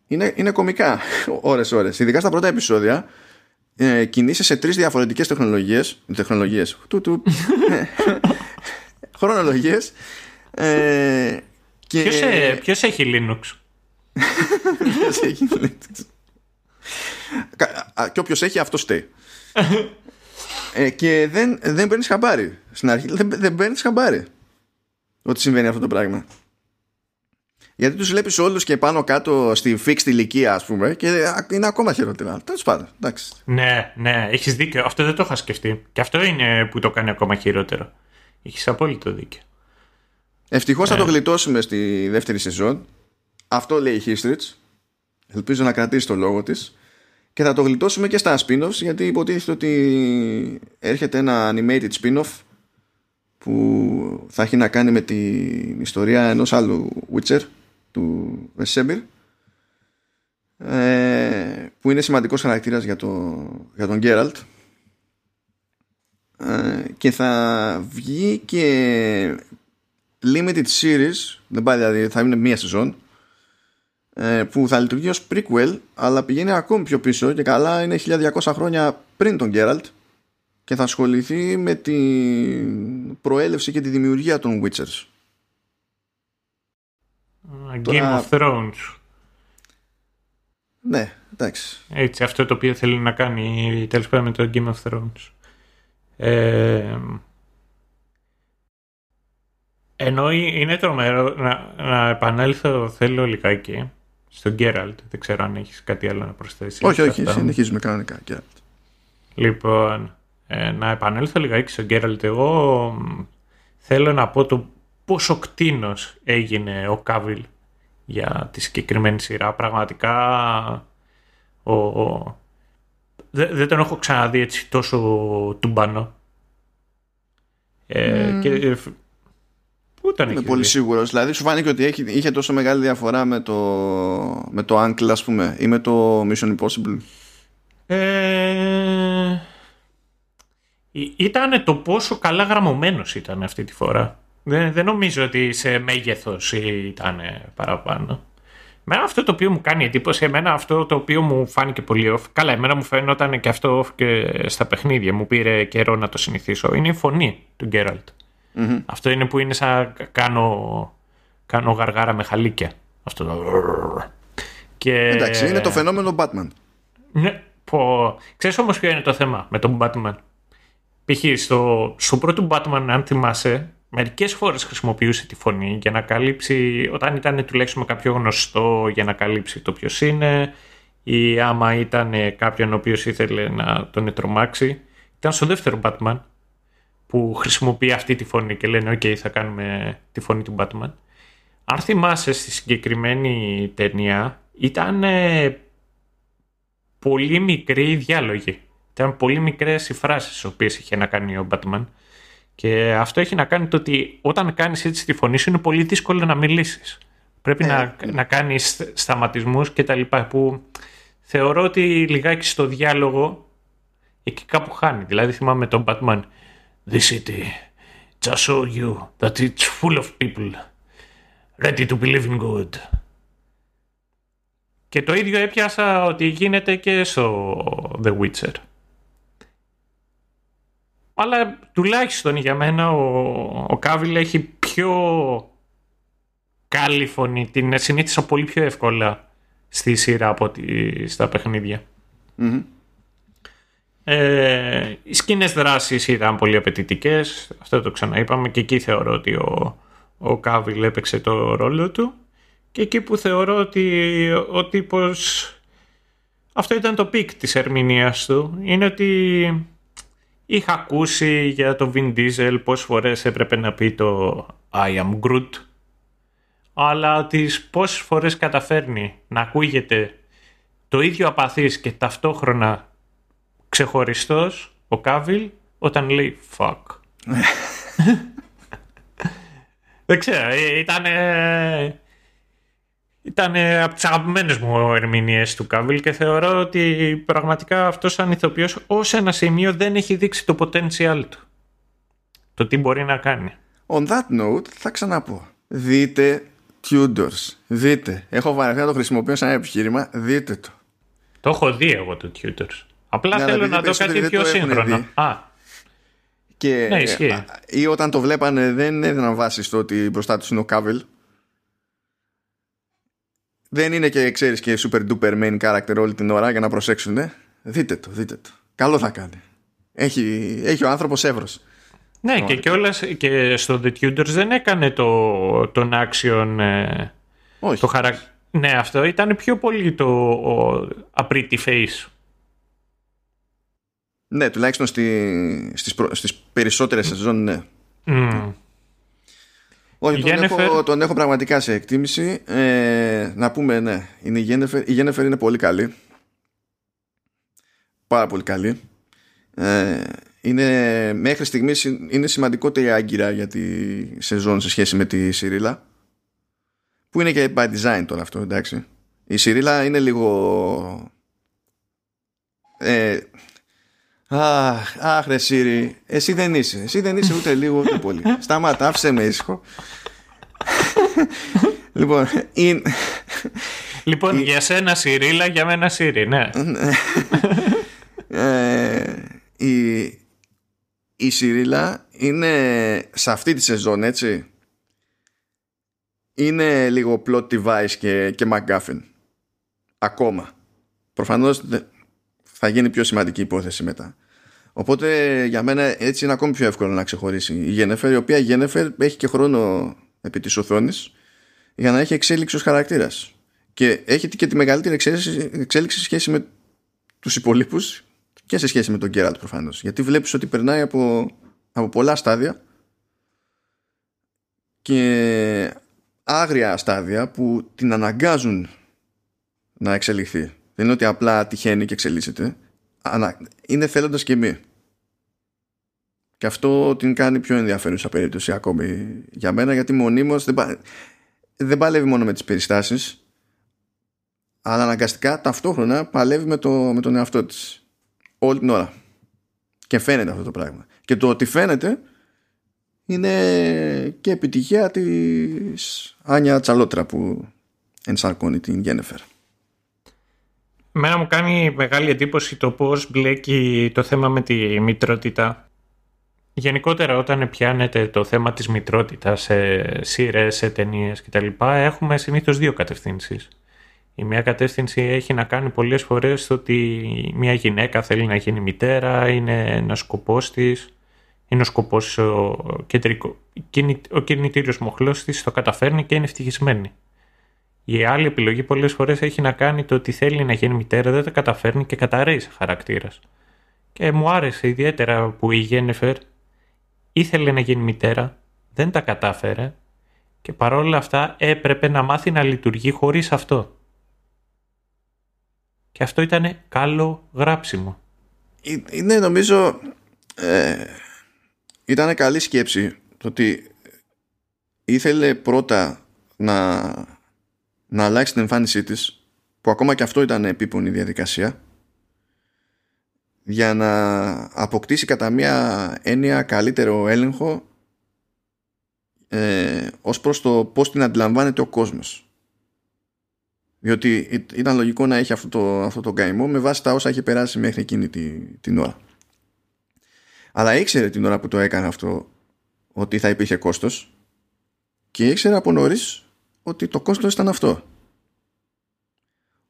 είναι, είναι κομικά. Ώρες-ώρες. Ειδικά στα πρώτα επεισόδια ε, κινείσαι σε τρεις διαφορετικές τεχνολογίες. Τεχνολογίες. Του, του, χρονολογίες. Ε, και... ποιος, ε, ποιος έχει Linux; Ποιος έχει Linux; Και όποιος έχει αυτός στέει. Ε, και δεν, δεν παίρνεις χαμπάρι. Στην αρχή δεν, δεν παίρνεις χαμπάρι ότι συμβαίνει αυτό το πράγμα γιατί τους βλέπεις όλους και πάνω κάτω στη fixed ηλικία, ας πούμε, και είναι ακόμα χειρότερα. Τέλος πάντων. Εντάξει. Ναι, ναι, έχεις δίκιο. Αυτό δεν το είχα σκεφτεί. Και αυτό είναι που το κάνει ακόμα χειρότερο. Έχεις απόλυτο δίκιο. Ευτυχώς ναι. θα το γλιτώσουμε στη δεύτερη σεζόν. Αυτό λέει η History. Ελπίζω να κρατήσει το λόγο της. Και θα το γλιτώσουμε και στα spin-offs γιατί υποτίθεται ότι έρχεται ένα animated spin-off που θα έχει να κάνει με την ιστορία ενός άλλου Witcher του Βεσέμπιρ ε, που είναι σημαντικός χαρακτήρας για, το, για τον Γκέραλτ ε, και θα βγει και limited series δεν πάει δηλαδή θα είναι μία σεζόν ε, που θα λειτουργεί ως prequel αλλά πηγαίνει ακόμη πιο πίσω και καλά είναι 1200 χρόνια πριν τον Γκέραλτ και θα ασχοληθεί με την προέλευση και τη δημιουργία των Witchers Game of Thrones. Ναι, εντάξει. Έτσι, αυτό το οποίο θέλει να κάνει τέλος πάντων με το Game of Thrones. Ε, ενώ είναι τρομερό να, να επανέλθω θέλω λιγάκι στον Γκέραλτ. Δεν ξέρω αν έχεις κάτι άλλο να προσθέσεις. Όχι, όχι, συνεχίζουμε κανονικά. Geralt. Λοιπόν, ε, να επανέλθω λιγάκι στον Γκέραλτ. Εγώ θέλω να πω το πόσο κτίνος έγινε ο Κάβιλ για τη συγκεκριμένη σειρά. Πραγματικά ο, ο, δεν, τον έχω ξαναδεί έτσι τόσο τουμπανό. Ε, mm. και, πού τον Είμαι πολύ σίγουρος. Δηλαδή, σου φάνηκε ότι έχει, είχε τόσο μεγάλη διαφορά με το, με το Uncle, ας πούμε, ή με το Mission Impossible. Ε, ήταν το πόσο καλά γραμμωμένος ήταν αυτή τη φορά. Δεν, δεν νομίζω ότι σε μέγεθος ήταν παραπάνω. Με αυτό το οποίο μου κάνει εντύπωση, εμένα αυτό το οποίο μου φάνηκε πολύ off. Καλά, εμένα μου φαίνονταν και αυτό off και στα παιχνίδια. Μου πήρε καιρό να το συνηθίσω. Είναι η φωνή του γκεραλτ Αυτό είναι που είναι σαν κάνω, κάνω γαργάρα με χαλίκια. Αυτό το... Και... Εντάξει, είναι το φαινόμενο Batman. Ναι, πω... Ξέρεις όμως ποιο είναι το θέμα με τον Batman; Π.χ. Στο, στο πρώτο Batman, αν θυμάσαι, μερικές φορές χρησιμοποιούσε τη φωνή για να καλύψει, όταν ήταν τουλάχιστον με κάποιο γνωστό για να καλύψει το ποιος είναι ή άμα ήταν κάποιον ο οποίος ήθελε να τον ετρομάξει. Ήταν στο δεύτερο Batman που χρησιμοποιεί αυτή τη φωνή και λένε «ΟΚ, θα κάνουμε τη φωνή του Batman». Αν θυμάσαι στη συγκεκριμένη ταινία ήταν πολύ μικρή η διάλογη. Ήταν πολύ μικρές οι φράσεις οι οποίες είχε να κάνει ο Batman και αυτό έχει να κάνει το ότι όταν κάνεις έτσι τη φωνή σου είναι πολύ δύσκολο να μιλήσεις. Πρέπει ε, να, ε. να κάνεις σταματισμούς και τα λοιπά που θεωρώ ότι λιγάκι στο διάλογο εκεί κάπου χάνει. Δηλαδή θυμάμαι τον Batman The city just show you that it's full of people ready to believe in good. Και το ίδιο έπιασα ότι γίνεται και στο The Witcher. Αλλά τουλάχιστον για μένα ο, ο Κάβιλ έχει πιο καλή φωνή. Την συνήθισα πολύ πιο εύκολα στη σειρά από ότι στα παιχνιδια Ε, οι σκηνές δράσης ήταν πολύ απαιτητικές. αυτό το ξαναείπαμε και εκεί θεωρώ ότι ο, ο Κάβιλ έπαιξε το ρόλο του και εκεί που θεωρώ ότι ο τύπος αυτό ήταν το peak της ερμηνείας του είναι ότι είχα ακούσει για το Vin Diesel πόσες φορές έπρεπε να πει το I am Groot αλλά τις πόσες φορές καταφέρνει να ακούγεται το ίδιο απαθής και ταυτόχρονα ξεχωριστός ο Κάβιλ όταν λέει fuck. Δεν ξέρω, ε, ήταν ήταν από τις αγαπημένες μου ερμηνείες του Κάβιλ και θεωρώ ότι πραγματικά αυτός σαν ηθοποιός ως ένα σημείο δεν έχει δείξει το potential του. Το τι μπορεί να κάνει. On that note, θα ξαναπώ. Δείτε Tudors. Δείτε. Έχω βαρεθεί να το χρησιμοποιώ σαν επιχείρημα. Δείτε το. Το έχω δει εγώ το Tudors. Απλά ναι, θέλω να δω κάτι πιο σύγχρονο. Α. Και, ναι, ή όταν το βλέπανε δεν έδιναν βάση στο ότι μπροστά τους είναι ο Κάβιλ δεν είναι και ξέρεις και super duper main character όλη την ώρα για να προσέξουν. Δείτε το, δείτε το. Καλό θα κάνει. Έχει, έχει ο άνθρωπος εύρος. Ναι, και, κιόλας, και στο The Tudors δεν έκανε το, τον action. Ε, Όχι. Το χαρα... Ναι, αυτό ήταν πιο πολύ το ο, pretty face. Ναι, τουλάχιστον στη, στις, προ, στις περισσότερες σεζόν, ναι. Mm. Όχι, τον, έχω, τον έχω πραγματικά σε εκτίμηση. Ε, να πούμε, ναι, είναι η Γένεφερ. Η Γένεφερ είναι πολύ καλή. Πάρα πολύ καλή. Ε, είναι, μέχρι στιγμής είναι σημαντικότερη άγκυρα για τη σεζόν σε σχέση με τη Σιρίλα. Που είναι και by design τώρα αυτό, εντάξει. Η Σιρίλα είναι λίγο... Ε, Αχ, αχ ρε Σύρι, εσύ δεν είσαι. Εσύ δεν είσαι ούτε λίγο ούτε πολύ. Σταμάτα, άφησε με ήσυχο. λοιπόν, in... λοιπόν για σένα Σιρίλα, για μένα Σύρι, ναι. ε, η, η Σιρίλα είναι σε αυτή τη σεζόν, έτσι. Είναι λίγο plot device και, και McGuffin. Ακόμα. Προφανώς θα γίνει πιο σημαντική υπόθεση μετά. Οπότε για μένα έτσι είναι ακόμη πιο εύκολο να ξεχωρίσει η Γένεφερ, η οποία η Γένεφερ έχει και χρόνο επί της οθόνης για να έχει εξέλιξη ως χαρακτήρας. Και έχει και τη μεγαλύτερη εξέλιξη, εξέλιξη σε σχέση με τους υπολείπους και σε σχέση με τον Γκέραλτ προφανώς. Γιατί βλέπεις ότι περνάει από, από πολλά στάδια και άγρια στάδια που την αναγκάζουν να εξελιχθεί. Δεν είναι ότι απλά τυχαίνει και εξελίσσεται. Είναι θέλοντας και μη. Και αυτό την κάνει πιο ενδιαφέρουσα περίπτωση ακόμη για μένα γιατί μονίμως δεν, δεν παλεύει μόνο με τις περιστάσεις αλλά αναγκαστικά ταυτόχρονα παλεύει με, το, με τον εαυτό της όλη την ώρα. Και φαίνεται αυτό το πράγμα. Και το ότι φαίνεται είναι και επιτυχία της Άνια Τσαλότρα που ενσαρκώνει την Γένεφερ. Μένα μου κάνει μεγάλη εντύπωση το πώς μπλέκει το θέμα με τη μητρότητα. Γενικότερα όταν πιάνεται το θέμα της μητρότητας σε σειρές, σε ταινίες κτλ. έχουμε συνήθως δύο κατευθύνσεις. Η μία κατεύθυνση έχει να κάνει πολλές φορές το ότι μια γυναίκα θέλει να γίνει μητέρα, είναι ένας σκοπός της, είναι ο σκοπός ο, κεντρικό, ο κινητήριος μοχλός της, το καταφέρνει και είναι ευτυχισμένη. Η άλλη επιλογή πολλές φορές έχει να κάνει το ότι θέλει να γίνει μητέρα, δεν τα καταφέρνει και καταραίει σε χαρακτήρας. Και μου άρεσε ιδιαίτερα που η Γένεφερ ήθελε να γίνει μητέρα, δεν τα κατάφερε και παρόλα αυτά έπρεπε να μάθει να λειτουργεί χωρίς αυτό. Και αυτό ήταν καλό γράψιμο. Είναι νομίζω ε, ήταν καλή σκέψη το ότι ήθελε πρώτα να να αλλάξει την εμφάνισή της που ακόμα και αυτό ήταν επίπονη διαδικασία για να αποκτήσει κατά μία έννοια καλύτερο έλεγχο ε, ως προς το πώς την αντιλαμβάνεται ο κόσμος. Διότι ήταν λογικό να έχει αυτό το, αυτό το καημό με βάση τα όσα έχει περάσει μέχρι εκείνη τη, την ώρα. Αλλά ήξερε την ώρα που το έκανε αυτό ότι θα υπήρχε κόστος και ήξερε από νωρίς ότι το κόστος ήταν αυτό.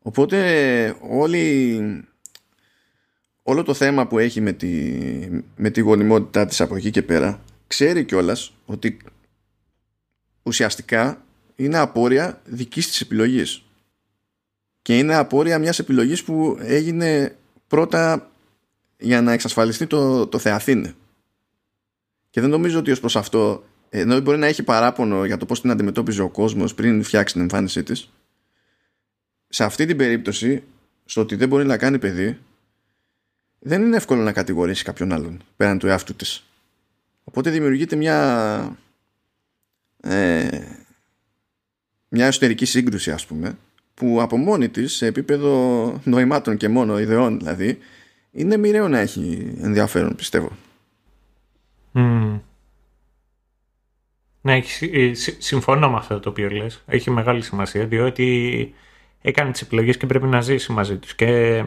Οπότε όλοι, όλο το θέμα που έχει με τη, με τη γονιμότητά της από εκεί και πέρα ξέρει κιόλας ότι ουσιαστικά είναι απόρρια δικής της επιλογής και είναι απόρρια μιας επιλογής που έγινε πρώτα για να εξασφαλιστεί το, το Θεαθήνε και δεν νομίζω ότι ως προς αυτό ενώ μπορεί να έχει παράπονο για το πώς την αντιμετώπιζε ο κόσμος πριν φτιάξει την εμφάνισή της σε αυτή την περίπτωση στο ότι δεν μπορεί να κάνει παιδί δεν είναι εύκολο να κατηγορήσει κάποιον άλλον πέραν του εαυτού της οπότε δημιουργείται μια ε, μια εσωτερική σύγκρουση ας πούμε που από μόνη της σε επίπεδο νοημάτων και μόνο ιδεών δηλαδή είναι μοιραίο να έχει ενδιαφέρον πιστεύω mm. Ναι, ε, συμφωνώ με αυτό το οποίο λες. Έχει μεγάλη σημασία διότι έκανε τις επιλογές και πρέπει να ζήσει μαζί τους και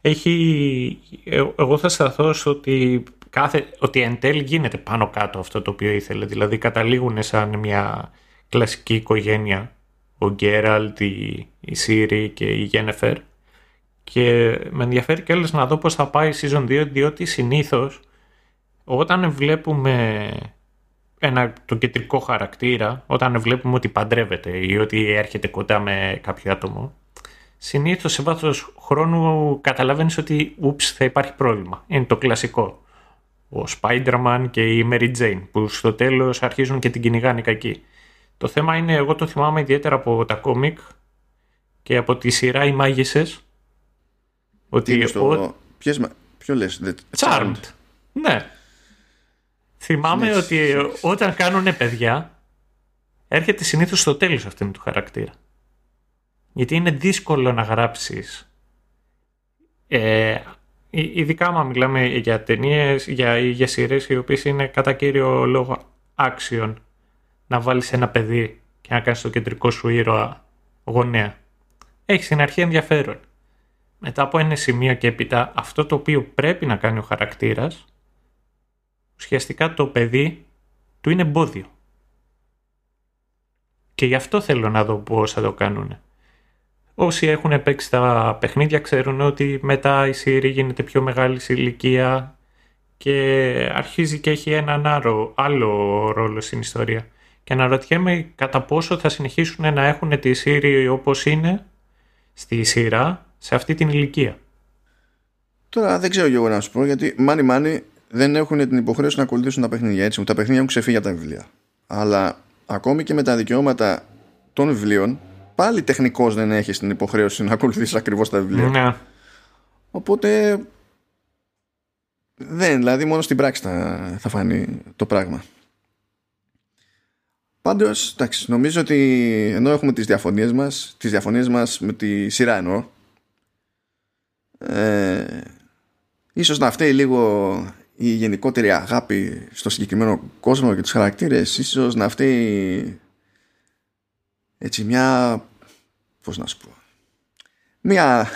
έχει, ε, εγώ θα σταθώ στο ότι, κάθε, ότι εν τέλει γίνεται πάνω κάτω αυτό το οποίο ήθελε. Δηλαδή καταλήγουν σαν μια κλασική οικογένεια ο Γκέραλτ, η, η Σύρι και η Γένεφερ και με ενδιαφέρει και να δω πώς θα πάει η Season 2 διότι συνήθως όταν βλέπουμε ένα, τον κεντρικό χαρακτήρα όταν βλέπουμε ότι παντρεύεται ή ότι έρχεται κοντά με κάποιο άτομο συνήθως σε βάθος χρόνου καταλαβαίνεις ότι ούψ θα υπάρχει πρόβλημα. Είναι το κλασικό. Ο Spider-Man και η Mary Jane που στο τέλος αρχίζουν και την κυνηγάνε κακή. Το θέμα είναι, εγώ το θυμάμαι ιδιαίτερα από τα κόμικ και από τη σειρά οι μάγισσες ότι στο... Ποιες... Ποιο λες; Charmed. Ναι. Θυμάμαι ναι, ότι όταν κάνουν παιδιά έρχεται συνήθως στο τέλος αυτήν του χαρακτήρα. Γιατί είναι δύσκολο να γράψεις ε, ειδικά άμα μιλάμε για ταινίες, για, για σειρές οι οποίες είναι κατά κύριο λόγο άξιον να βάλεις ένα παιδί και να κάνεις το κεντρικό σου ήρωα γονέα. Έχεις στην αρχή ενδιαφέρον. Μετά από ένα σημείο και έπειτα αυτό το οποίο πρέπει να κάνει ο χαρακτήρας ουσιαστικά το παιδί του είναι εμπόδιο. Και γι' αυτό θέλω να δω πώς θα το κάνουν. Όσοι έχουν παίξει τα παιχνίδια ξέρουν ότι μετά η σύρη γίνεται πιο μεγάλη σε ηλικία και αρχίζει και έχει έναν άλλο, άλλο ρόλο στην ιστορία. Και αναρωτιέμαι κατά πόσο θα συνεχίσουν να έχουν τη σύρη όπως είναι στη σειρά σε αυτή την ηλικία. Τώρα δεν ξέρω εγώ να σου πω γιατί μάνι μάνι δεν έχουν την υποχρέωση να ακολουθήσουν τα παιχνίδια έτσι. Τα παιχνίδια έχουν ξεφύγει από τα βιβλία. Αλλά ακόμη και με τα δικαιώματα των βιβλίων πάλι τεχνικώ δεν έχεις την υποχρέωση να ακολουθήσεις ακριβώς τα βιβλία. Ναι. Οπότε δεν, δηλαδή μόνο στην πράξη θα, θα φανεί το πράγμα. Πάντως, εντάξει, νομίζω ότι ενώ έχουμε τις διαφωνίες μας, τις διαφωνίες μας με τη σειρά εννοώ, ε, ίσως να φταίει λίγο η γενικότερη αγάπη στο συγκεκριμένο κόσμο και τους χαρακτήρες, ίσως να φταίει έτσι μια πώς να σου πω μια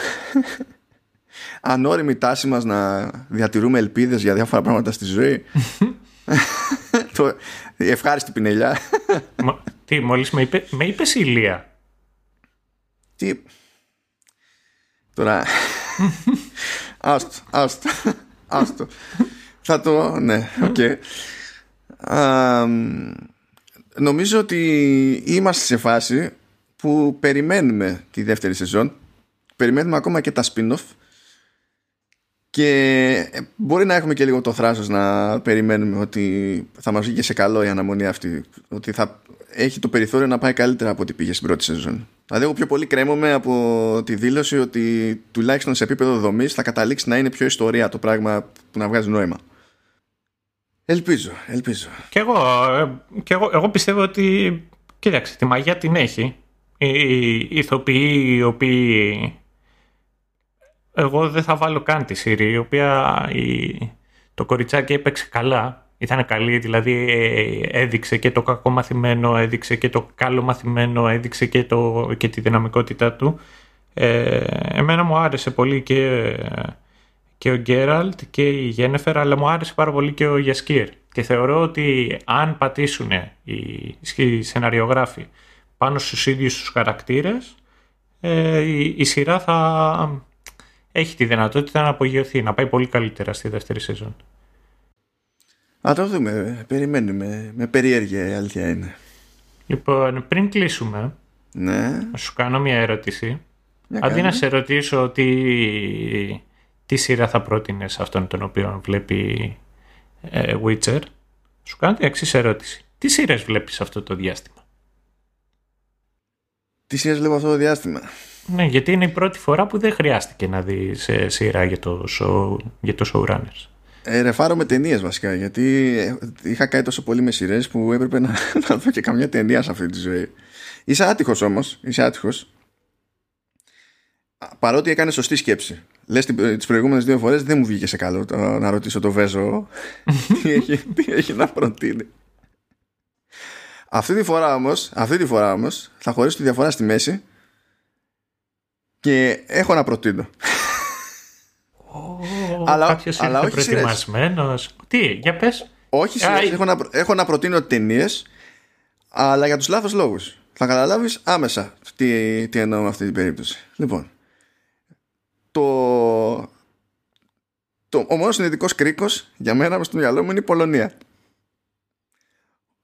ανώριμη τάση μας να διατηρούμε ελπίδες για διάφορα πράγματα στη ζωή. Το, η ευχάριστη πινελιά. Τι μόλις με, είπε, με είπες ηλία τι τώρα άστο άστο άστο θα το ναι OK. Okay. νομίζω ότι είμαστε σε φάση που περιμένουμε τη δεύτερη σεζόν. Περιμένουμε ακόμα και τα spin-off. Και ε, μπορεί να έχουμε και λίγο το θράσος να περιμένουμε ότι θα μας βγει σε καλό η αναμονή αυτή ότι θα έχει το περιθώριο να πάει καλύτερα από ό,τι πήγε στην πρώτη σεζόν. Δηλαδή εγώ πιο πολύ κρέμομαι από τη δήλωση ότι τουλάχιστον σε επίπεδο δομής θα καταλήξει να είναι πιο ιστορία το πράγμα που να βγάζει νόημα Ελπίζω, ελπίζω. Και εγώ, ε, και εγώ, εγώ πιστεύω ότι, κοίταξε, τη μαγεία την έχει οι ηθοποιοί οι οποίοι εγώ δεν θα βάλω καν τη Σύρη η οποία η... το κοριτσάκι έπαιξε καλά ήταν καλή δηλαδή ε, έδειξε και το κακό μαθημένο έδειξε και το καλό μαθημένο έδειξε και, το... και τη δυναμικότητά του ε, εμένα μου άρεσε πολύ και, και ο Γκέραλτ και η Γένεφερ αλλά μου άρεσε πάρα πολύ και ο Γιασκίρ και θεωρώ ότι αν πατήσουν οι, οι σεναριογράφοι πάνω στους ίδιους τους χαρακτήρες ε, η, η, σειρά θα έχει τη δυνατότητα να απογειωθεί, να πάει πολύ καλύτερα στη δεύτερη σεζόν. Α το δούμε. Περιμένουμε. Με περιέργεια η αλήθεια είναι. Λοιπόν, πριν κλείσουμε, Ναι. να σου κάνω μια ερώτηση. Για Αντί κάνε. να σε ρωτήσω τι, τι σειρά θα πρότεινες αυτόν τον οποίο βλέπει ε, Witcher, σου κάνω την εξής ερώτηση. Τι σειρές βλέπεις αυτό το διάστημα; Τι σειρές βλέπω αυτό το διάστημα; Ναι, γιατί είναι η πρώτη φορά που δεν χρειάστηκε να δεις σε σειρά για το, show, για το showrunners. Ε, ρεφάρω με ταινίες βασικά. Γιατί ε, είχα κάνει τόσο πολύ με σειρές που έπρεπε να, να δω και καμιά ταινία σε αυτή τη ζωή. Είσαι άτυχος όμως. Είσαι άτυχος. Παρότι έκανε σωστή σκέψη. Λες τις προηγούμενες δύο φορές δεν μου βγήκε σε καλό το, να ρωτήσω το Βέζο τι, έχει, τι έχει να προτείνει. Αυτή τη φορά όμως, αυτή τη φορά όμως θα χωρίσω τη διαφορά στη μέση και έχω να προτείνω. Αλλά- Κάποιος αλλά είναι όχι σειρές. προετοιμασμένος. Τι, για πες. Όχι Α, σειρές, ε- έχω, να, έχω να προτείνω ταινίες, αλλά για τους λάθος λόγους. Θα καταλάβεις άμεσα τι, τι εννοώ με αυτή την περίπτωση. Λοιπόν, το, το, ο μόνος συνειδητικός κρίκος για μένα μες στο μυαλό μου είναι η Πολωνία.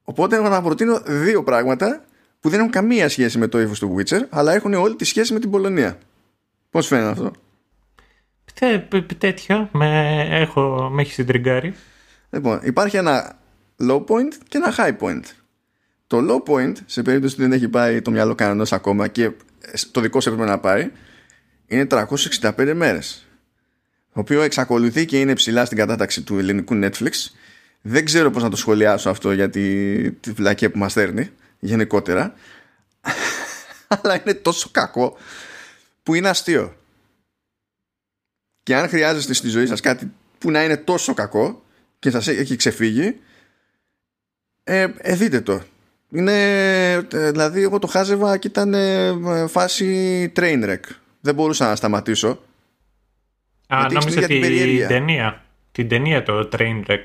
Οπότε έχω να προτείνω δύο πράγματα που δεν έχουν καμία σχέση με το ύφος του Witcher, αλλά έχουν όλη τη σχέση με την Πολωνία. Πώς φαίνεται αυτό; Τε, π- π- τέτοιο, με, έχω, με έχεις συντριγκάρει. Λοιπόν, υπάρχει ένα low point και ένα high point. Το low point, σε περίπτωση που δεν έχει πάει το μυαλό κανένας ακόμα και το δικό σου έπρεπε να πάει, είναι 365 μέρες. Το οποίο εξακολουθεί και είναι ψηλά στην κατάταξη του ελληνικού Netflix. Δεν ξέρω πώς να το σχολιάσω αυτό για τη, τη βλακία που μας στέρνει γενικότερα. Αλλά είναι τόσο κακό που είναι αστείο. Και αν χρειάζεστε στη ζωή σας κάτι που να είναι τόσο κακό και σας έχει ξεφύγει ε, ε, δείτε το είναι ε, δηλαδή εγώ το χάζευα και ήταν ε, φάση train wreck δεν μπορούσα να σταματήσω. Α, Γιατί έχεις νόμιζα την ίδια την την περιέργεια. ταινία. Την ταινία το Trainwreck.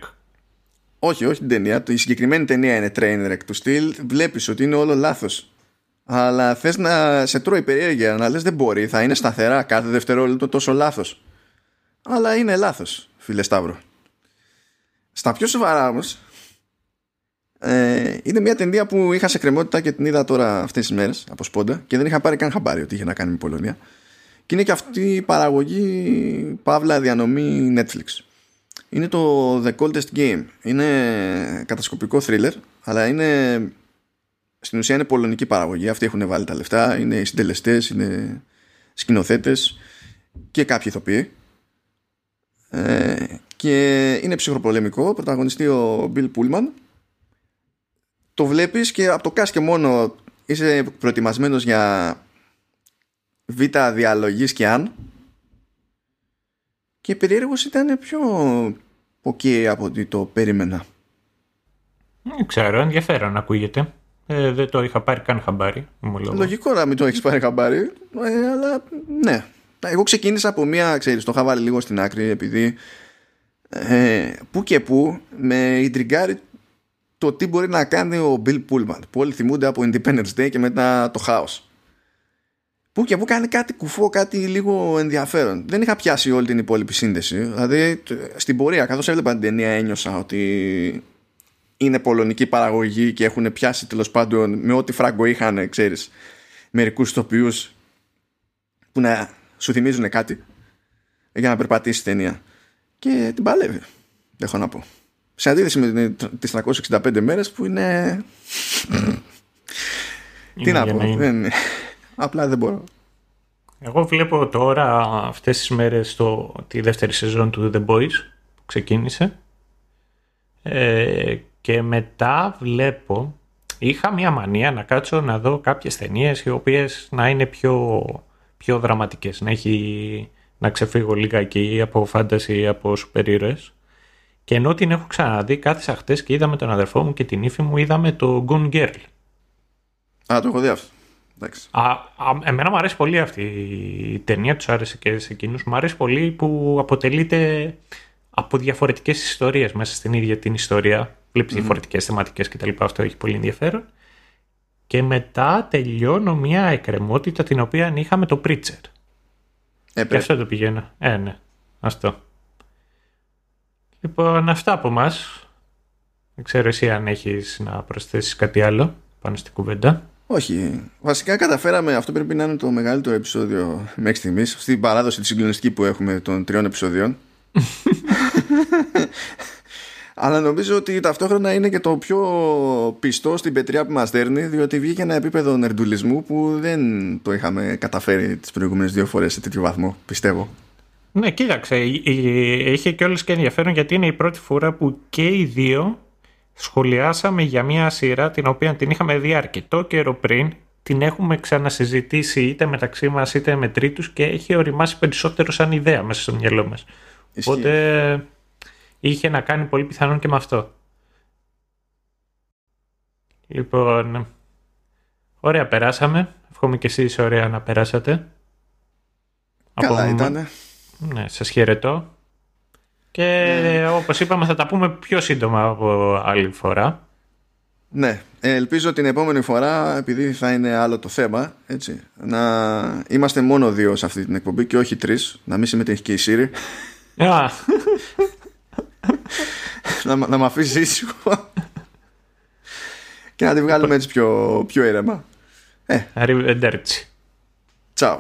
όχι όχι την ταινία. Η συγκεκριμένη ταινία είναι train wreck του στυλ. Βλέπεις ότι είναι όλο λάθος. Αλλά θες να σε τρώει περιέργεια να λες δεν μπορεί θα είναι σταθερά κάθε δευτερόλεπτο τόσο λάθος αλλά είναι λάθος φίλε Σταύρο. Στα πιο σοβαρά όμως ε, είναι μια ταινία που είχα σε κρεμότητα και την είδα τώρα αυτές τις μέρες από σπόντα και δεν είχα πάρει καν χαμπάρι ότι είχε να κάνει με Πολωνία και είναι και αυτή η παραγωγή παύλα διανομή Netflix. Είναι το The Coldest Game. Είναι κατασκοπικό thriller αλλά είναι στην ουσία είναι πολωνική παραγωγή. Αυτοί έχουν βάλει τα λεφτά είναι οι συντελεστές είναι σκηνοθέτες και κάποιοι ηθοποιοί. Ε, και είναι ψυχροπολεμικό. Πρωταγωνιστεί ο Bill Pullman. Το βλέπεις και από το cast και μόνο είσαι προετοιμασμένος για β διαλογής και αν και περίεργος ήταν πιο ok από ότι το περίμενα Δεν ξέρω, ενδιαφέρον ακούγεται. Ε, δεν το είχα πάρει καν χαμπάρι. ομολογώ. Λογικό να μην το έχεις πάρει χαμπάρι, ε, αλλά ναι. Εγώ ξεκίνησα από μία, ξέρεις, το είχα βάλει λίγο στην άκρη επειδή ε, που και που με ιντριγκάρει το τι μπορεί να κάνει ο Bill Pullman που όλοι θυμούνται από Independence Day και μετά το χάος. Που και που κάνει κάτι κουφό, κάτι λίγο ενδιαφέρον. Δεν είχα πιάσει όλη την υπόλοιπη σύνδεση. Δηλαδή, τ- στην πορεία, καθώς έβλεπα την ταινία, ένιωσα ότι είναι πολωνική παραγωγή και έχουν πιάσει τέλος πάντων με ό,τι φράγκο είχαν, ξέρεις, μερικούς τοπιούς που να σου θυμίζουν κάτι για να περπατήσεις η ταινία. Και την παλεύει, έχω να πω. Σε αντίθεση με την- τις 365 μέρες που είναι... Τι Είναι να για πω, είναι. Δεν... απλά δεν μπορώ. Εγώ βλέπω τώρα αυτές τις μέρες το, τη δεύτερη σεζόν του The Boys που ξεκίνησε ε, και μετά βλέπω είχα μια μανία να κάτσω να δω κάποιες ταινίες οι οποίες να είναι πιο, πιο δραματικές να, έχει, να ξεφύγω λιγάκι από φάνταση από σούπερ ήρωες και ενώ την έχω ξαναδεί κάθισα χτες και είδα με τον αδερφό μου και την ύφη μου είδαμε το Goon Girl Α, το έχω δει αυτό. Εντάξει. Α, α, εμένα μου αρέσει πολύ αυτή η ταινία, τους άρεσε και σε εκείνους. Μου αρέσει πολύ που αποτελείται από διαφορετικές ιστορίες μέσα στην ίδια την ιστορία. Βλέπεις διαφορετικές θεματικές κτλ. Αυτό έχει πολύ ενδιαφέρον. Και μετά τελειώνω μια εκκρεμότητα την οποία είχαμε το Preacher. Ε, Και αυτό το πηγαίνω. Ε, ναι. Αυτό. Λοιπόν, αυτά από εμά. Δεν ξέρω εσύ αν έχεις να προσθέσεις κάτι άλλο πάνω στην κουβέντα. Όχι. Βασικά καταφέραμε, αυτό πρέπει να είναι το μεγαλύτερο επεισόδιο μέχρι στιγμής, στην παράδοση της συγκλονιστική που έχουμε των τριών επεισοδιών. Αλλά νομίζω ότι ταυτόχρονα είναι και το πιο πιστό στην πετριά που μας δέρνει διότι βγήκε ένα επίπεδο νερντουλισμού που δεν το είχαμε καταφέρει τις προηγούμενες δύο φορές σε τέτοιο βαθμό, πιστεύω. Ναι, κοίταξε, είχε και όλες και ενδιαφέρον γιατί είναι η πρώτη φορά που και οι δύο σχολιάσαμε για μια σειρά την οποία την είχαμε δει αρκετό καιρό πριν, την έχουμε ξανασυζητήσει είτε μεταξύ μας είτε με τρίτους και έχει οριμάσει περισσότερο σαν ιδέα μέσα στο μυαλό μας. Ισχύει. Οπότε είχε να κάνει πολύ πιθανόν και με αυτό. Λοιπόν, ωραία περάσαμε. Εύχομαι και εσείς ωραία να περάσατε. Καλά Από- ήτανε. Ναι, σας χαιρετώ. Και όπως είπαμε θα τα πούμε πιο σύντομα από άλλη φορά. Ναι, ε, ελπίζω την επόμενη φορά, επειδή θα είναι άλλο το θέμα, έτσι, να είμαστε μόνο δύο σε αυτή την εκπομπή και όχι τρεις, να μην συμμετέχει και η Σύρη, Α, να, να με αφήσει ήσυχο και να τη βγάλουμε έτσι πιο, πιο ήρεμα. arrivederci. Τσάου.